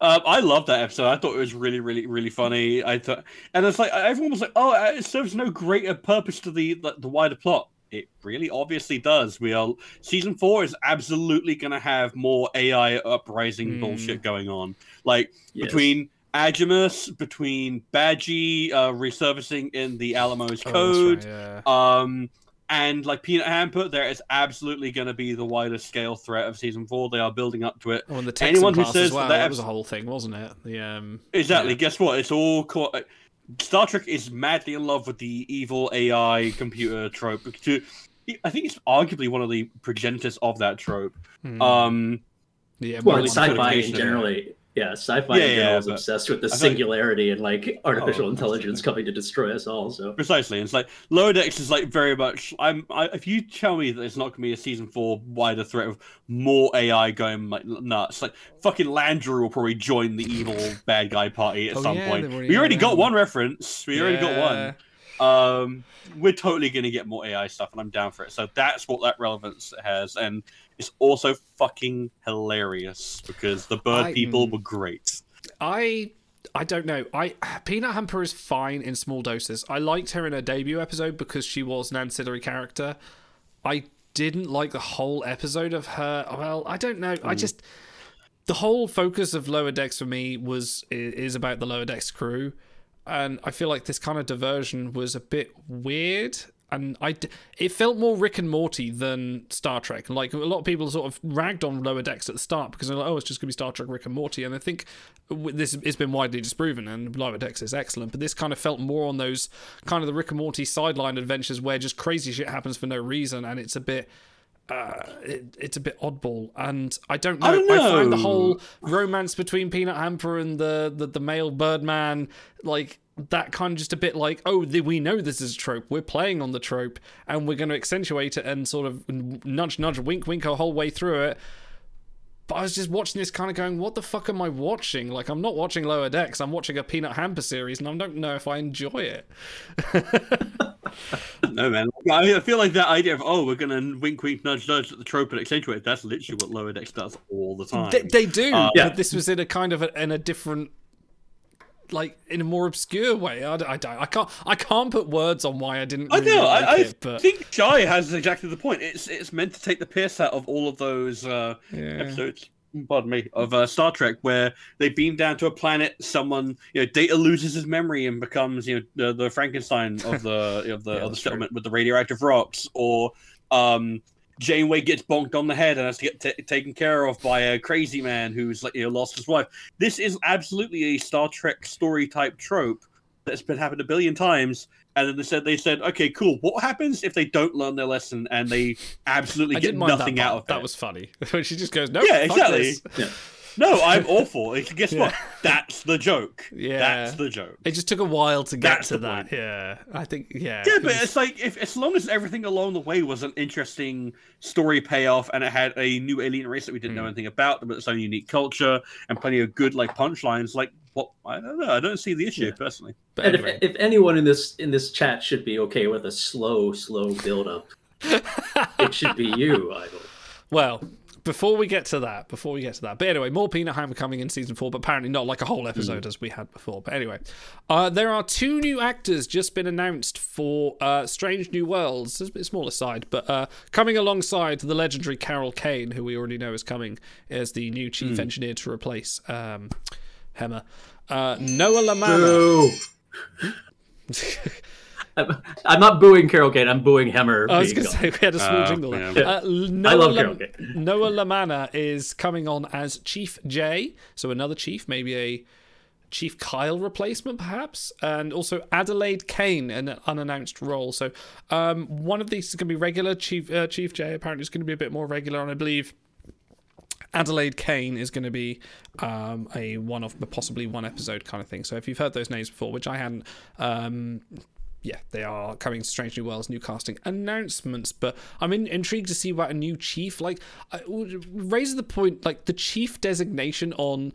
Um, I love that episode. I thought it was really, really, really funny. I thought, and it's like everyone was like, "Oh, it serves no greater purpose to the the, the wider plot." It really, obviously does. We are season four is absolutely going to have more AI uprising Hmm. bullshit going on. Like Yes. between Agimus, between Badgey uh, resurfacing in the Alamo's Oh, code, right, yeah. um, and like Peanut Hamper, there is absolutely going to be the wider scale threat of season four. They are building up to it. Oh, and the Texan anyone who says well. that That, was a whole thing, wasn't it? The um, Exactly. yeah. Guess what? It's all co- Star Trek is madly in love with the evil AI computer trope. To, I think it's arguably one of the progenitors of that trope. Hmm. Um, yeah, Well, it's like- sci-fi interpretation in of it. generally. Yeah, sci-fi Yeah, in general yeah, is obsessed with the I feel like- singularity and like artificial Oh, intelligence absolutely. coming to destroy us all. So precisely. It's like Lower Decks is like very much. I'm. I, if you tell me that it's not going to be a season four wider threat of more AI going like nuts, like fucking Landry will probably join the evil bad guy party at Oh, some yeah, point. we already got got one reference. We already got one. Um we're totally going to get more ai stuff and i'm down for it so that's what that relevance has and it's also fucking hilarious because the bird I- people mm. were great I I don't know. I Peanut Hamper is fine in small doses. I liked her in her debut episode because she was an ancillary character. I didn't like the whole episode of her. Well, I don't know. I just the whole focus of Lower Decks for me was is about the Lower Decks crew, and I feel like this kind of diversion was a bit weird. And I, d- it felt more Rick and Morty than Star Trek. Like a lot of people sort of ragged on Lower Decks at the start because they're like, oh, it's just gonna be Star Trek, Rick and Morty. And I think this has been widely disproven, and Lower Decks is excellent. But this kind of felt more on those kind of the Rick and Morty sideline adventures where just crazy shit happens for no reason, and it's a bit uh, it, it's a bit oddball, and I don't know. I don't know. I find the whole romance between Peanut Hamper and the the, the male Birdman like that kind of just a bit like, oh, the, we know this is a trope. We're playing on the trope, and we're going to accentuate it and sort of nudge, nudge, wink, wink a whole way through it. But I was just watching this kind of going, what the fuck am I watching? Like, I'm not watching Lower Decks. I'm watching a Peanut Hamper series, and I don't know if I enjoy it. [LAUGHS] no man I, feel like that idea of oh we're gonna wink wink nudge nudge at the trope and accentuate it, that's literally what lower decks does all the time They, they do, Uh, Yeah. but this was in a kind of a, in a different, like in a more obscure way. I, I don't, I can't, I can't put words on why I didn't. I Really know. like I, I but think Shy has exactly the point. It's it's meant to take the piss out of all of those uh, Yeah. episodes. Pardon me of uh, Star Trek where they beam down to a planet. Someone, you know, Data loses his memory and becomes, you know, the, the Frankenstein of the of the [LAUGHS] Yeah, of the settlement with the radioactive rocks, or um, Janeway gets bonked on the head and has to get ta taken care of by a crazy man who's like you know lost his wife. This is absolutely a Star Trek story type trope that's been happened a billion times. And then they said they said, okay, cool. What happens if they don't learn their lesson and they absolutely I get nothing out part. of that. it? was funny. [LAUGHS] She just goes, no, Yeah, exactly. Yeah. No, I'm awful. Guess Yeah. what? That's the joke. Yeah. That's the joke. It just took a while to get That's to that. point. Yeah, I think. Yeah. Yeah, it but was- it's like if as long as everything along the way was an interesting story payoff and it had a new alien race that we didn't know Hmm. anything about, but its own unique culture and plenty of good like punchlines, like what I don't know. I don't see the issue Yeah. personally. but And anyway. if, if anyone in this in this chat should be okay with a slow, slow build up, [LAUGHS] it should be you, Idol. Well, before we get to that, before we get to that, but anyway, more Peanut Hamper coming in season four, but apparently not like a whole episode as we had before. But anyway, uh, there are two new actors just been announced for uh, Strange New Worlds. It's a bit smaller side, but uh, coming alongside the legendary Carol Kane, who we already know is coming as the new chief engineer to replace um, Hemmer. Uh, Noah Lamanna. [LAUGHS] Boo. I'm, I'm not booing Carol Kane. I'm booing Hemmer. I was going to say we had a small Uh, jingle yeah. Uh, Noah I love Lam- Carol Kane. Noah Lamanna is coming on as Chief J, so another chief, maybe a Chief Kyle replacement, perhaps, and also Adelaide Kane in an unannounced role. So um, one of these is going to be regular. Chief uh, Chief J apparently is going to be a bit more regular, and I believe. Adelaide Kane is going to be um, a one of possibly one episode kind of thing. So if you've heard those names before, which I hadn't, um, yeah, they are coming to Strange New Worlds new casting announcements. But I'm in, intrigued to see about a new chief. Like, I, raises the point, like the chief designation on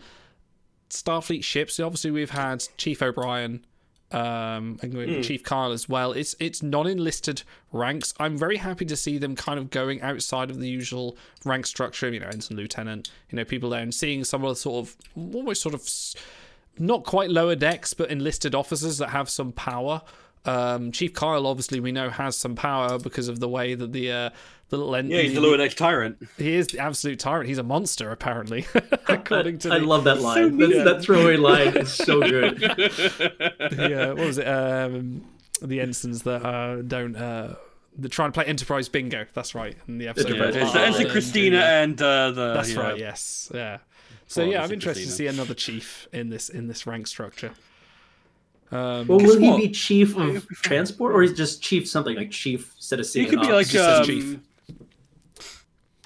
Starfleet ships. Obviously, we've had Chief O'Brien, um, and Chief Kyle as well. It's it's non-enlisted ranks. I'm very happy to see them kind of going outside of the usual rank structure. You know, ensign, lieutenant. You know, people there and seeing some of the sort of almost sort of not quite lower decks, but enlisted officers that have some power. Um, Chief Kyle, obviously, we know has some power because of the way that the uh, the little en- Yeah, he's the lower decks tyrant. he is the absolute tyrant. He's a monster, apparently, [LAUGHS] [LAUGHS] according to I the, love that line. that, that throwaway line is so [LAUGHS] good. yeah, uh, what was it? Um, the ensigns that uh, don't uh, they're trying to play Enterprise Bingo. That's right. In the episode, Enterprise Yeah, where it's, Bingo. it's Lana the Christina and- and uh, the. That's yeah. right. Yes. Yeah. So Well, yeah, I'm obviously interested to see another chief in this in this rank structure. Um, Well, Guess will he what? be chief of transport, or is just chief something like chief instead of He seeing could be like um, chief.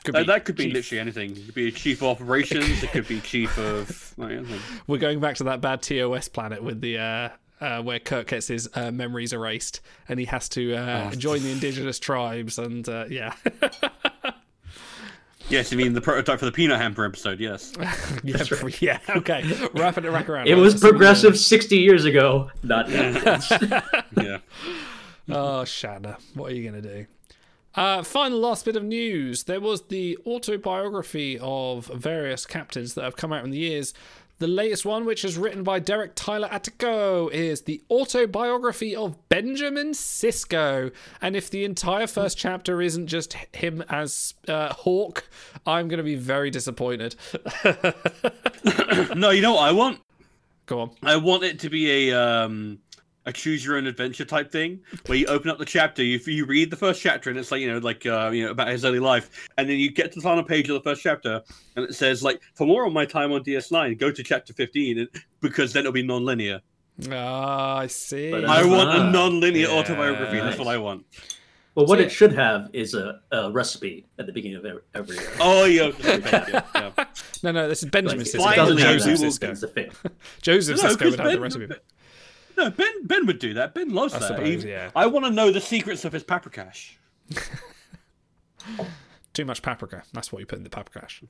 could uh, be that could be chief. literally anything. It could be a chief of operations. it could be chief of. like. [LAUGHS] We're going back to that bad TOS planet with the uh, uh, where Kirk gets his uh, memories erased, and he has to uh, Oh. join the [LAUGHS] indigenous tribes, and uh, yeah, [LAUGHS] Yes, I mean the prototype for the peanut hamper episode. Yes. [LAUGHS] yeah, yeah. Okay, wrapping it back around. It Right, was let's progressive 60 years ago, not now. [LAUGHS] yeah. Oh, Shatner, what are you going to do? Uh, final last bit of news. There was the autobiography of various captains that have come out in the years. The latest one, which is written by Derek Tyler Attico, is the autobiography of Benjamin Sisko. And if the entire first chapter isn't just him as uh, Hawk, I'm going to be very disappointed. [LAUGHS] No, you know what I want? Go on. I want it to be a um a choose your own adventure type thing where you open up the chapter, you you read the first chapter, and it's like you know like uh, you know about his early life, and then you get to the final page of the first chapter, and it says like for more on my time on DS9, go to chapter 15, and, because then it'll be non-linear. Ah, I see. But, I want a Ah. non-linear Yeah. autobiography. That's what I want. Well, what So- it should have is a, a recipe at the beginning of every. every uh, Oh yeah, yeah, yeah. [LAUGHS] no, no, this is Benjamin like, Sisko. it Why doesn't is have Joseph that. Sisko. It's a thing. [LAUGHS] Joseph No, would have the Ben- recipe. No, Ben Ben would do that. Ben loves I that. suppose, He- yeah. I want to know the secrets of his paprikash. [LAUGHS] Too much paprika. That's what you put in the paprikash.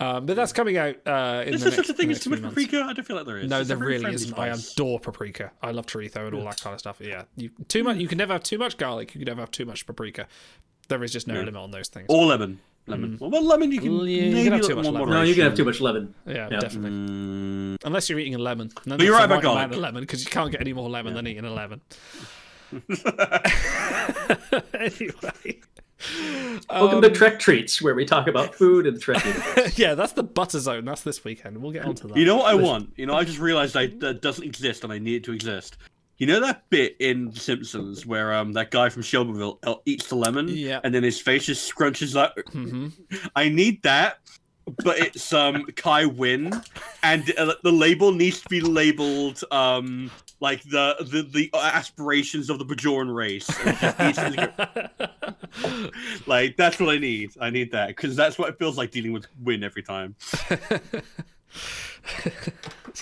Um, but that's coming out uh, in Is the there next, such a thing the as too much months. paprika? I don't feel like there is. No, It's there really isn't. I adore paprika. I love chorizo and all that kind of stuff. Yeah, you too much. You can never have too much garlic. You can never have too much paprika. There is just no Yeah. lemon on those things. Or lemon. Lemon. Well, well, lemon you can Well, yeah, you can have too much lemon. No, you can have too much lemon. yeah, yeah. definitely. Mm, Unless you're eating a lemon. Then But you're right the about amount of garlic. lemon because you can't get any more lemon than eating a lemon. [LAUGHS] [LAUGHS] anyway. Welcome Um, to Trek Treats, where we talk about food and the Trek [LAUGHS] yeah, that's the butter zone. That's this weekend. We'll get onto that. You know what I want? You know, I just realized I, that doesn't exist and I need it to exist. You know that bit in The Simpsons where um that guy from Shelbyville eats the lemon Yeah. and then his face just scrunches up? hmm I need that, but it's um Kai Winn, and uh, the label needs to be labeled um like the the, the aspirations of the Bajoran race. It just needs to go- [LAUGHS] like that's what I need. I need that because that's what it feels like dealing with Winn every time. [LAUGHS]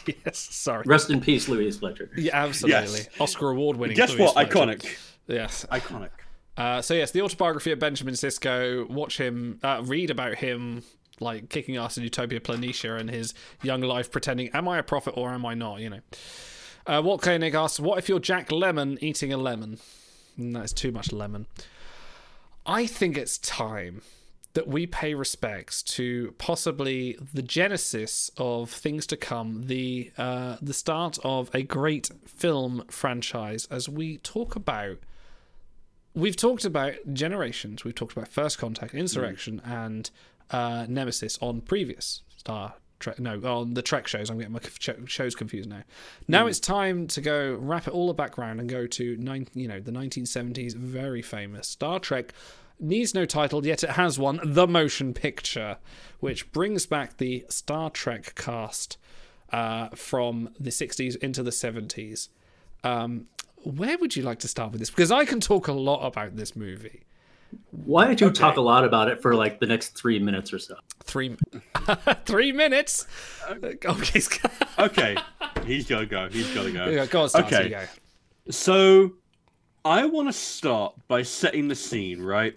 yes, sorry. Rest in peace, Louise Fletcher. Yeah, absolutely. Yes. Oscar award winning. Guess what? Iconic. Yes. Iconic. Uh, so yes, the autobiography of Benjamin Sisko. Watch him, uh, read about him, like kicking ass in Utopia Planitia and his young life, pretending, "Am I a prophet or am I not?" You know. Uh, Walt Koenig asks, "What if you're Jack Lemmon eating a lemon?" Mm, That's too much lemon. I think it's time that we pay respects to possibly the genesis of things to come, the uh, the start of a great film franchise. As we talk about, we've talked about Generations, we've talked about First Contact, Insurrection, and uh, Nemesis on previous Star Trek. No, on the Trek shows. I'm getting my shows confused now. Now it's time to go wrap it all the background and go to nine, you know, the 1970s, very famous Star Trek needs no title, yet it has one The Motion Picture, which brings back the Star Trek cast uh, from the 60s into the 70s. Um, where would you like to start with this? Because I can talk a lot about this movie. Why don't you talk a lot about it for like the next three minutes or so? Three, [LAUGHS] three minutes. Okay, oh, [LAUGHS] Okay, he's gotta go. He's gotta go. Yeah, go on, start, Okay. go. So, I want to start by setting the scene, right?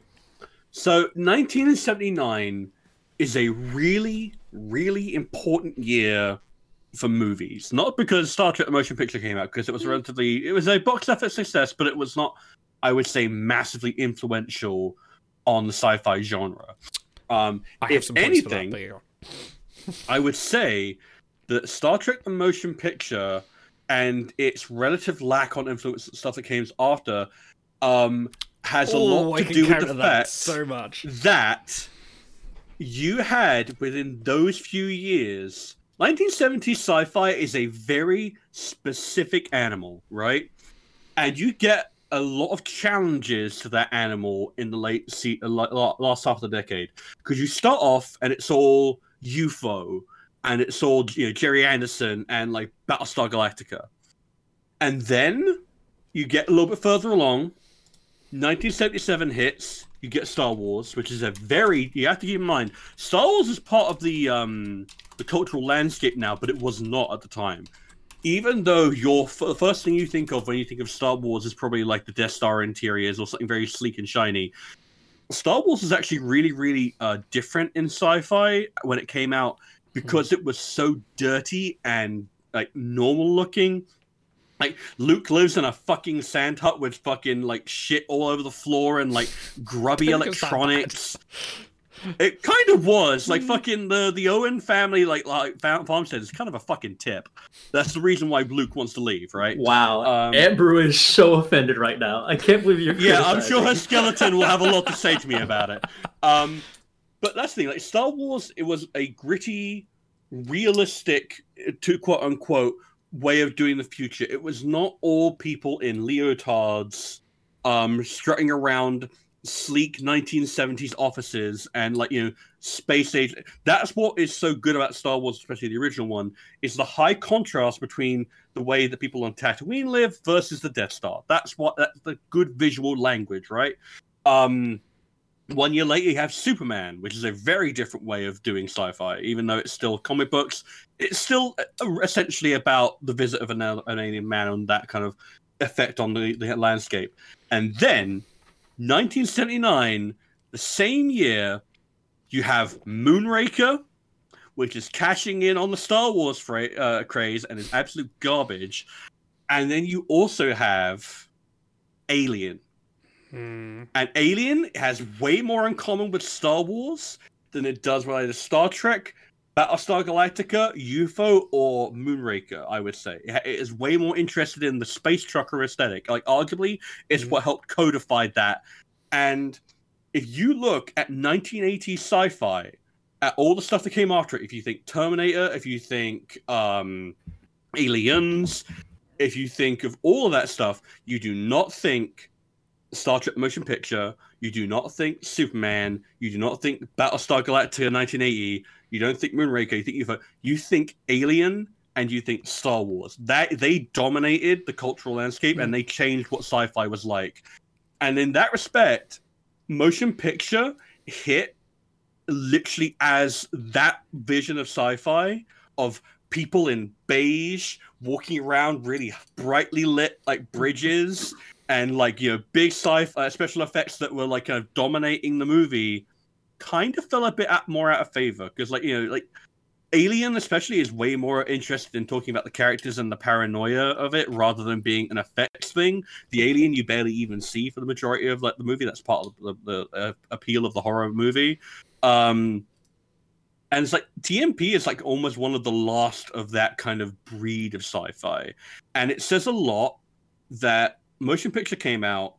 So, 1979 is a really, really important year for movies. Not because Star Trek: The Motion Picture came out, because it was mm. relatively, it was a box office success, but it was not, I would say, massively influential on the sci-fi genre. Um, I have if some points for that, anything. I would say that Star Trek: The Motion Picture and its relative lack on influence stuff that came after um, has a Oh, lot I to do with the that fact so much. that you had within those few years 1970 sci-fi is a very specific animal right and you get a lot of challenges to that animal in the late se- uh, la- la- last half of the decade. Because you start off and it's all ufo and it's all you know gerry anderson and like battlestar galactica. And then you get a little bit further along 1977 hits you get star wars which is a very you have to keep in mind star wars is part of the um the cultural landscape now but it was not at the time even though your f- the first thing you think of when you think of star wars is probably like the death star interiors or something very sleek and shiny star wars is actually really really uh, different in sci-fi when it came out because it was so dirty and like normal looking like Luke lives in a fucking sand hut with fucking like shit all over the floor and like grubby Don't think it's that bad. electronics. It kind of was like fucking the the Owen family like like farmstead is kind of a fucking tip. That's the reason why Luke wants to leave, right? Wow, Um, Aunt Beru is so offended right now. I can't believe you're. Yeah, I'm sure her skeleton will have a lot to say to me about it. [LAUGHS] Um, but that's the thing. Like Star Wars, it was a gritty, realistic, to quote unquote, way of doing the future. It was not all people in leotards, um, strutting around sleek 1970s offices and like you know space age. That's what is so good about Star Wars, especially the original one, is the high contrast between the way that people on Tatooine live versus the Death Star. That's what that's the good visual language, right? Um, one year later, you have Superman, which is a very different way of doing sci-fi. Even though it's still comic books, it's still uh, essentially about the visit of an, an alien man and that kind of effect on the, the landscape. And then, 1979, the same year, you have Moonraker, which is cashing in on the Star Wars fra- uh, craze and is absolute garbage. And then you also have Alien. Hmm. And Alien has way more in common with Star Wars than it does with either Star Trek, Battlestar Galactica, UFO, or Moonraker, I would say. It is way more interested in the space trucker aesthetic. Like, arguably, it's Mhm. what helped codify that. And if you look at 1980s sci fi, at all the stuff that came after it, if you think Terminator, if you think um, Aliens, if you think of all of that stuff, you do not think Star Trek motion picture. You do not think Superman. You do not think Battlestar Galactica 1980. You don't think Moonraker. You think UFO. You think Alien and you think Star Wars. That they dominated the cultural landscape and mm. they changed what sci-fi was like. And in that respect, motion picture hit literally as that vision of sci-fi of people in beige walking around really brightly lit like bridges and like you know big sci-fi uh, special effects that were like kind of dominating the movie kind of fell a bit out, more out of favor because like you know like Alien, especially, is way more interested in talking about the characters and the paranoia of it rather than being an effects thing. The Alien you barely even see for the majority of like the movie. That's part of the, the uh, appeal of the horror movie. Um, and it's like TMP is like almost one of the last of that kind of breed of sci-fi, and it says a lot that motion picture came out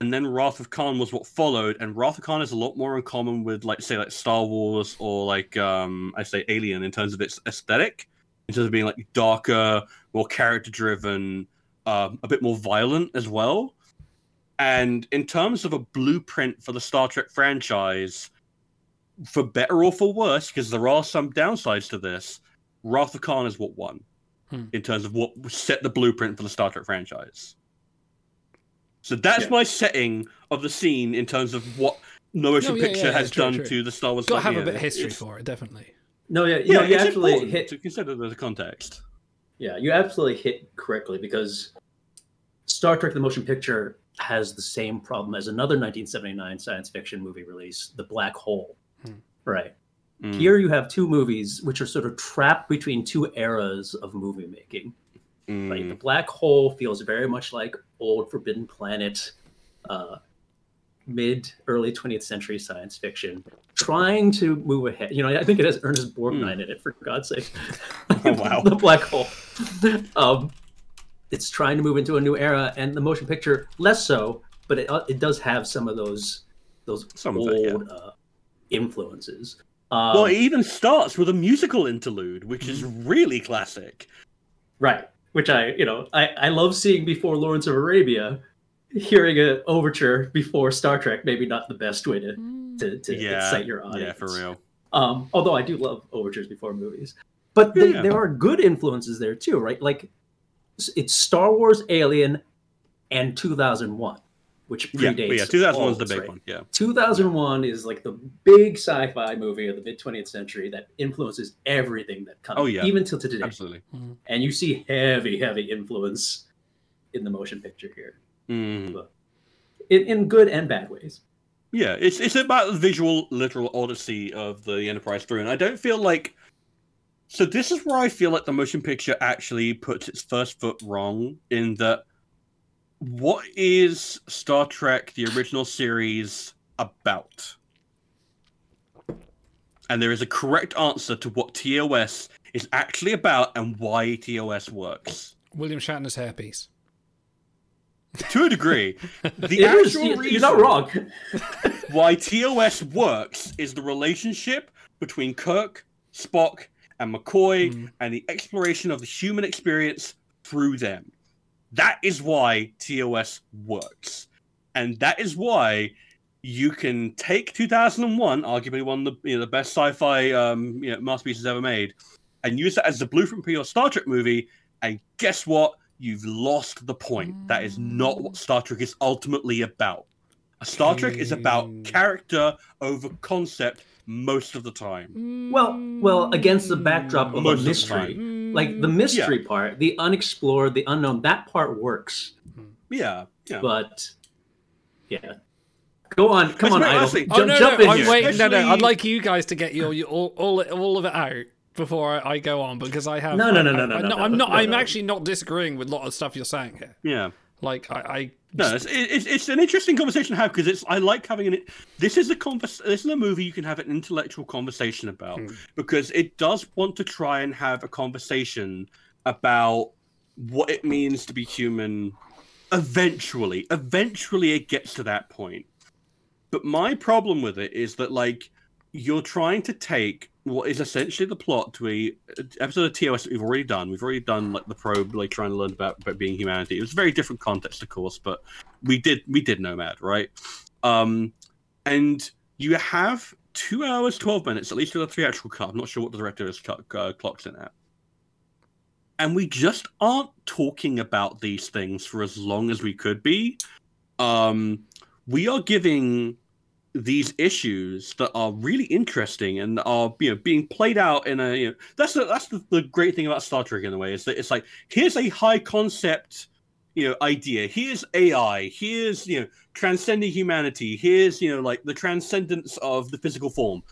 and then Wrath of Khan was what followed, and Wrath of Khan is a lot more in common with like say like Star Wars or like um I say Alien in terms of its aesthetic, in terms of being like darker, more character driven, um, a bit more violent as well. And in terms of a blueprint for the Star Trek franchise, for better or for worse, because there are some downsides to this, Wrath of Khan is what won Hmm. in terms of what set the blueprint for the Star Trek franchise. So that's Yeah. my setting of the scene in terms of what no motion No, yeah, picture yeah, yeah, has true, done true. to the Star Wars. Got to have a bit of history it's- for it, definitely. No, yeah, you Yeah, know, you it's actually important hit to consider the context. Yeah, you absolutely hit correctly because Star Trek the Motion Picture has the same problem as another 1979 science fiction movie release, The Black Hole. Hmm. Right. Mm. Here you have two movies which are sort of trapped between two eras of movie making. Mm. Like The Black Hole feels very much like old Forbidden Planet, uh, mid early 20th century science fiction, trying to move ahead. You know, I think it has Ernest Borgnine in it, for God's sake. [LAUGHS] Oh, wow. [LAUGHS] the Black Hole. Um, it's trying to move into a new era, and the motion picture less so, but it, uh, it does have some of those those Some of it, yeah. old uh, influences. Um, well, it even starts with a musical interlude, which is Mm-hmm. really classic. Right. Which I, you know, I, I love seeing before Lawrence of Arabia. Hearing an overture before Star Trek, maybe not the best way to, to, to Yeah, excite your audience. Yeah, for real. Um, although I do love overtures before movies, but they, yeah. there are good influences there too, right? Like it's Star Wars, Alien, and 2001, which predates. but yeah, 2001 is the big right? one. Yeah. 2001 is like the big sci-fi movie of the mid 20th century that influences everything that comes, Oh, yeah. even till today Absolutely. and you see heavy, heavy influence in the motion picture here, Mm. in, in good and bad ways. Yeah, it's it's about the visual, literal odyssey of the Enterprise through, and I don't feel like. So this is where I feel like the motion picture actually puts its first foot wrong in that. What is Star Trek: The Original Series about? And there is a correct answer to what TOS is actually about and why TOS works. William Shatner's hairpiece. [LAUGHS] To a degree, [LAUGHS] the It is- actual you- reason you're not wrong. [LAUGHS] why TOS works is the relationship between Kirk, Spock, and McCoy Mm. and the exploration of the human experience through them. That is why TOS works. And that is why you can take 2001, arguably one of the, you know, the best sci-fi um, you know, masterpieces ever made, and use that as the blueprint for your Star Trek movie. And guess what? You've lost the point. That is not what Star Trek is ultimately about. A Star Trek is about Hmm. character over concept most of the time. Well, well, against the backdrop of Most a mystery, Mm. Like the mm-hmm. mystery part, the unexplored, the unknown, that part works. Yeah, yeah. But yeah, go on, come on, Idol, jump, Oh no, jump no, in I'm here. waiting. No, no, I'd like you guys to get your, your all, all, all of it out before I, I go on because I have. No, no, no, I- no, no, I- no, no, I'm not. I'm actually not disagreeing with a lot of stuff you're saying here. yeah. Like I, I No, it's, it's it's an interesting conversation to have because it's I like having an. This is a convers. This is a movie you can have an intellectual conversation about Hmm. because it does want to try and have a conversation about what it means to be human. Eventually, eventually, it gets to that point. But my problem with it is that like you're trying to take what is essentially the plot to a episode of TOS that we've already done. We've already done like the probe, like trying to learn about, about being humanity. It was a very different context, of course, but we did we did Nomad, right? Um, and you have two hours twelve minutes, at least for the theatrical cut. I'm not sure what the director has cut, uh, clocked in at. And we just aren't talking about these things for as long as we could be. Um, we are giving these issues that are really interesting and are you know being played out in a you know that's the, that's the, the great thing about Star Trek in a way is that it's like here's a high concept you know idea here's AI here's you know transcending humanity here's you know like the transcendence of the physical form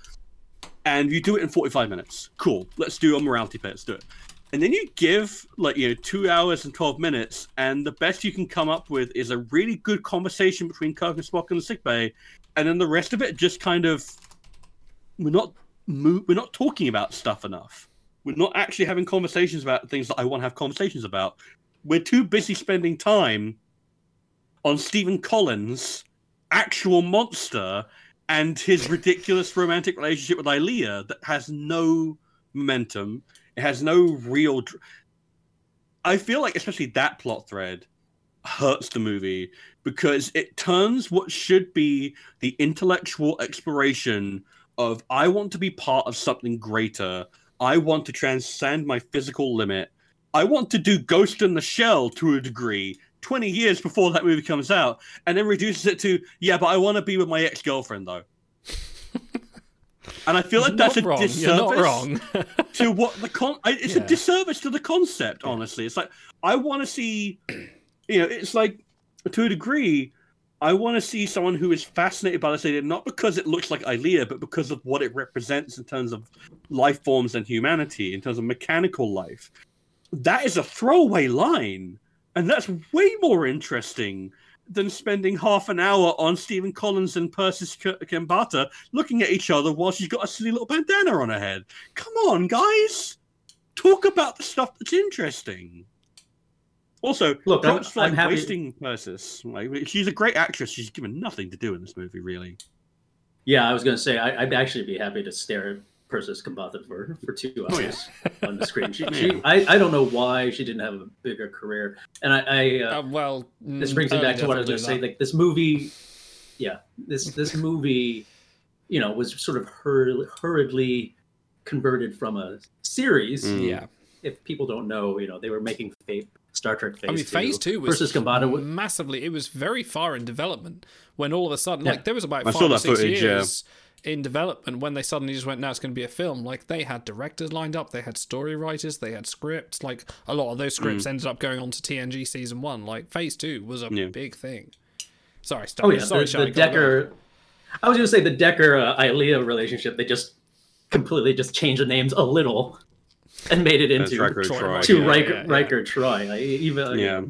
and you do it in 45 minutes. Cool. Let's do a morality play. Let's do it. And then you give like you know two hours and 12 minutes, and the best you can come up with is a really good conversation between Kirk and Spock in the sickbay, and then the rest of it just kind of we're not mo- we're not talking about stuff enough. We're not actually having conversations about things that I want to have conversations about. We're too busy spending time on Stephen Collins' actual monster and his ridiculous romantic relationship with Ilia that has no momentum. It has no real. Dr- I feel like, especially that plot thread, hurts the movie because it turns what should be the intellectual exploration of I want to be part of something greater. I want to transcend my physical limit. I want to do Ghost in the Shell to a degree, 20 years before that movie comes out, and then reduces it to, yeah, but I want to be with my ex girlfriend, though. and I feel like that's a wrong. disservice You're not wrong. to what the con. I- It's [LAUGHS] Yeah. a disservice to the concept, honestly. It's like, I want to see, you know, it's like, to a degree, I want to see someone who is fascinated by this idea, not because it looks like Ilia, but because of what it represents in terms of life forms and humanity, in terms of mechanical life. That is a throwaway line, and that's way more interesting than spending half an hour on Stephen Collins and Persis K- looking at each other while she's got a silly little bandana on her head. Come on, guys! Talk about the stuff that's interesting. Also, Look, I'm- props like I'm happy- wasting Persis. Like, she's a great actress. She's given nothing to do in this movie, really. Yeah, I was going to say I, I'd actually be happy to stare at Persis Khambatta for for two Oh, hours on the screen. She, [LAUGHS] she I, I don't know why she didn't have a bigger career, and I, I uh, Uh, well, this mm, brings me back to what I was going to say. Like this movie, yeah, this this movie, you know, was sort of hur- hurriedly converted from a series. Mm. yeah. If people don't know, you know, they were making fa- Star Trek Phase I mean, Phase Two was Persis Khambatta. was- massively. It was very far in development when all of a sudden, Yeah. like, there was about I five saw or that six footage, yeah. years in development when they suddenly just went, "Now it's going to be a film." Like, they had directors lined up, they had story writers, they had scripts. Like, a lot of those scripts ended up going on to TNG season one. Like, Phase Two was a Yeah. big thing. Sorry, Oh sorry, yeah, sorry, the, Shai, the go, go. Decker. I was going to say the Decker uh, Ilia relationship. They just completely just changed the names a little and made it into Riker Troi Troi, to yeah, Riker, yeah, yeah. Riker Troi. I, even Yeah.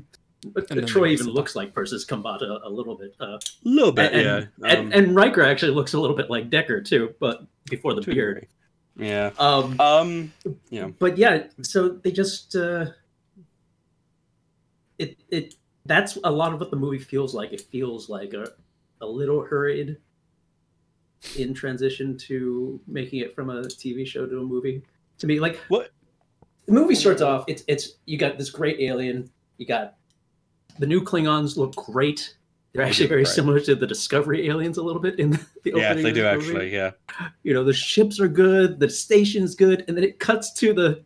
but And then Troi even mixed it looks like Persis Khambatta a little bit. Uh, little bit, and, yeah. Um, and Riker actually looks a little bit like Decker too, but before the to beard. degree. Yeah. Um, Um. Yeah. but yeah, so they just uh, it it that's a lot of what the movie feels like. It feels like a a little hurried in transition to making it from a TV show to a movie. To me, like What? The movie starts off, it's it's you got this great alien, you got the new Klingons look great. They're actually very Right. similar to the Discovery aliens a little bit in the, the Yeah, they do movie actually. Yeah. you know the ships are good the station's good and then it cuts to the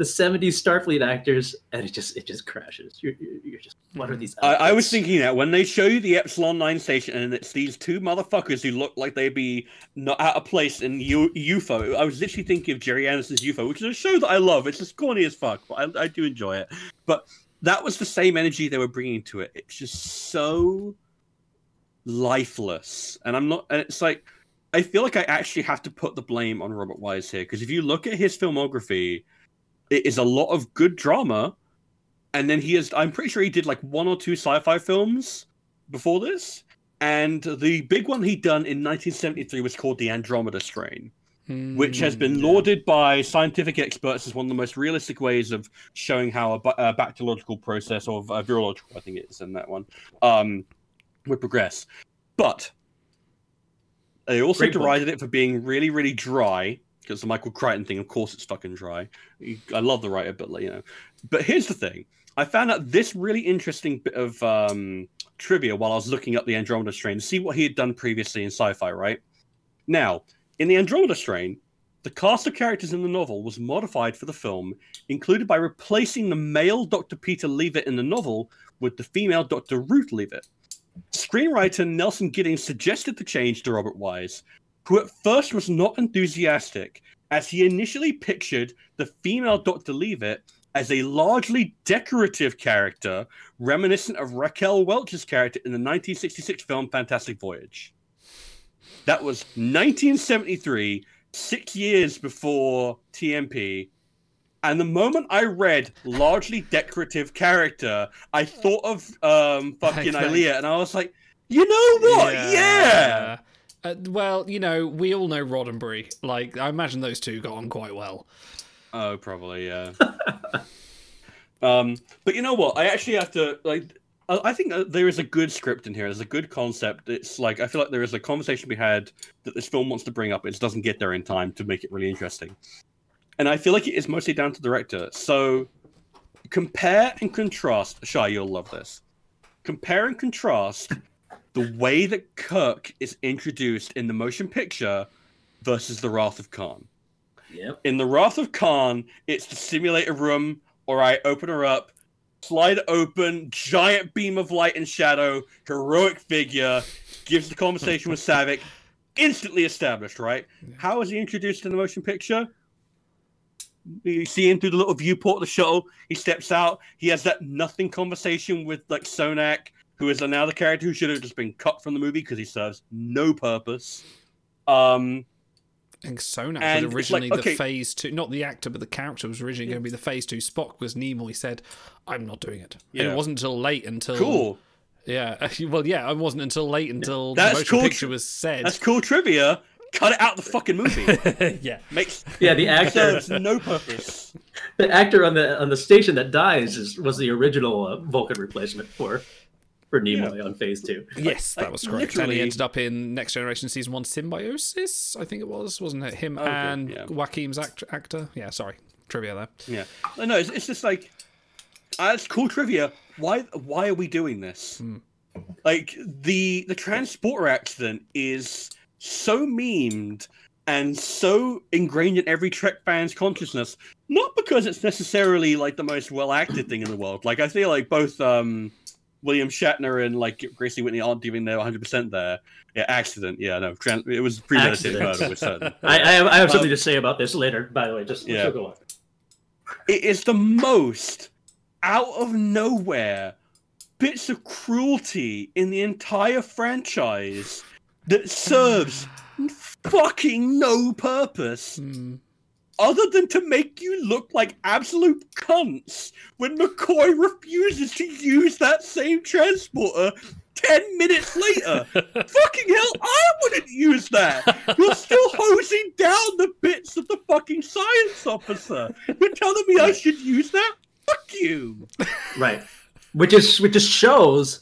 the 70s starfleet actors and it just it just crashes you're, you're, just what are these I, I was thinking that when they show you the Epsilon 9 station and it's these two motherfuckers who look like they'd be not out of place in U- UFO, I was literally thinking of Gerry Anderson's UFO, which is a show that I love. It's just corny as fuck, but I, I do enjoy it. But that was the same energy they were bringing to it. It's just so lifeless. And I'm not, and it's like, I feel like I actually have to put the blame on Robert Wise here because if you look at his filmography, it is a lot of good drama and then he is i'm pretty sure he did like one or two sci-fi films before this and the big one he'd done in 1973 was called the andromeda strain which has been yeah. lauded by scientific experts as one of the most realistic ways of showing how a, ba- a bacteriological process or a virological i think it is in that one um, would progress but they also Great book. derided it for being really really dry because the michael crichton thing of course it's stuck fucking dry i love the writer but you know but here's the thing I found out this really interesting bit of um, trivia while I was looking up the Andromeda Strain to see what he had done previously in sci-fi. Right now, in the Andromeda Strain, the cast of characters in the novel was modified for the film, included by replacing the male Dr. Peter Leavitt in the novel with the female Dr. Ruth Leavitt. Screenwriter Nelson Giddings suggested the change to Robert Wise, who at first was not enthusiastic, as he initially pictured the female Dr. Leavitt as a largely decorative character reminiscent of Raquel Welch's character in the 1966 film Fantastic Voyage. That was 1973. six years before TMP, and the moment I read largely decorative character, I thought of um [LAUGHS] fucking. Ilia, and I was like, you know what? Yeah. Uh, well, you know, we all know Roddenberry. Like, I imagine those two got on quite well. Oh, probably yeah. [LAUGHS] um, but you know what? I actually have to like. I think there is a good script in here. There's a good concept. It's like I feel like there is a conversation we had that this film wants to bring up. It just doesn't get there in time to make it really interesting. And I feel like it is mostly down to the director. So compare and contrast. Shy, you'll love this. Compare and contrast the way that Kirk is introduced in the motion picture versus the Wrath of Khan Yep. in the Wrath of Khan, it's the simulator room. All right, open her up, slide it open, giant beam of light and shadow, heroic figure, gives the conversation with Saavik, instantly established. Right? How is he introduced in the motion picture? You see him through the little viewport of the shuttle. He steps out. He has that nothing conversation with like Sonak, who is now the character who should have just been cut from the movie because he serves no purpose. Um, I think Sonak And was it's like, originally okay- the phase two, not the actor, but the character was originally going to be the phase two Spock. Was Nimoy said, "I'm not doing it." And it wasn't until late until cool. Yeah, [LAUGHS] well, yeah, it wasn't until late until That's the motion cool picture tr- was said. That's cool trivia. Cut it out the fucking movie. [LAUGHS] yeah, Makes Yeah, the [LAUGHS] actor, serves no purpose. the actor on the on the station that dies is, was the original uh, Vulcan replacement for for Nimoy on Phase Two. [LAUGHS] yes, that was correct. And he ended up in Next Generation season one Symbiosis, I think it was, wasn't it? Him Okay, and yeah. Joaquin's act- actor. Yeah, sorry, trivia there. Yeah. No, no, it's, it's just like it's cool trivia. Why why are we doing this? Like the the transporter accident is so memed and so ingrained in every Trek fan's consciousness, not because it's necessarily like the most well acted thing in the world. Like I feel like both um William Shatner and like Grace Lee Whitney aren't giving their 100 percent there. Yeah, accident. Yeah, no, tran- it was premeditated murder. We're certain. [LAUGHS] I, I have, I have Um, something to say about this later. By the way, just Yeah. yeah. go on. it is the most out of nowhere bits of cruelty in the entire franchise that serves [SIGHS] fucking no purpose Hmm. Other than to make you look like absolute cunts when McCoy refuses to use that same transporter 10 minutes later. [LAUGHS] fucking hell, I wouldn't use that. You're still hosing down the bits of the fucking science officer. You're telling me I should use that? Fuck you. Right, which is which just shows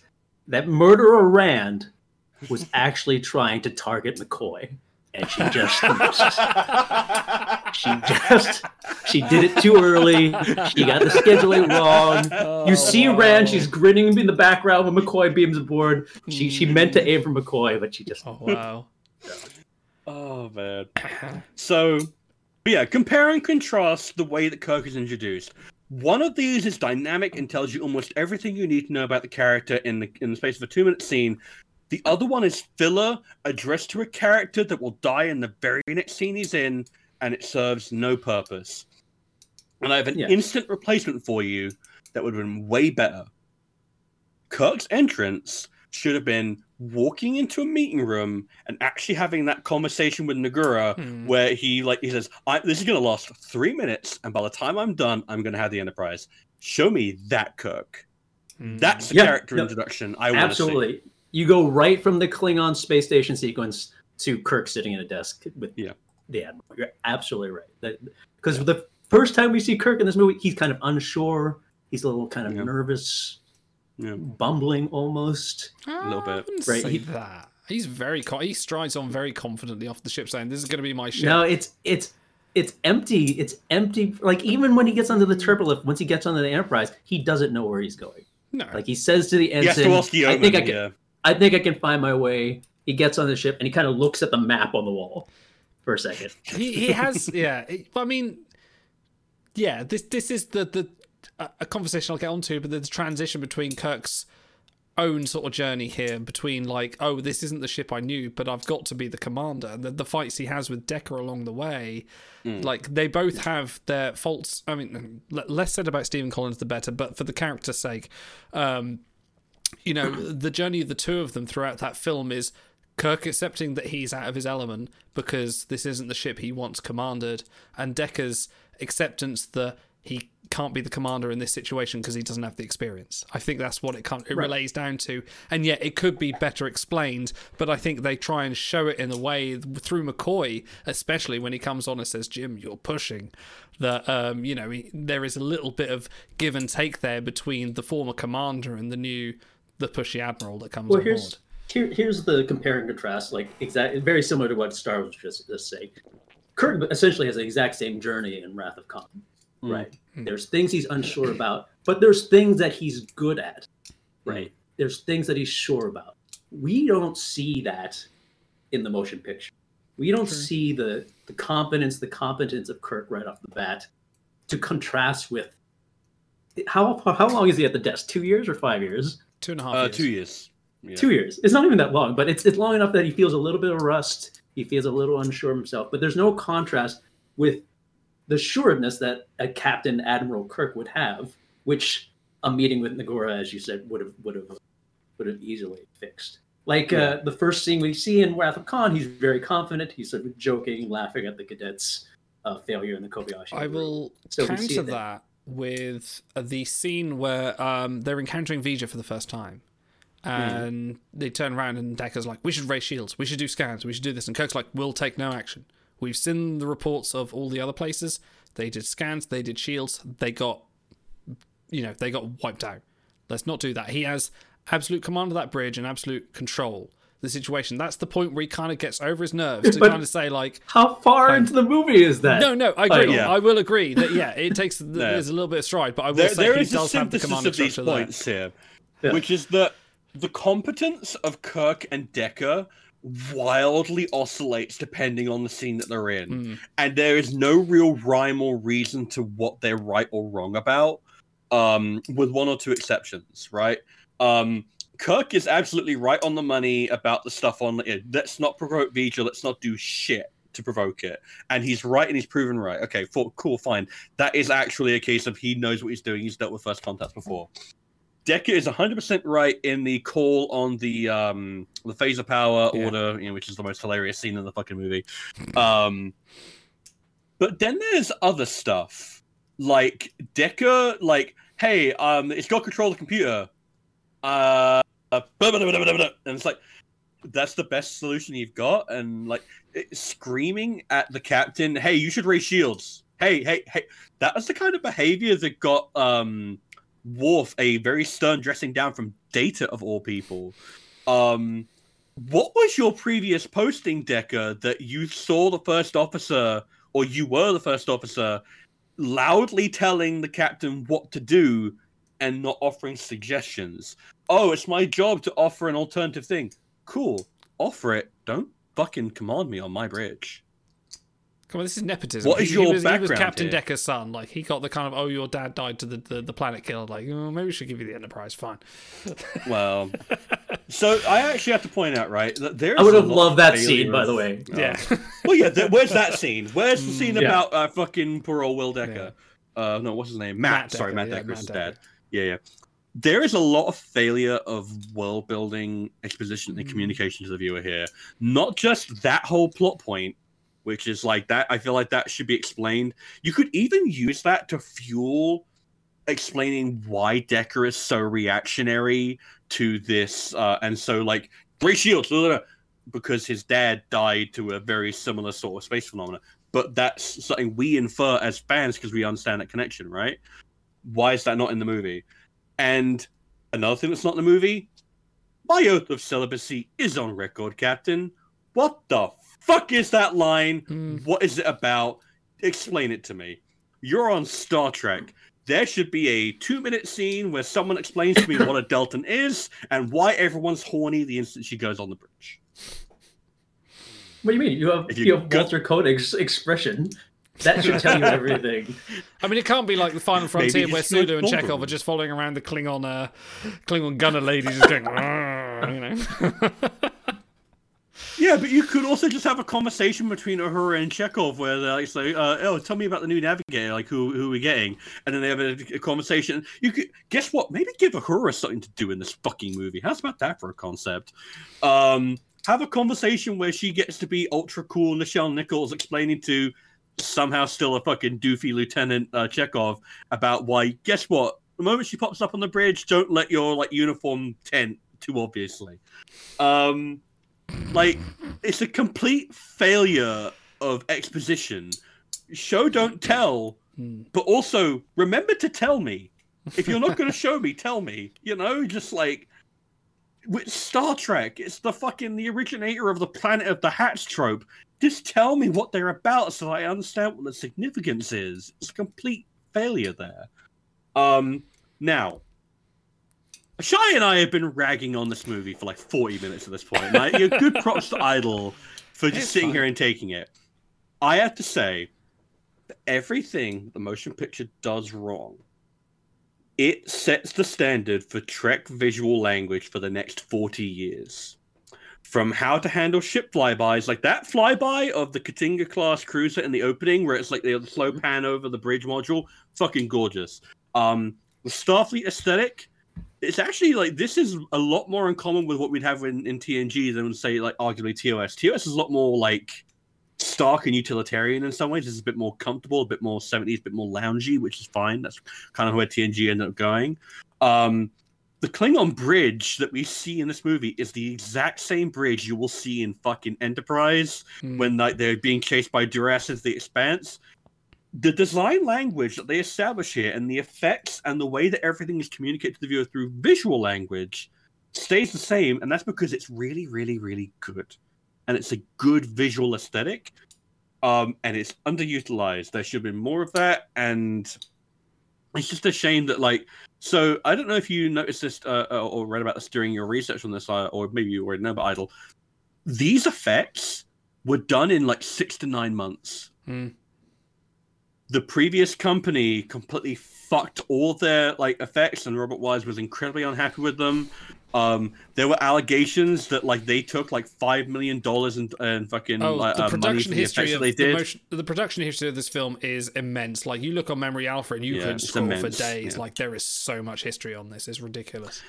that murderer Rand was actually trying to target McCoy, and she just. She just she did it too early. She got the scheduling wrong. You oh. see Rand, she's grinning in the background when McCoy beams aboard. She she hmm. meant to aim for McCoy, but she just Oh wow. Oh, man. So, yeah, compare and contrast the way that Kirk is introduced. One of these is dynamic and tells you almost everything you need to know about the character in the in the space of a two minute scene. The other one is filler addressed to a character that will die in the very next scene he's in, and it serves no purpose. And I have an Yeah. instant replacement for you that would have been way better. Kirk's entrance should have been walking into a meeting room and actually having that conversation with Nogura Hmm. where he like he says, I, "This is going to last three minutes, and by the time I'm done, I'm going to have the Enterprise." Show me that Kirk. Hmm. That's the Yeah, character introduction I want to see. Absolutely. You go right from the Klingon space station sequence to Kirk sitting at a desk with Yeah. the admiral. You're absolutely right. Because the first time we see Kirk in this movie, he's kind of unsure. He's a little kind of Yeah. nervous, Yeah. bumbling almost. A little bit. Right, say he- that. He's very co- he strides on very confidently off the ship, saying, "This is going to be my ship." No, it's it's it's empty. It's empty. Like even when he gets onto the turbolift, once he gets onto the Enterprise, he doesn't know where he's going. no. Like he says to the He has ensign, to ask Yeoman. "I think I can. yeah. I think I can find my way." He gets on the ship and he kind of looks at the map on the wall for a second. he he has yeah. I mean, yeah. This this is the the a a conversation I'll get onto, but the transition between Kirk's own sort of journey here between like, oh, this isn't the ship I knew, but I've got to be the commander, and the, the fights he has with Decker along the way, like they both have their faults. I mean, less said about Stephen Collins, the better. But for the character's sake, um, you know, [CLEARS THROAT] the journey of the two of them throughout that film is Kirk accepting that he's out of his element because this isn't the ship he wants commanded, and Decker's acceptance that he can't be the commander in this situation because he doesn't have the experience. I think that's what it can it relays down to. And yet it could be better explained, but I think they try and show it in a way through McCoy, especially when he comes on and says, "Jim, you're pushing." That um, you know, he, there is a little bit of give and take there between the former commander and the new the pushy admiral that comes Well, on board. here's here, here's the compare and contrast, like exactly very similar to what Star was just just saying. Kirk essentially has the exact same journey in Wrath of Khan, mm. right? Mm. There's things he's unsure about, but there's things that he's good at, mm. right? There's things that he's sure about. We don't see that in the motion picture. We don't see the the competence, the competence of Kirk right off the bat, to contrast with how how long is he at the desk? Two years or five years? Two and a half Uh, years. two years. Yeah. two years. It's not even that long, but it's it's long enough that he feels a little bit of rust. He feels a little unsure of himself, but there's no contrast with the sureness that a Captain Admiral Kirk would have, which a meeting with Nogura, as you said, would have would have would have easily fixed. Like uh, the first scene we see in Wrath of Khan, he's very confident. He's sort of joking, laughing at the cadets' uh, failure in the Kobayashi. I will So counter that with the scene where um, they're encountering V'Ger for the first time. And they turn around and Decker's like, we should raise shields, we should do scans, we should do this. And Kirk's like, we'll take no action. We've seen the reports of all the other places. They did scans, they did shields, they got, you know, they got wiped out. Let's not do that. He has absolute command of that bridge and absolute control the situation. That's the point where he kind of gets over his nerves to [LAUGHS] But- kind of say like, How far into the movie is that? no, no, I agree. yeah. I will agree that yeah, it takes [LAUGHS] there's a little bit of stride, but I will There, say there he is a does have the synthesis commanding of these structure there. points here, Yeah. which is that the competence of Kirk and Decker wildly oscillates depending on the scene that they're in, Mm. and there is no real rhyme or reason to what they're right or wrong about, um, with one or two exceptions, right? Um, Kirk is absolutely right on the money about the stuff on. Let's not provoke V'Ger. Let's not do shit to provoke it. And he's right, and he's proven right. Okay, for, cool, fine. That is actually a case of he knows what he's doing. He's dealt with first contacts before. Decker is 100% right in the call on the um the phaser power Yeah. order, you know, which is the most hilarious scene in the fucking movie. Um, but then there's other stuff like Decker, like, hey, um, it's got control of the computer. Uh, and it's like that's the best solution you've got, and like screaming at the captain, hey, you should raise shields. Hey, hey, hey. That was the kind of behavior that got um Worf a very stern dressing down from Data of all people. Um, what was your previous posting, Decker, that you saw the first officer, or you were the first officer, loudly telling the captain what to do and not offering suggestions? Oh, it's my job to offer an alternative thing. Cool, offer it. Don't fucking command me on my bridge. Come on, this is nepotism. What is he, your he was, he was Captain here? Decker's son. Like he got the kind of oh your dad died to the the, the planet killer. Like oh, maybe we should give you the Enterprise. Fine. [LAUGHS] Well, so I actually have to point out, right, that there's I would have loved that failure scene, by the way. Yeah. Well, yeah. Th- where's that scene? Where's the scene yeah. about uh, fucking poor old Will Decker? Uh, no, what's his name? Matt. Matt Sorry, Matt yeah, Decker is his dad. Yeah, yeah. There is a lot of failure of world building, exposition, Mm. and communication to the viewer here. Not just that whole plot point, which is like that. I feel like that should be explained. You could even use that to fuel explaining why Decker is so reactionary to this, uh, and so like Gray Shields, blah, blah, blah, because his dad died to a very similar sort of space phenomena. But that's something we infer as fans because we understand that connection, right? Why is that not in the movie? And another thing that's not in the movie, my oath of celibacy is on record, Captain. What the fuck is that line? Hmm. What is it about? Explain it to me. You're on Star Trek. There should be a two minute scene where someone explains to me what a [COUGHS] Deltan is and why everyone's horny the instant she goes on the bridge. What do you mean? You have If you, you have got- Walter Koenig's expression. That should tell you everything. [LAUGHS] I mean, it can't be like the Final Frontier where just Sulu and vulnerable. Chekov are just following around the Klingon, uh, Klingon gunner ladies, just going, you know. [LAUGHS] Yeah, but you could also just have a conversation between Uhura and Chekov where they're like, say, uh, "Oh, tell me about the new navigator. Like, who who are we getting?" And then they have a, a conversation. You could guess what? Maybe give Uhura something to do in this fucking movie. How's about that for a concept? Um, have a conversation where she gets to be ultra cool Nichelle Nichols explaining to somehow still a fucking doofy Lieutenant uh, Chekov about why. Guess what? The moment she pops up on the bridge, don't let your like uniform tent too obviously. Um like it's a complete failure of exposition show don't tell but also remember to tell me if you're not going to show me tell me you know just like with star trek it's the fucking the originator of the planet of the hats trope just tell me what they're about so i understand what the significance is it's a complete failure there um now Shy and I have been ragging on this movie for like 40 minutes at this point. And I, you good [LAUGHS] props to Idol for just It's sitting fine. here and taking it. I have to say, that everything the motion picture does wrong, it sets the standard for Trek visual language for the next 40 years. From how to handle ship flybys, like that flyby of the K't'inga class cruiser in the opening, where it's like the slow pan over the bridge module, fucking gorgeous. Um, the Starfleet aesthetic, it's actually like this is a lot more in common with what we'd have in, in TNG than say like arguably TOS. TOS is a lot more like stark and utilitarian in some ways. It's a bit more comfortable, a bit more 70s, a bit more loungy, which is fine. That's kind of where TNG ended up going. Um, the Klingon bridge that we see in this movie is the exact same bridge you will see in fucking Enterprise Hmm. when like they're being chased by Duras the Expanse. The design language that they establish here and the effects and the way that everything is communicated to the viewer through visual language stays the same, and that's because it's really, really, really good. And it's a good visual aesthetic. Um, and it's underutilized. There should have been more of that, and it's just a shame that like so I don't know if you noticed this uh, or read about this during your research on this, uh, or maybe you already know about Idol. These effects were done in like six to nine months. Hmm. The previous company completely fucked all their like effects, and Robert Wise was incredibly unhappy with them. Um, there were allegations that like they took like five million dollars and and fucking Oh, like, the uh, production the history effects of the, motion, the production history of this film is immense. Like you look on Memory Alpha and you Yeah, could scroll for days. yeah. Like there is so much history on this. It's ridiculous.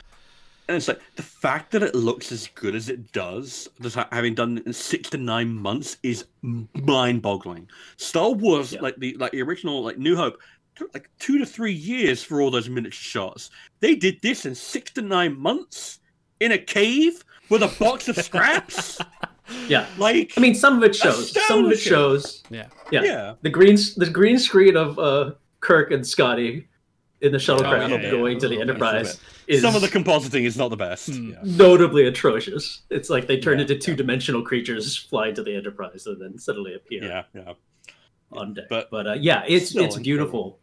And it's like the fact that it looks as good as it does, just ha- having done it in six to nine months, is mind-boggling. Star Wars, Yeah. like the like the original, like New Hope, took like two to three years for all those miniature shots. They did this in six to nine months in a cave with a box of scraps. [LAUGHS] Yeah. like, I mean, some of it shows. Some of it shows. Yeah. Yeah. yeah, The green the green screen of uh, Kirk and Scotty in the shuttlecraft Oh, yeah, yeah. going to the Enterprise is some of the compositing is not the best. Hmm. Yeah. notably atrocious. It's like they turn Yeah, into two dimensional creatures flying to the Enterprise and then suddenly appear yeah, yeah. on deck. But- But, uh, yeah, it's Still it's beautiful.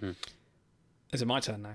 Hmm. Is it my turn now?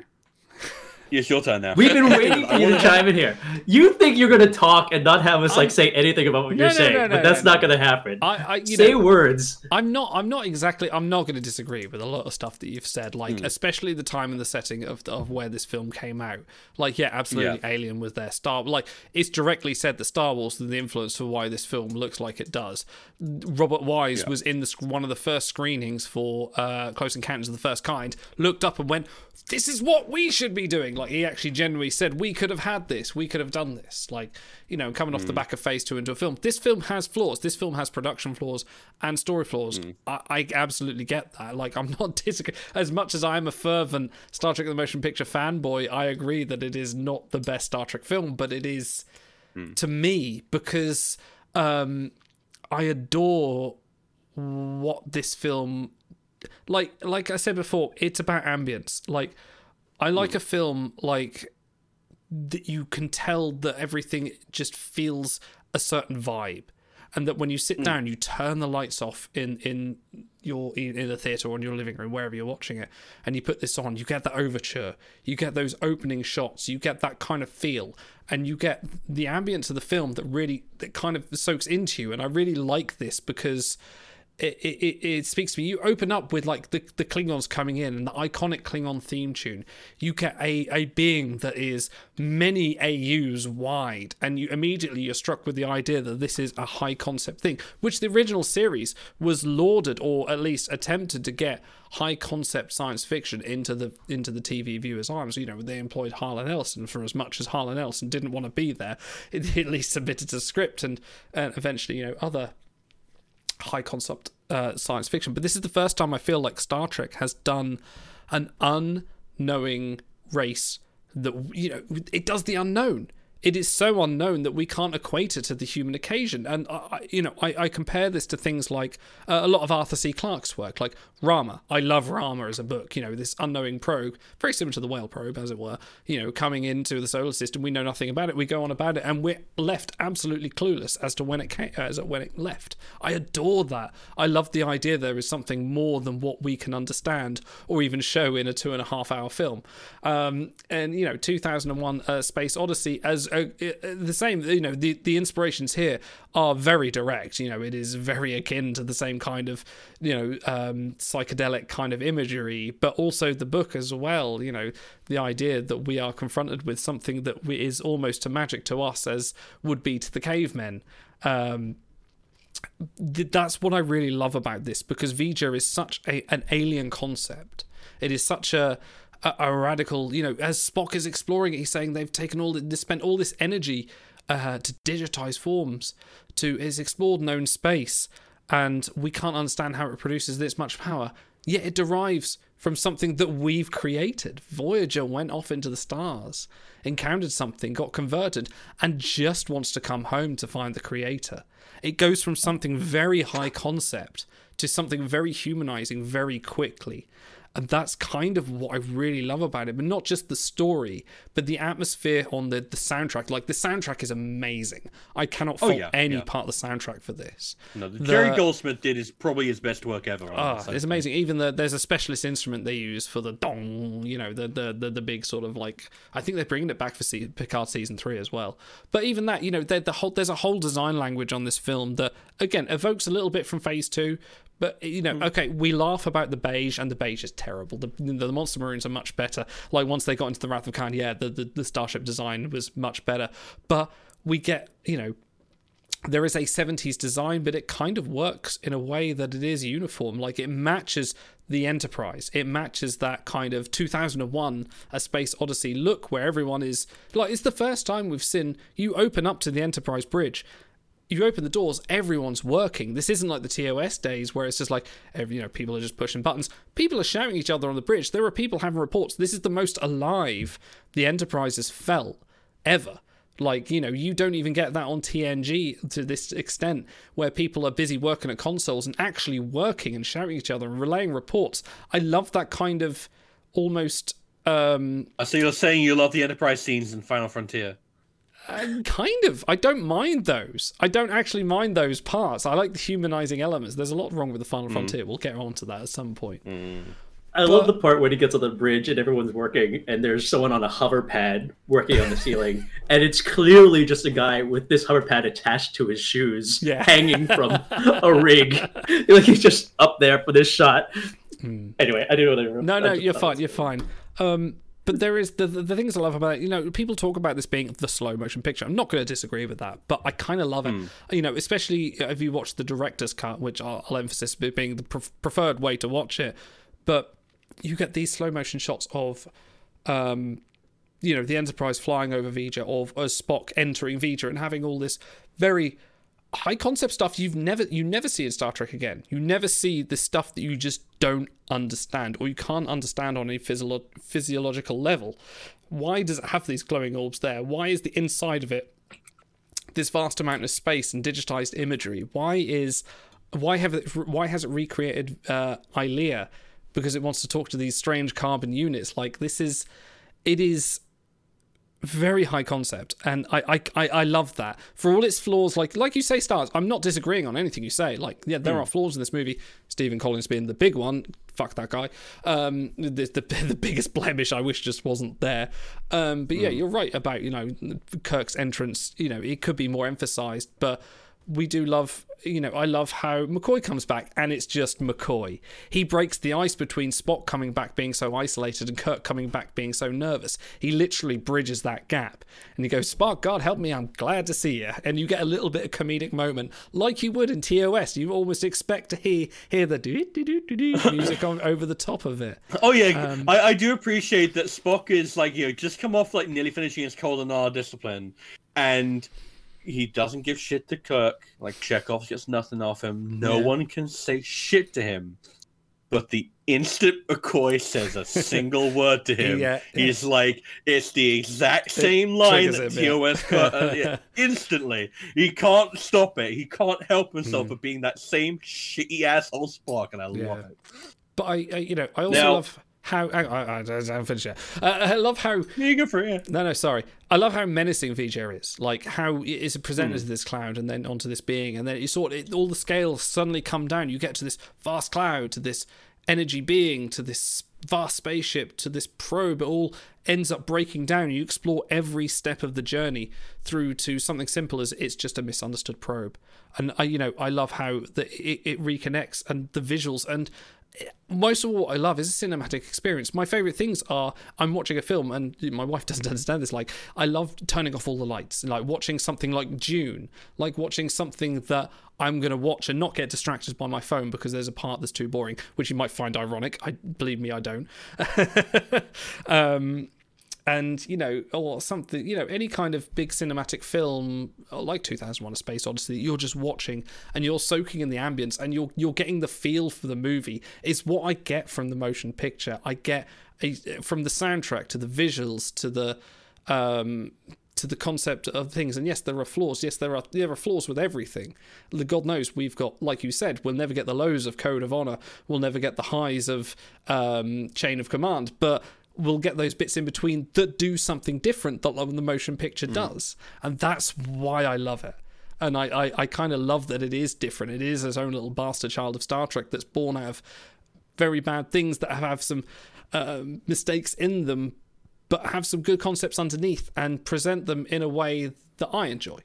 It's your turn now. We've been [LAUGHS] waiting for you to chime in here. You think you're going to talk and not have us like I'm- say anything about what No, you're no, saying, no, no, but that's no, not going to happen. I, I you say know, words. I'm not. I'm not exactly. I'm not going to disagree with a lot of stuff that you've said. Like, Hmm. especially the time and the setting of of where this film came out. Like, yeah, absolutely, Alien was their Star. Like, it's directly said that Star Wars is the influence for why this film looks like it does. Robert Wise Yeah. was in the one of the first screenings for uh, Close Encounters of the First Kind. Looked up and went, "This is what we should be doing." Like, he actually genuinely said, "We could have had this. We could have done this." Like, you know, coming off the hmm. back of Phase Two into a film. This film has flaws. This film has production flaws and story flaws. Hmm. I, I absolutely get that. Like, I'm [LAUGHS] not disagreeing. As much as I'm a fervent Star Trek: The Motion Picture fanboy, I agree that it is not the best Star Trek film, but it is hmm. to me because um, I adore what this film like like I said before, it's about ambience. Like I like a film like that you can tell that everything just feels a certain vibe. And that when you sit hmm. down, you turn the lights off in in your in the theater or in your living room, wherever you're watching it, and you put this on. You get the overture, you get those opening shots, you get that kind of feel, and you get the ambience of the film that really that kind of soaks into you. And I really like this because it, it, it speaks to me. You open up with like the, the Klingons coming in and the iconic Klingon theme tune. You get a, a being that is many AUs wide, and you immediately you're struck with the idea that this is a high concept thing, which the original series was lauded or at least attempted to get high concept science fiction into the into the TV viewers' arms. You know, they employed Harlan Ellison for as much as Harlan Ellison didn't want to be there. It [LAUGHS] at least submitted a script and, and eventually, you know, other high concept uh, science fiction. But this is the first time I feel like Star Trek has done an unknowing race that you know it does the unknown. It is so unknown that we can't equate it to the human occasion. And I, you know, I, I compare this to things like uh, a lot of Arthur C. Clarke's work, like Rama. I love Rama as a book. You know, this unknowing probe, very similar to the whale probe, as it were. You know, coming into the solar system, we know nothing about it. We go on about it, and we're left absolutely clueless as to when it came, as to when it left. I adore that. I love the idea there is something more than what we can understand or even show in a two and a half hour film. Um, and you know, 2001: uh, Space Odyssey as uh, the same. You know, the the inspirations here are very direct. You know, it is very akin to the same kind of you know um, psychedelic kind of imagery, but also the book as well. You know, the idea that we are confronted with something that is almost a magic to us as would be to the cavemen. Um, that's what I really love about this because V'Ger is such a, an alien concept. It is such a a, a radical, you know, as Spock is exploring it, he's saying they've taken all, they spent all this energy uh, to digitize forms, to is explored known space, and we can't understand how it produces this much power. Yet it derives from something that we've created. Voyager went off into the stars, encountered something, got converted, and just wants to come home to find the creator. It goes from something very high concept to something very humanizing very quickly. And that's kind of what I really love about it, but not just the story, but the atmosphere on the, the soundtrack. Like the soundtrack is amazing. I cannot fault Oh, yeah, any yeah. part of the soundtrack for this. No, the, Jerry Goldsmith did is probably his best work ever. Ah, it's amazing. Even the there's a specialist instrument they use for the dong, you know, the the the, the big sort of like. I think they're bringing it back for se- Picard season three as well. But even that, you know, the whole there's a whole design language on this film that again evokes a little bit from Phase Two. But you know, mm. okay, we laugh about the beige, and the beige is terrible. The, the monster marines are much better. Like once they got into the Wrath of Khan, yeah, the, the the starship design was much better. But we get, you know, there is a 70s design, but it kind of works in a way that it is uniform. Like it matches the Enterprise. It matches that kind of 2001 A Space Odyssey look where everyone is like, it's the first time we've seen you open up to the Enterprise bridge. You open the doors, everyone's working. This isn't like the TOS days where it's just like, you know, people are just pushing buttons. People are shouting each other on the bridge. There are people having reports. This is the most alive the Enterprise has felt ever. Like, you know, you don't even get that on TNG to this extent, where people are busy working at consoles and actually working and shouting each other and relaying reports. I love that kind of almost um So you're saying you love the Enterprise scenes in Final Frontier? Uh, kind of i don't mind those i don't actually mind those parts i like the humanizing elements there's a lot wrong with the final frontier we'll get on to that at some point I love the part when he gets on the bridge and everyone's working, and there's someone on a hover pad working on the ceiling, [LAUGHS] and it's clearly just a guy with this hover pad attached to his shoes, Yeah. hanging from a [LAUGHS] rig. [LAUGHS] like he's just up there for this shot. Anyway, I didn't know they were. No, I no, you're fine. You're fine. Um, but there is the, the the things I love about it. You know, people talk about this being the slow motion picture. I'm not going to disagree with that, but I kind of love it. You know, especially if you watch the director's cut, which I'll, I'll emphasize being the pref- preferred way to watch it. But you get these slow motion shots of, um, you know, the Enterprise flying over V'Ger, of as Spock entering V'Ger, and having all this very high concept stuff you've never you never see in Star Trek again. You never see the stuff that you just don't understand or you can't understand on a physio- physiological level. Why does it have these glowing orbs there? Why is the inside of it this vast amount of space and digitized imagery? Why is why have it why has it recreated uh, Ilia? Because it wants to talk to these strange carbon units. Like this is it is very high concept and I, I i love that. For all its flaws like like you say stars i'm not disagreeing on anything you say. Like yeah there are flaws in this movie. Stephen collins being the big one fuck that guy. Um the, the, [LAUGHS] the biggest blemish i wish just wasn't there. Um but yeah you're right about you know kirk's entrance. You know it could be more emphasized but we do love you know i love how mccoy comes back and it's just mccoy. He breaks the ice between spock coming back being so isolated and kirk coming back being so nervous. He literally bridges that gap and he goes spock god help me. I'm glad to see you and you get a little bit of comedic moment like you would in tos you almost expect to hear hear the do do do do do [LAUGHS] music on over the top of it. Oh yeah, Um, I, I do appreciate that Spock is like you know just come off like nearly finishing his Kolinahr discipline, and he doesn't give shit to Kirk. Like Chekov gets nothing off him. No Yeah. one can say shit to him. But the instant McCoy says a single [LAUGHS] word to him, Yeah, he's like, it's the exact same line that. TOS [LAUGHS] cut. uh, yeah, instantly. He can't stop it. He can't help himself Mm. but being that same shitty asshole Spock, and I Yeah. love it. but i, I you know i also Now- love how I, I, I, I'm finished yet. Uh, I love how you go for it. Yeah. No, no, sorry. I love how menacing V'ger is. Like how it is presented Hmm. as this cloud, and then onto this being, and then you sort it, all the scales suddenly come down. You get to this vast cloud, to this energy being, to this vast spaceship, to this probe. It all ends up breaking down. You explore every step of the journey through to something simple as it's just a misunderstood probe. And I, you know, I love how the, it, it reconnects and the visuals and most of what I love is a cinematic experience. My favorite things are I'm watching a film, and my wife [LAUGHS] doesn't understand this. Like, I love turning off all the lights, like watching something like Dune, like watching something that I'm going to watch and not get distracted by my phone because there's a part that's too boring, which you might find ironic. I believe me, I don't. [LAUGHS] um, and you know or something you know any kind of big cinematic film uh, like 2001 a space odyssey you're just watching and you're soaking in the ambience and you're you're getting the feel for the movie is what i get from the motion picture. I get a, from the soundtrack to the visuals to the um to the concept of things. And yes there are flaws. Yes there are there are flaws with everything. God knows we've got like you said we'll never get the lows of code of honor. We'll never get the highs of um chain of command. But we'll get those bits in between that do something different that the motion picture does. And that's why i love it. And i i, I kind of love that it is different. It is its own little bastard child of star trek that's born out of very bad things that have some um mistakes in them but have some good concepts underneath and present them in a way that i enjoy.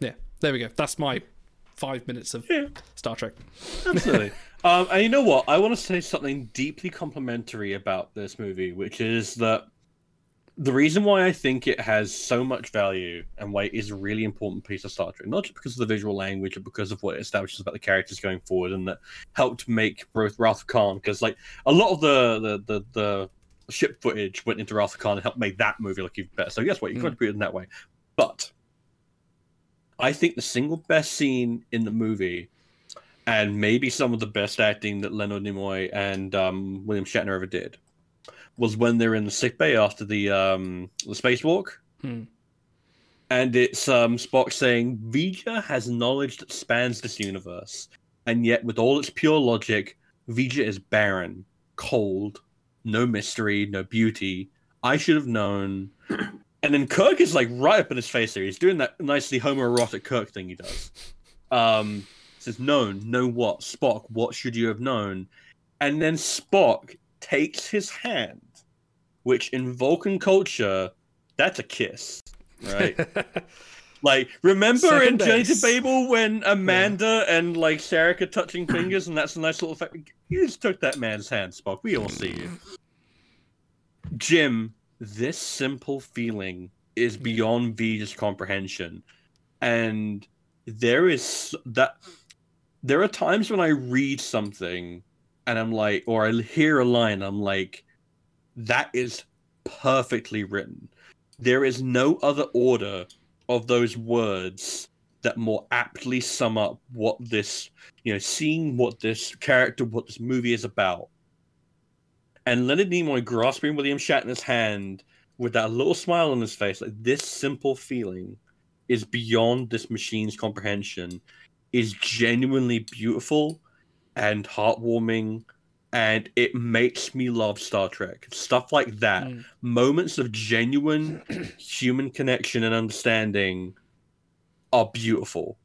Yeah there we go. That's my five minutes of Yeah. star trek. Absolutely. [LAUGHS] um, and you know what? I want to say something deeply complimentary about this movie, which is that the reason why I think it has so much value and why it is a really important piece of Star Trek, not just because of the visual language, but because of what it establishes about the characters going forward, and that helped make both Wrath Khan. Because like a lot of the the the, the ship footage went into Wrath Khan and helped make that movie look even better. So guess what? You Mm. it in that way, but. I think the single best scene in the movie and maybe some of the best acting that Leonard Nimoy and um, William Shatner ever did was when they're in the sick bay after the um, the spacewalk, Hmm. and it's um, Spock saying, "V'Ger has knowledge that spans this universe, and yet with all its pure logic, V'Ger is barren, cold, no mystery, no beauty. I should have known." [CLEARS THROAT] And then Kirk is like right up in his face here. He's doing that nicely homoerotic Kirk thing he does. Um, says, known, know what? Spock, what should you have known? And then Spock takes his hand, which in Vulcan culture, that's a kiss, right? [LAUGHS] like, remember Second in Journey to. Babel when Amanda and like Sarek are touching fingers, and that's a nice little effect? You just took that man's hand, Spock. We all see you. Jim, this simple feeling is beyond V's comprehension. And there is that there are times when I read something and I'm like, or I hear a line, I'm like, that is perfectly written. There is no other order of those words that more aptly sum up what this, you know, seeing what this character, what this movie is about. And Leonard Nimoy grasping William Shatner's hand with that little smile on his face, like this simple feeling is beyond this machine's comprehension, is genuinely beautiful and heartwarming, and it makes me love Star Trek. Stuff like that, Mm. moments of genuine [CLEARS THROAT] human connection and understanding are beautiful.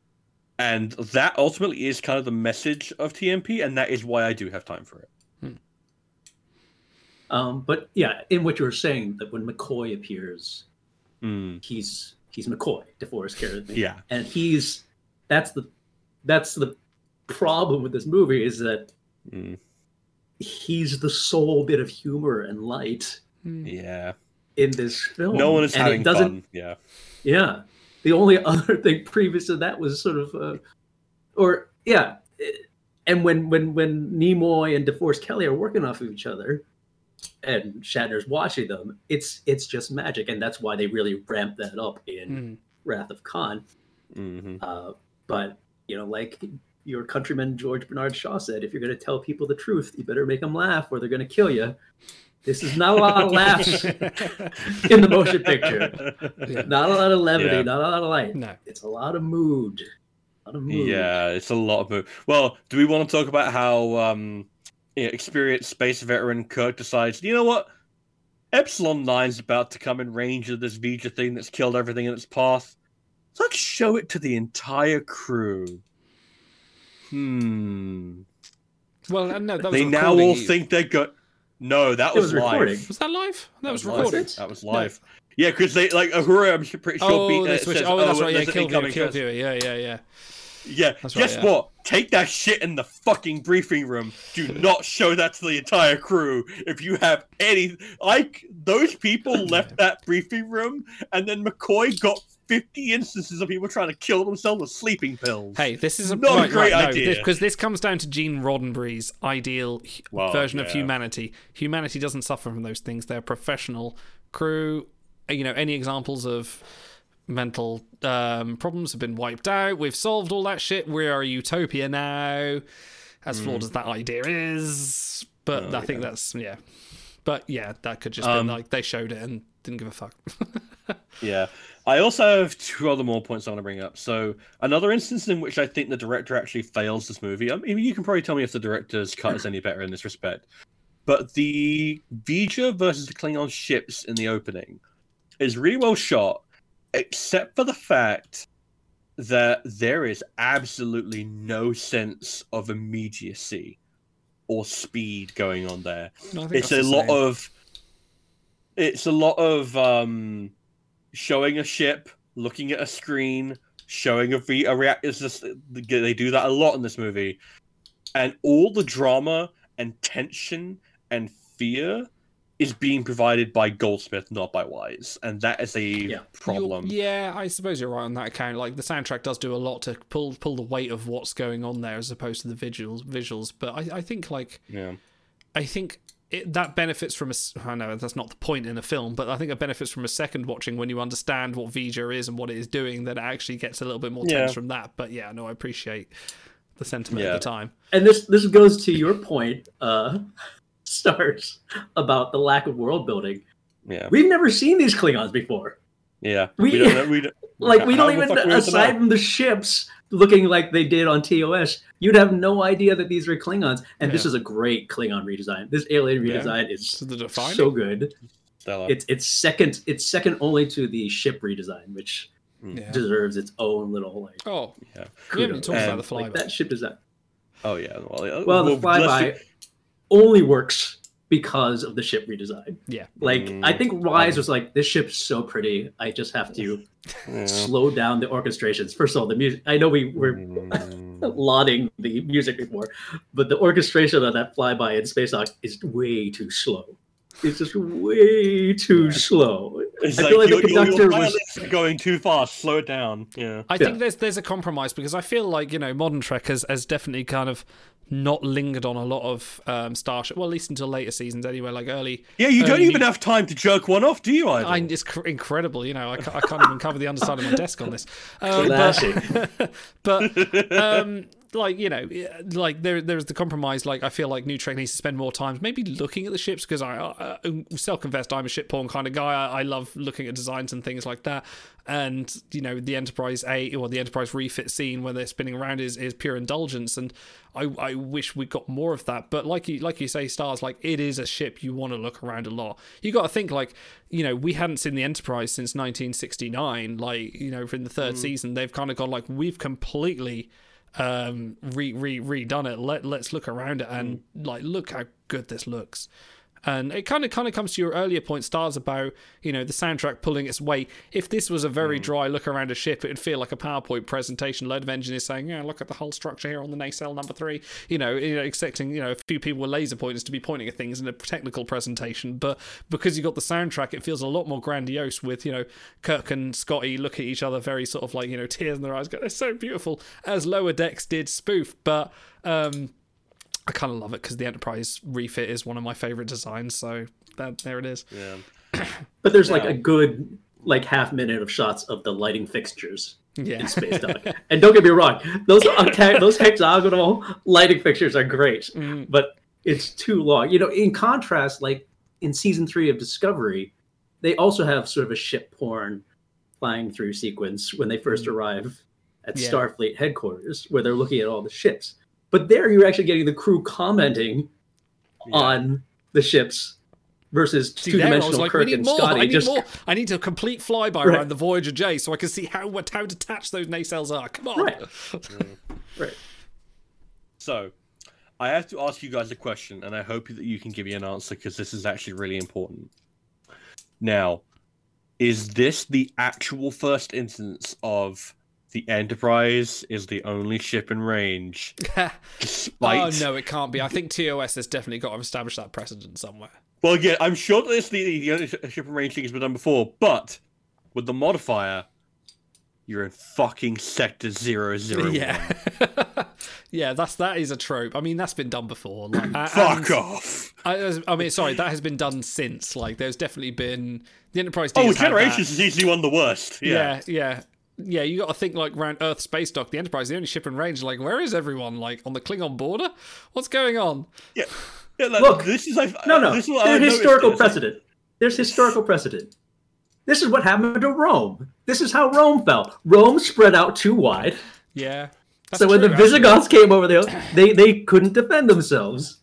And that ultimately is kind of the message of TMP, and that is why I do have time for it. Um, but yeah, in what you were saying, that when McCoy appears, Mm. he's he's McCoy, DeForest character. Yeah. and he's that's the that's the problem with this movie is that Mm. he's the sole bit of humor and light Yeah. in this film. No one is and having it doesn't, fun. Yeah. Yeah, the only [LAUGHS] other thing previous to that was sort of, uh, or yeah, and when when when Nimoy and DeForest Kelley are working off of each other, and Shatner's watching them, it's it's just magic, and that's why they really ramped that up in Mm. Wrath of Khan. hmm Uh, but you know, like your countryman George Bernard Shaw said, if you're going to tell people the truth, you better make them laugh, or they're going to kill you. This is not a lot of laughs in the motion picture. Yeah. Not a lot of levity, Yeah. not a lot of light. No. It's a lot of mood. A lot of mood. Yeah, it's a lot of move. Well, do we want to talk about how um, you know, experienced space veteran Kirk decides, you know what? Epsilon 9's about to come in range of this V'Ger thing that's killed everything in its path. Let's show it to the entire crew. Hmm. Well, uh, no, that was They now all you. think they're good. No, that was, was live. recording. Was that live? That was live. recording. it? That was live. Yeah, because they like Uhura, I'm pretty sure. Oh, beat, they uh, switched. says, oh, that's right. Yeah, there's an kill viewer, kill viewer. Yeah, yeah, yeah. Yeah. That's right, Guess yeah. what? Take that shit in the fucking briefing room. Do not show that to the entire crew. If you have any, like those people left [LAUGHS] that briefing room, and then McCoy got fifty instances of people trying to kill themselves with sleeping pills. Hey, this is a Not a right, great right, idea. because this, comes down to Gene Roddenberry's ideal Well, version of humanity. Humanity doesn't suffer from those things. They're professional crew. Uh, You know, any examples of mental um, problems have been wiped out. We've solved all that shit. We are a utopia now. As Hmm. flawed as that idea is, but Oh, I think yeah. that's yeah. But yeah, that could just Um, be like they showed it and didn't give a fuck. [LAUGHS] Yeah. I also have two other more points I want to bring up. So another instance in which I think the director actually fails this movie. I mean, you can probably tell me if the director's cut is any better in this respect. But the V'Ger versus the Klingon ships in the opening is really well shot, except for the fact that there is absolutely no sense of immediacy or speed going on there No, it's a lot same. of it's a lot of um showing a ship looking at a screen showing a, v- a react it's just they do that a lot in this movie and all the drama and tension and fear is being provided by goldsmith not by wise and that is a Yeah. problem You're- yeah, I suppose you're right on that account. Like the soundtrack does do a lot to pull pull the weight of what's going on there, as opposed to the visuals. Visuals, but I, I think like yeah I think it, that benefits from a. s- I know that's not the point in a film, but I think it benefits from a second watching when you understand what V'Ger is and what it is doing. That it actually gets a little bit more Yeah. tense from that. But yeah, no, I appreciate the sentiment Yeah. at the time. And this this goes to your point, uh, [LAUGHS] stars about the lack of world building. yeah We've never seen these Klingons before. yeah We- don't know, we [LAUGHS] don't, Like we don't even fuck are we supposed to know? aside from the ships looking like they did on TOS, you'd have no idea that these were Klingons. And this is a great Klingon redesign. This alien redesign So is the so good. Stella. It's it's second it's second only to the ship redesign, which yeah. deserves its own little like Oh, Yeah. we haven't talked about the flyby. like that ship design. oh yeah well, uh, Well, the flyby do- only works because of the ship redesign. yeah, Like Mm, I think Rise um, was like, this ship's so pretty. I just have to yeah. slow down the orchestrations. First of all, the music. I know we were Mm. [LAUGHS] lauding the music before, but the orchestration of that flyby in Space Dock is way too slow. It's just way too slow. It's I like, feel like the your, conductor was- going too fast. Slow it down. Yeah. I Yeah. think there's there's a compromise because I feel like you know modern Trek has, has definitely kind of not lingered on a lot of um, Starship. Well, at least until later seasons anyway. Like early, Yeah, you don't even new- have time to jerk one off, do you? Either? I, it's cr- incredible. You know, I, ca- I can't even cover the underside of my desk on this. Um, Classic. but, [LAUGHS] but um, like you know, like there there's the compromise. Like I feel like New Trek needs to spend more time maybe looking at the ships because I uh, self confessed I'm a ship porn kind of guy. I, I love looking at designs and things like that. And you know, the Enterprise A or the Enterprise refit scene where they're spinning around is is pure indulgence. And I I wish we got more of that. But like you like you say, stars like it is a ship you want to look around a lot. You got to think like you know we hadn't seen the Enterprise since 1969. Like you know, in the third season they've kind of gone like we've completely um re re redone it. Let let's look around it and like look how good this looks And it kind of kind of comes to your earlier point, stars about you know the soundtrack pulling its weight. If this was a very dry look around a ship, it'd feel like a PowerPoint presentation. load of engineers saying, "Yeah, look at the whole structure here on the nacelle number three. You know, you know, expecting you know a few people with laser pointers to be pointing at things in a technical presentation. But because you got the soundtrack, it feels a lot more grandiose. With you know Kirk and Scotty look at each other very sort of like you know tears in their eyes. Go, they're so beautiful, as Lower Decks did spoof, but. um I kind of love it because the Enterprise refit is one of my favorite designs. So that there it is. Yeah. [CLEARS THROAT] But there's like Yeah. a good like half minute of shots of the lighting fixtures Yeah, in Space Dock. and don't get me wrong, those octa- [LAUGHS] those hexagonal lighting fixtures are great, Mm. but it's too long. You know, in contrast, like in season three of Discovery, they also have sort of a ship porn flying through sequence when they first arrive at Yeah. Starfleet headquarters, where they're looking at all the ships. But there, you're actually getting the crew commenting Yeah. on the ships versus two there, I was dimensional like, we Kirk need and more. Scotty. I need just more. I need a complete flyby Right. around the Voyager J so I can see how how detached those nacelles are. Come on. Right. [LAUGHS] right. So, I have to ask you guys a question, and I hope that you can give me an answer because this is actually really important. Now, is this the actual first instance of the Enterprise is the only ship in range, [LAUGHS] oh no, it can't be. I think TOS has definitely got to establish that precedent somewhere. Well, yeah, I'm sure that this the, the only ship in range thing has been done before, but with the modifier, you're in fucking sector zero zero one. Yeah, [LAUGHS] yeah, that's that is a trope. I mean, that's been done before. Like, Fuck off. I, I mean, sorry, that has been done since. Like, there's definitely been the Enterprise. D Oh, has had that. Generations is easily one of the worst. Yeah. yeah, yeah. Yeah, you got to think like around Earth space dock. The Enterprise, the only ship in range. Like, where is everyone? Like on the Klingon border? What's going on? Yeah. [LAUGHS] Yeah, like, Look, this is like No, no. This is There's historical is- precedent. There's historical precedent. This is what happened to Rome. This is how Rome fell. Rome spread out too wide. Yeah. That's so when true, the actually. Visigoths came over there, they they couldn't defend themselves.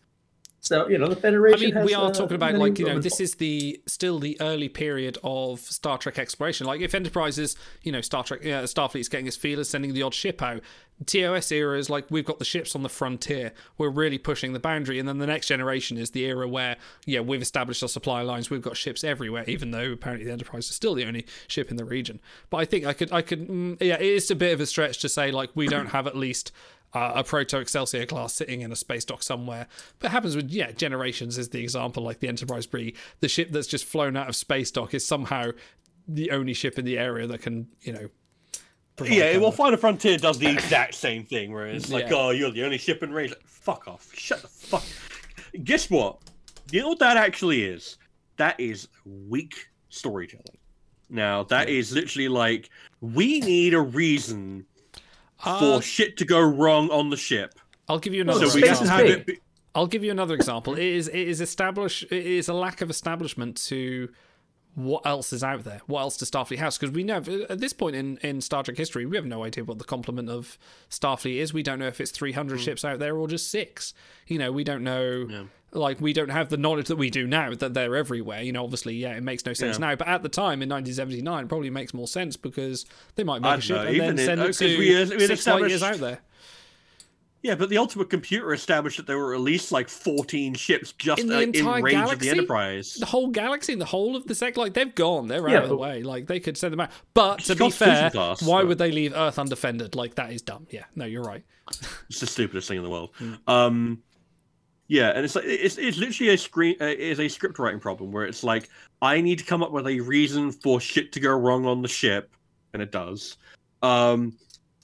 So you know the Federation. I mean, we are uh, talking about like you know this is the still the early period of Star Trek exploration. Like if Enterprise is you know Star Trek, yeah, Starfleet's getting its feelers, sending the odd ship out. TOS era is like we've got the ships on the frontier. We're really pushing the boundary, and then the next generation is the era where yeah we've established our supply lines. We've got ships everywhere, even though apparently the Enterprise is still the only ship in the region. But I think I could I could mm, yeah it is a bit of a stretch to say like we don't have at least uh, a proto Excelsior class sitting in a space dock somewhere. But it happens with yeah, generations is the example. Like the Enterprise B, the ship that's just flown out of space dock is somehow the only ship in the area that can you know. Yeah, well. Final Frontier does the exact same thing, where it's like, Yeah. oh, you're the only ship in range. Like, fuck off. Shut the fuck. Guess what? You know what that actually is? That is weak storytelling. Now, that is literally like, we need a reason Uh, for shit to go wrong on the ship. I'll give you another Well, So example. have big. it. Be- I'll give you another example. It is it is establish it is a lack of establishment to what else is out there. What else does Starfleet has? Because we know at this point in, in Star Trek history, we have no idea what the complement of Starfleet is. We don't know if it's 300 ships out there or just six. You know, we don't know. Like we don't have the knowledge that we do now that they're everywhere. You know, obviously, yeah, it makes no sense Yeah. now. But at the time in 1979, it probably makes more sense because they might make I a don't ship know, and even then send oh, it 'cause to we- we six light years out there. yeah, but the Ultimate Computer established that there were at least like 14 ships just In the uh, in entire range of galaxy? the Enterprise. the whole galaxy, and the whole of the sec, like they've gone, they're Yeah, out of the way. Like they could send them out. But to be fair, class, why but- would they leave Earth undefended? Like that is dumb. Yeah, no, you're right. It's the stupidest thing in the world. Hmm. Um, yeah, and it's like it's it's literally a screen uh, is a script writing problem where it's like I need to come up with a reason for shit to go wrong on the ship, and it does. Um,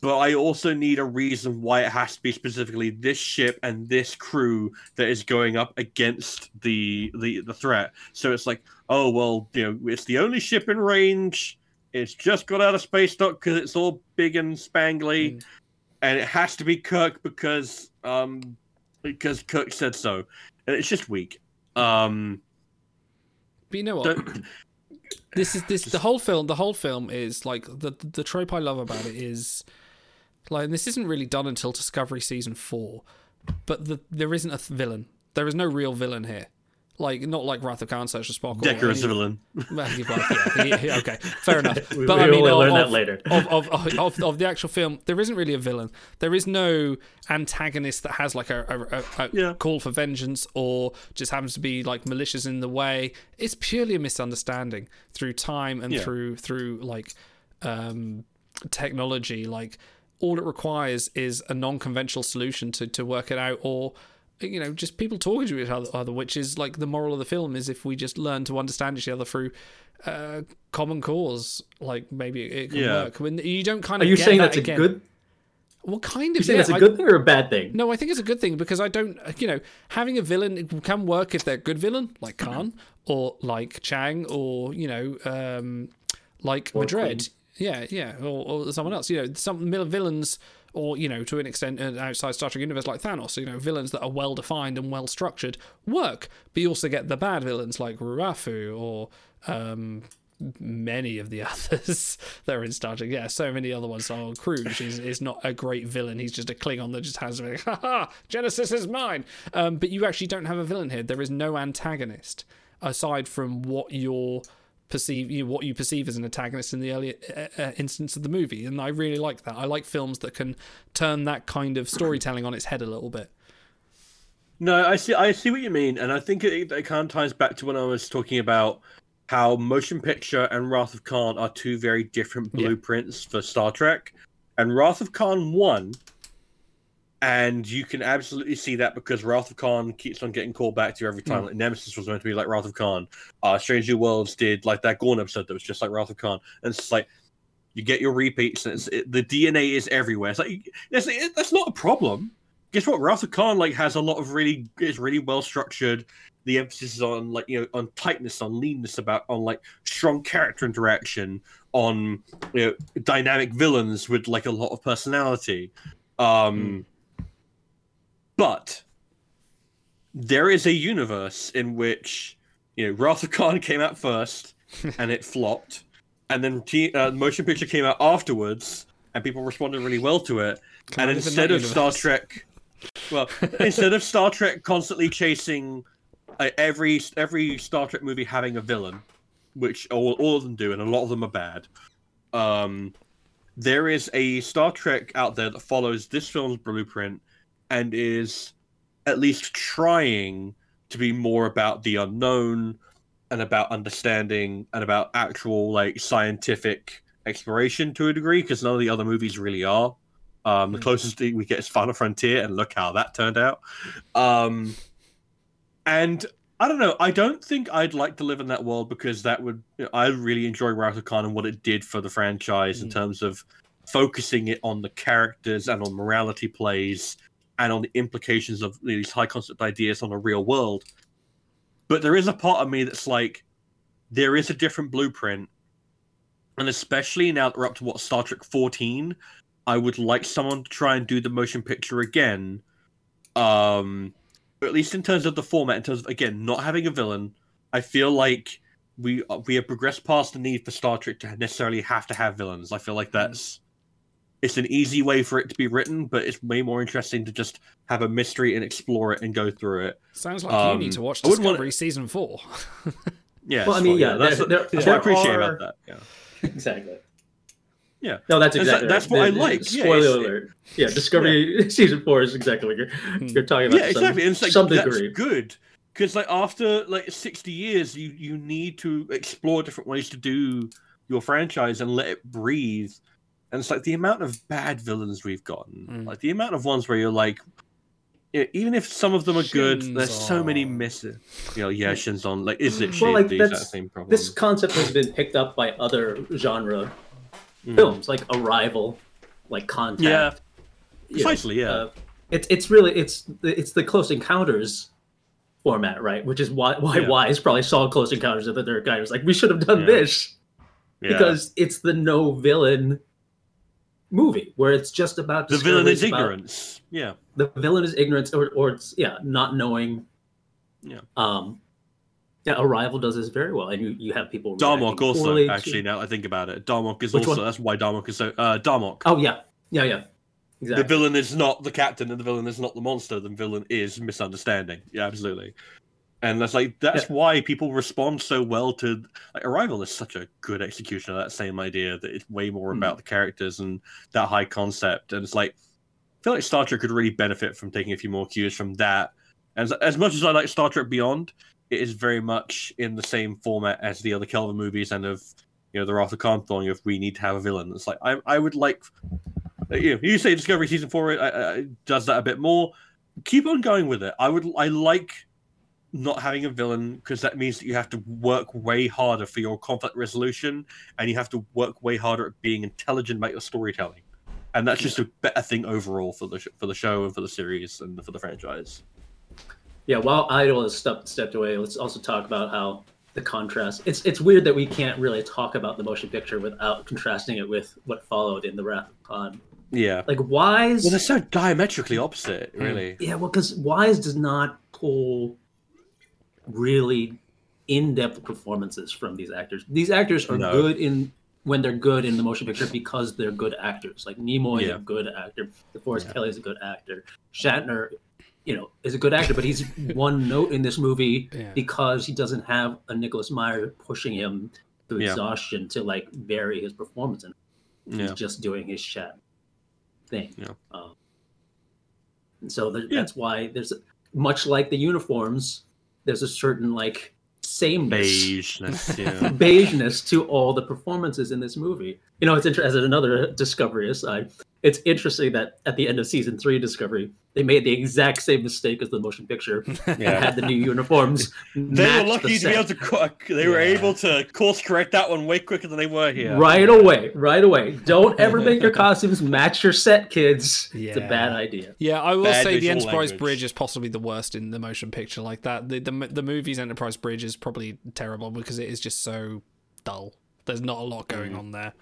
but I also need a reason why it has to be specifically this ship and this crew that is going up against the the the threat. So it's like, oh well, you know, it's the only ship in range. It's just got out of space dock because it's all big and spangly Mm. and it has to be Kirk because um because Kirk said so, and it's just weak. Um, But you know what? [COUGHS] this is this the whole film. The whole film is like the the trope I love about it is like and this isn't really done until Discovery season four, but the, there isn't a th- villain. There is no real villain here. Like not like Wrath of Khan, Search for Spock. Decker is villain. [LAUGHS] yeah, okay, fair [LAUGHS] enough. We- But we I mean, will of, learn that later. Of, of, of, of, of the actual film, there isn't really a villain. There is no antagonist that has like a, a, a, a Yeah. call for vengeance or just happens to be like malicious in the way. It's purely a misunderstanding through time and Yeah. through through like um, technology. Like all it requires is a non-conventional solution to to work it out, or you know, just people talking to each other, which is like the moral of the film is if we just learn to understand each other through uh, common cause, like maybe it can Yeah. work. When you don't kind of Are you saying that that's a good? Well, kind You of. saying yeah, that's a I- good thing or a bad thing? no, I think it's a good thing because I don't, you know, having a villain it can work if they're a good villain, like Khan, or like Chang, or you know, um, like Or Madrid. Yeah, yeah, or, or someone else. You know, some villains, or you know, to an extent, outside Star Trek universe, like Thanos. You know, villains that are well defined and well structured work. But you also get the bad villains like Ru'afo or. Um, many of the [LAUGHS] others that are in Star Trek. Yeah, so many other ones. Oh, Kruge is, is not a great villain. He's just a Klingon that just has like, [LAUGHS] ha ha, Genesis is mine. Um, but you actually don't have a villain here. There is no antagonist aside from what you're perceive you know, what you perceive as an antagonist in the early uh, uh, instance of the movie and i really like that i like films that can turn that kind of storytelling on its head a little bit No, I see. I see what you mean, and I think it, it kind of ties back to when I was talking about how motion picture and Wrath of Khan are two very different Yeah. blueprints for Star Trek. And Wrath of Khan won, and you can absolutely see that because Wrath of Khan keeps on getting called back to every time. Like Nemesis was meant to be like Wrath of Khan. Uh, Strange New Worlds did like that Gorn episode that was just like Wrath of Khan, and it's like you get your repeats, and it's, it, the DNA is everywhere. It's like that's, it, that's not a problem guess what? Wrath of Khan like has a lot of really is really well structured. The emphasis is on like you know on tightness, on leanness, about on like strong character interaction, on you know dynamic villains with like a lot of personality. Um, but there is a universe in which you know Wrath of Khan came out first [LAUGHS] and it flopped, and then T- uh, motion picture came out afterwards and people responded really well to it. I and instead of Star? Trek, well, [LAUGHS] instead of Star Trek constantly chasing uh, every every Star Trek movie having a villain, which all, all of them do, and a lot of them are bad. Um, there is a Star Trek out there that follows this film's blueprint and is at least trying to be more about the unknown and about understanding and about actual like scientific exploration to a degree because none of the other movies really are um the Mm. closest thing we get is final frontier and look how that turned out um and i don't know i don't think i'd like to live in that world because that would you know, i really enjoy Wrath of Khan and what it did for the franchise in Mm. terms of focusing it on the characters and on morality plays and on the implications of these high concept ideas on the real world. But there is a part of me that's like, there is a different blueprint. And especially now that we're up to what Star Trek 14, I would like someone to try and do the motion picture again. Um, at least in terms of the format, in terms of again not having a villain. I feel like we we have progressed past the need for Star Trek to necessarily have to have villains. I feel like that's it's an easy way for it to be written, but it's way more interesting to just have a mystery and explore it and go through it. sounds like you Um, need to watch I wouldn't wanna- discovery season four [LAUGHS] Yeah. Well, I mean, fine. yeah, that's, there- that's there- what I appreciate are- about that. Yeah. [LAUGHS] Exactly. Yeah. No, that's That's- exactly. that's right. what I like. Yeah, Spoiler it's- alert. Yeah, Discovery [LAUGHS] season four is exactly what you're you're talking about. yeah, to some- exactly. And it's like some that's degree. good because like after like sixty years, you you need to explore different ways to do your franchise and let it breathe. And it's like the amount of bad villains we've gotten, Mm. like the amount of ones where you're like, even if some of them are good, there's so many misses. missing. You know, yeah, Shinzon. Like, is it Well, like, the exact that's- same problem? This concept has been picked up by other genre Mm. films, like Arrival, like Contact. Yeah, you know, precisely. Yeah, uh, it's it's really it's it's the Close Encounters format, right? Which is why why Yeah. Wise probably saw Close Encounters of the Third Kind. It was like we should have done Yeah. this yeah. because it's the no villain movie where it's just about the villain is about- ignorance. Yeah, the villain is ignorance or, or it's yeah not knowing Yeah. um yeah arrival does this very well and you you have people Darmok also. poorly to- Actually, now I think about it, Darmok is Which also. one? That's why Darmok is so. Uh, Darmok. oh yeah yeah yeah exactly The villain is not the captain, and the villain is not the monster. The villain is misunderstanding. Yeah, absolutely. And that's like that's why people respond so well to like Arrival is such a good execution of that same idea that it's way more Hmm. about the characters and that high concept. And it's like I feel like Star Trek could really benefit from taking a few more cues from that. And as, as much as I like Star Trek Beyond, it is very much in the same format as the other Kelvin movies and of you know the Wrath of Khan thing of we need to have a villain. It's like I I would like you know, you say Discovery season four uh, uh, does that a bit more. Keep on going with it. I would I like not having a villain because that means that you have to work way harder for your conflict resolution and you have to work way harder at being intelligent about your storytelling. And that's just a better thing overall for the sh- for the show and for the series and for the franchise. Yeah, while Idol has stepped stepped away, let's also talk about how the contrast. It's it's weird that we can't really talk about the motion picture without contrasting it with what followed in the Wrath of Khan. Yeah. Like Wise, Well, they're so diametrically opposite, hmm. really. yeah, well, because Wise does not pull really in-depth performances from these actors. These actors are No. good in when they're good in the motion picture because they're good actors. Like Nimoy is a good actor. DeForest Yeah. Kelley is a good actor. Shatner, you know, is a good actor, but he's [LAUGHS] one note in this movie Yeah. because he doesn't have a Nicholas Meyer pushing him to Yeah. exhaustion to like vary his performance. And he's Yeah. just doing his Shat thing. Yeah. Um, and so there, Yeah. that's why there's much like the uniforms, there's a certain like sameness, Beigeness, yeah. [LAUGHS] beigeness to all the performances in this movie. You know, it's interesting. As another Discovery aside, it's interesting that at the end of season three, Discovery, they made the exact same mistake as the motion picture. [LAUGHS] Yeah. had the new uniforms. They match were the lucky to be able to. co- They were able to course correct that one way quicker than they were here. Right away, right away. Don't [LAUGHS] ever make your costumes match your set, kids. It's a bad idea. Yeah, I will Bad say the Enterprise language. Bridge is possibly the worst in the motion picture like that. The, the the movie's Enterprise Bridge is probably terrible because it is just so dull. There's not a lot going mm. on there.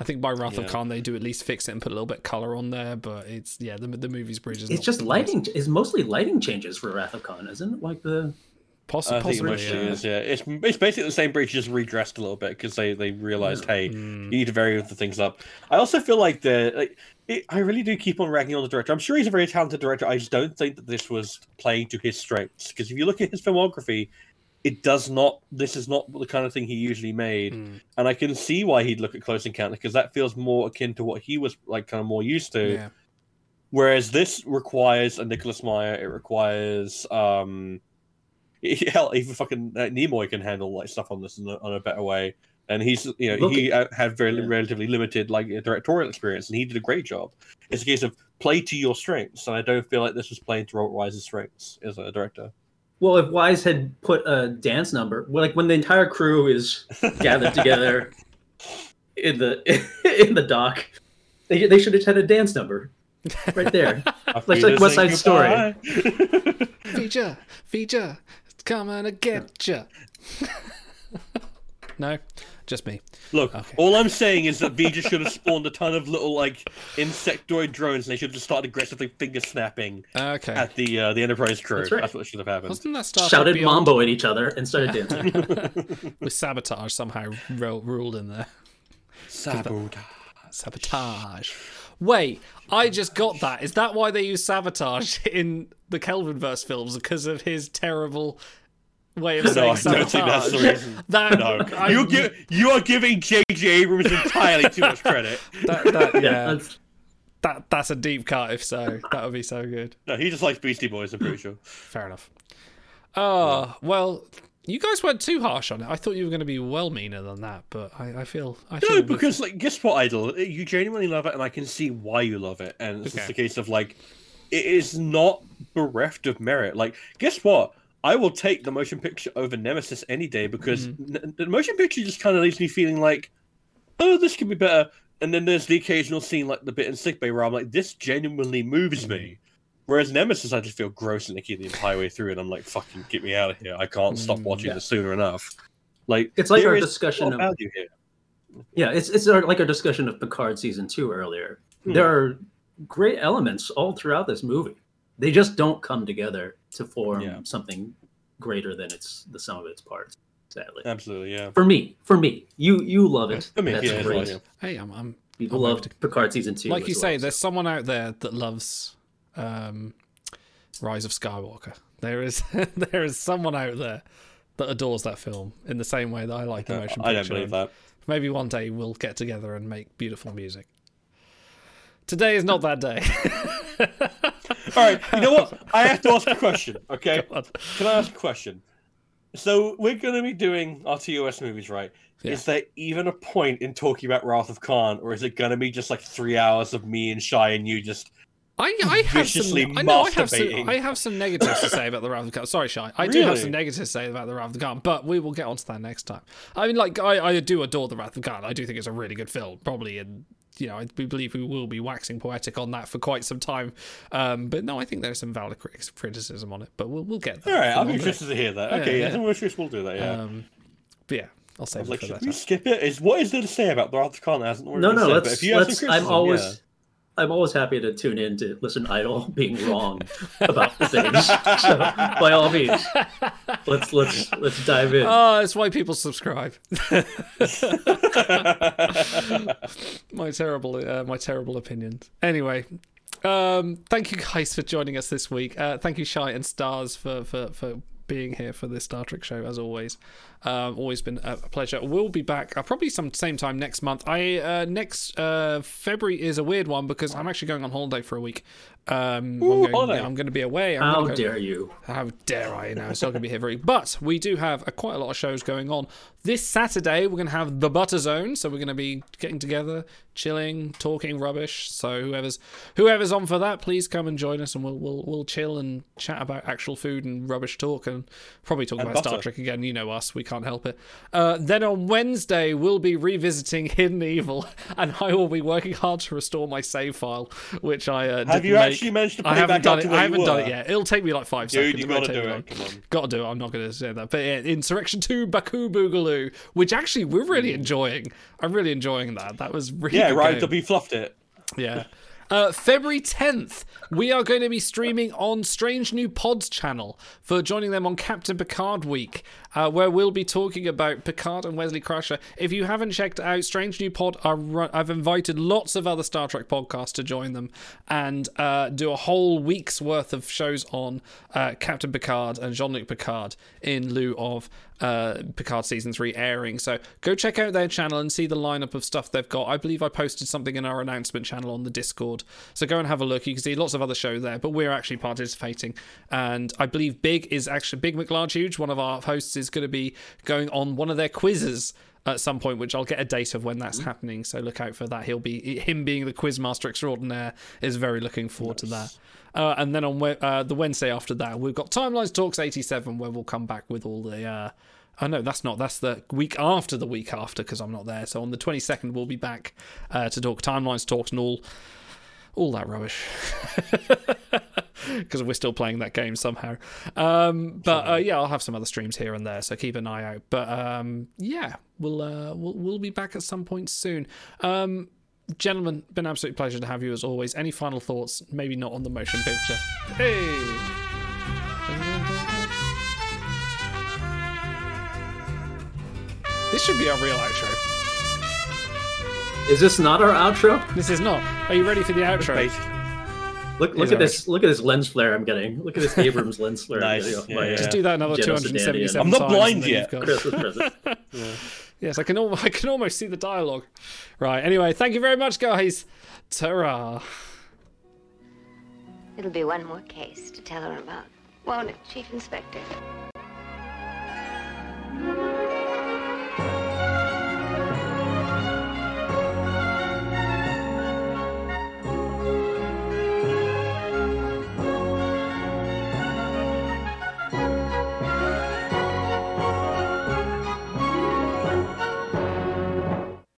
I think by Wrath of Khan they do at least fix it and put a little bit of color on there, but it's yeah the the movie's bridge is It's just the lighting. It's mostly lighting changes for Wrath of Khan, isn't it? Like the Possi- I think possibly, mostly yeah. is. Yeah, it's it's basically the same bridge, just redressed a little bit because they they realized, hey, Mm. you need to vary the things up. I also feel like the like, it, I really do keep on ragging on the director. I'm sure he's a very talented director. I just don't think that this was playing to his strengths because if you look at his filmography, it does not. This is not the kind of thing he usually made, Mm. and I can see why he'd look at Close Encounter because that feels more akin to what he was like, kind of more used to. Yeah. Whereas this requires a Nicholas Meyer, it requires um, [LAUGHS] hell, even fucking uh, Nimoy can handle like stuff on this in a, on a better way. And he's you know Look he uh, had very Yeah. relatively limited like directorial experience, and he did a great job. It's a case of play to your strengths, and I don't feel like this was playing to Robert Wise's strengths as a director. Well, if Wise had put a dance number, like when the entire crew is [LAUGHS] gathered together in the [LAUGHS] in the dock, they, they should have had a dance number right there. [LAUGHS] Like like West Side Story. Feature, feature, it's coming to get ya. no, just me. Look, Okay. all I'm saying is that V'Ger should have spawned a ton of little like insectoid drones, and they should have just started aggressively finger snapping Okay. at the uh, the Enterprise crew. That's right. what should have happened. Wasn't that Star Shouted Beyond mambo at each other and started [LAUGHS] dancing. [LAUGHS] with sabotage somehow ro- ruled in there? Sabotage. Sabotage. Wait, I just got that. Is that why they use sabotage [LAUGHS] in the Kelvinverse films? Because of his terrible way of No, saying I don't think that's the reason. [LAUGHS] That, No, I- you give you are giving J.J. Abrams entirely too much credit. [LAUGHS] that, that, yeah, yeah, that's- that that's a deep cut. If so, that would be so good. No, he just likes Beastie Boys. I'm pretty sure. Fair enough. Oh well, you guys weren't too harsh on it. I thought you were going to be well meaner than that, but I, I feel I feel No, with- because like, guess what, Idol? Eh, you genuinely love it, and I can see why you love it. And it's just a case of like, it is not bereft of merit. Like, guess what? I will take the motion picture over Nemesis any day because n- the motion picture just kind of leaves me feeling like, oh, this could be better. And then there's the occasional scene like the bit in sickbay where I'm like, this genuinely moves me. Whereas Nemesis, I just feel gross and icky the entire way through, and I'm like, fucking get me out of here. I can't stop Mm, watching yeah. this sooner enough. Like, It's like our discussion of-. Yeah, it's it's our, like our discussion of Picard season two earlier. Hmm. There are great elements all throughout this movie. They just don't come together to form Yeah. something greater than its the sum of its parts. Sadly, Absolutely, yeah. for me, for me, you you love it. I mean, That's yeah, great. yeah. hey, I'm, I'm People I'm love to- Picard season two. like as you well, say, so- there's someone out there that loves um, Rise of Skywalker. There is [LAUGHS] there is someone out there that adores that film in the same way that I like the motion picture. I don't believe that. Maybe one day we'll get together and make beautiful music. Today is not that day. [LAUGHS] All right, you know what? I have to ask a question. Okay, [LAUGHS] God. can I ask a question? So we're going to be doing our TOS movies, right? Yeah. Is there even a point in talking about Wrath of Khan, or is it going to be just like three hours of me and Shy and you just? I, I have some. I know I have some. I have some negatives to say about the Wrath of Khan. Sorry, Shy. I do have some negatives to say about the Wrath of Khan, but we will get onto that next time. I mean, like I, I do adore the Wrath of Khan. I do think it's a really good film. Probably, and you know, I we believe we will be waxing poetic on that for quite some time. Um, but no, I think there's some valid criticism on it. But we'll we'll get there. All right, I'm We'll get interested to hear that. Okay, Yeah, yeah, yeah. I'm sure we'll do that. Yeah. Um, but yeah, I'll I save it like, for should we time. skip it? Is what is there to say about the Wrath of Khan hasn't No, no. Let's if you have let's. some I'm criticism, always. I'm always happy to tune in to listen idle [LAUGHS] being wrong [LAUGHS] about the things. So by all means, let's let's let's dive in. Oh, that's why people subscribe. [LAUGHS] my terrible, uh, my terrible opinions. Anyway, um, thank you guys for joining us this week. Uh, thank you, Shy and Stars, for for for being here for this Star Trek show as always. Um, always been a pleasure. We'll be back uh, probably some same time next month. I uh, next uh, February is a weird one because I'm actually going on holiday for a week. Um, I'm, going. I'm going to be away. I'm How go- dare you? how dare I? You know, it's not going to be here very. But we do have a, quite a lot of shows going on. This Saturday, we're going to have the Butter Zone, so we're going to be getting together, chilling, talking rubbish. So whoever's whoever's on for that, please come and join us, and we'll we'll we'll chill and chat about actual food and rubbish talk, and probably talk And about Star. Trek again. You know us, we can't help it. Uh, then on Wednesday, we'll be revisiting Hidden Evil, [LAUGHS] and I will be working hard to restore my save file, which I uh, Have didn't you make. actually managed to put I haven't done it. I haven't done it yet. It'll take me like five Dude, seconds. you gotta do it. Come on. Gotta do it. I'm not gonna say that. But yeah, Insurrection 2 Ba'ku Boogaloo, which actually we're really enjoying. I'm really enjoying that. That was really Yeah, good right. W fluffed it. Yeah. Uh, February 10th, we are going to be streaming on Strange New Pods channel for joining them on Captain Picard Week, uh, where we'll be talking about Picard and Wesley Crusher. If you haven't checked out Strange New Pod, I've invited lots of other Star Trek podcasts to join them and uh, do a whole week's worth of shows on uh, Captain Picard and Jean Luc Picard in lieu of uh, Picard season three airing. So go check out their channel and see the lineup of stuff they've got. I believe I posted something in our announcement channel on the Discord. So go and have a look. You can see lots of other shows there, but we're actually participating. And I believe Big is actually Big McLarge Huge, one of our hosts, is going to be going on one of their quizzes at some point, which I'll get a date of when that's happening. So look out for that. He'll be him being the quizmaster extraordinaire is very looking forward to that. Uh, and then on uh, the Wednesday after that, we've got Timelines Talks 87, where we'll come back with all the. Uh, oh no, that's not. That's the week after the week after because I'm not there. So on the 22nd, we'll be back uh, to talk Timelines Talks and all, all that rubbish. [LAUGHS] Because we're still playing that game somehow. Um, but uh, yeah, I'll have some other streams here and there, so keep an eye out. But um, yeah, we'll, uh, we'll we'll be back at some point soon. Um, gentlemen, been an absolute pleasure to have you as always. Any final thoughts? Maybe not on the motion picture. Hey. This should be a real outro. Is this not our outro? This is not. Are you ready for the outro? Look look at it this look at this lens flare I'm getting. Look at this Abrams lens flare Nice. I'm getting Yeah, my yeah. Just do that another General 277 Sedan. I'm not times blind and yet. Christmas present. [LAUGHS] Yes, I can. Al- I can almost see the dialogue. Right. Anyway, thank you very much, guys. Ta-ra. It'll be one more case to tell her about, won't it, Chief Inspector?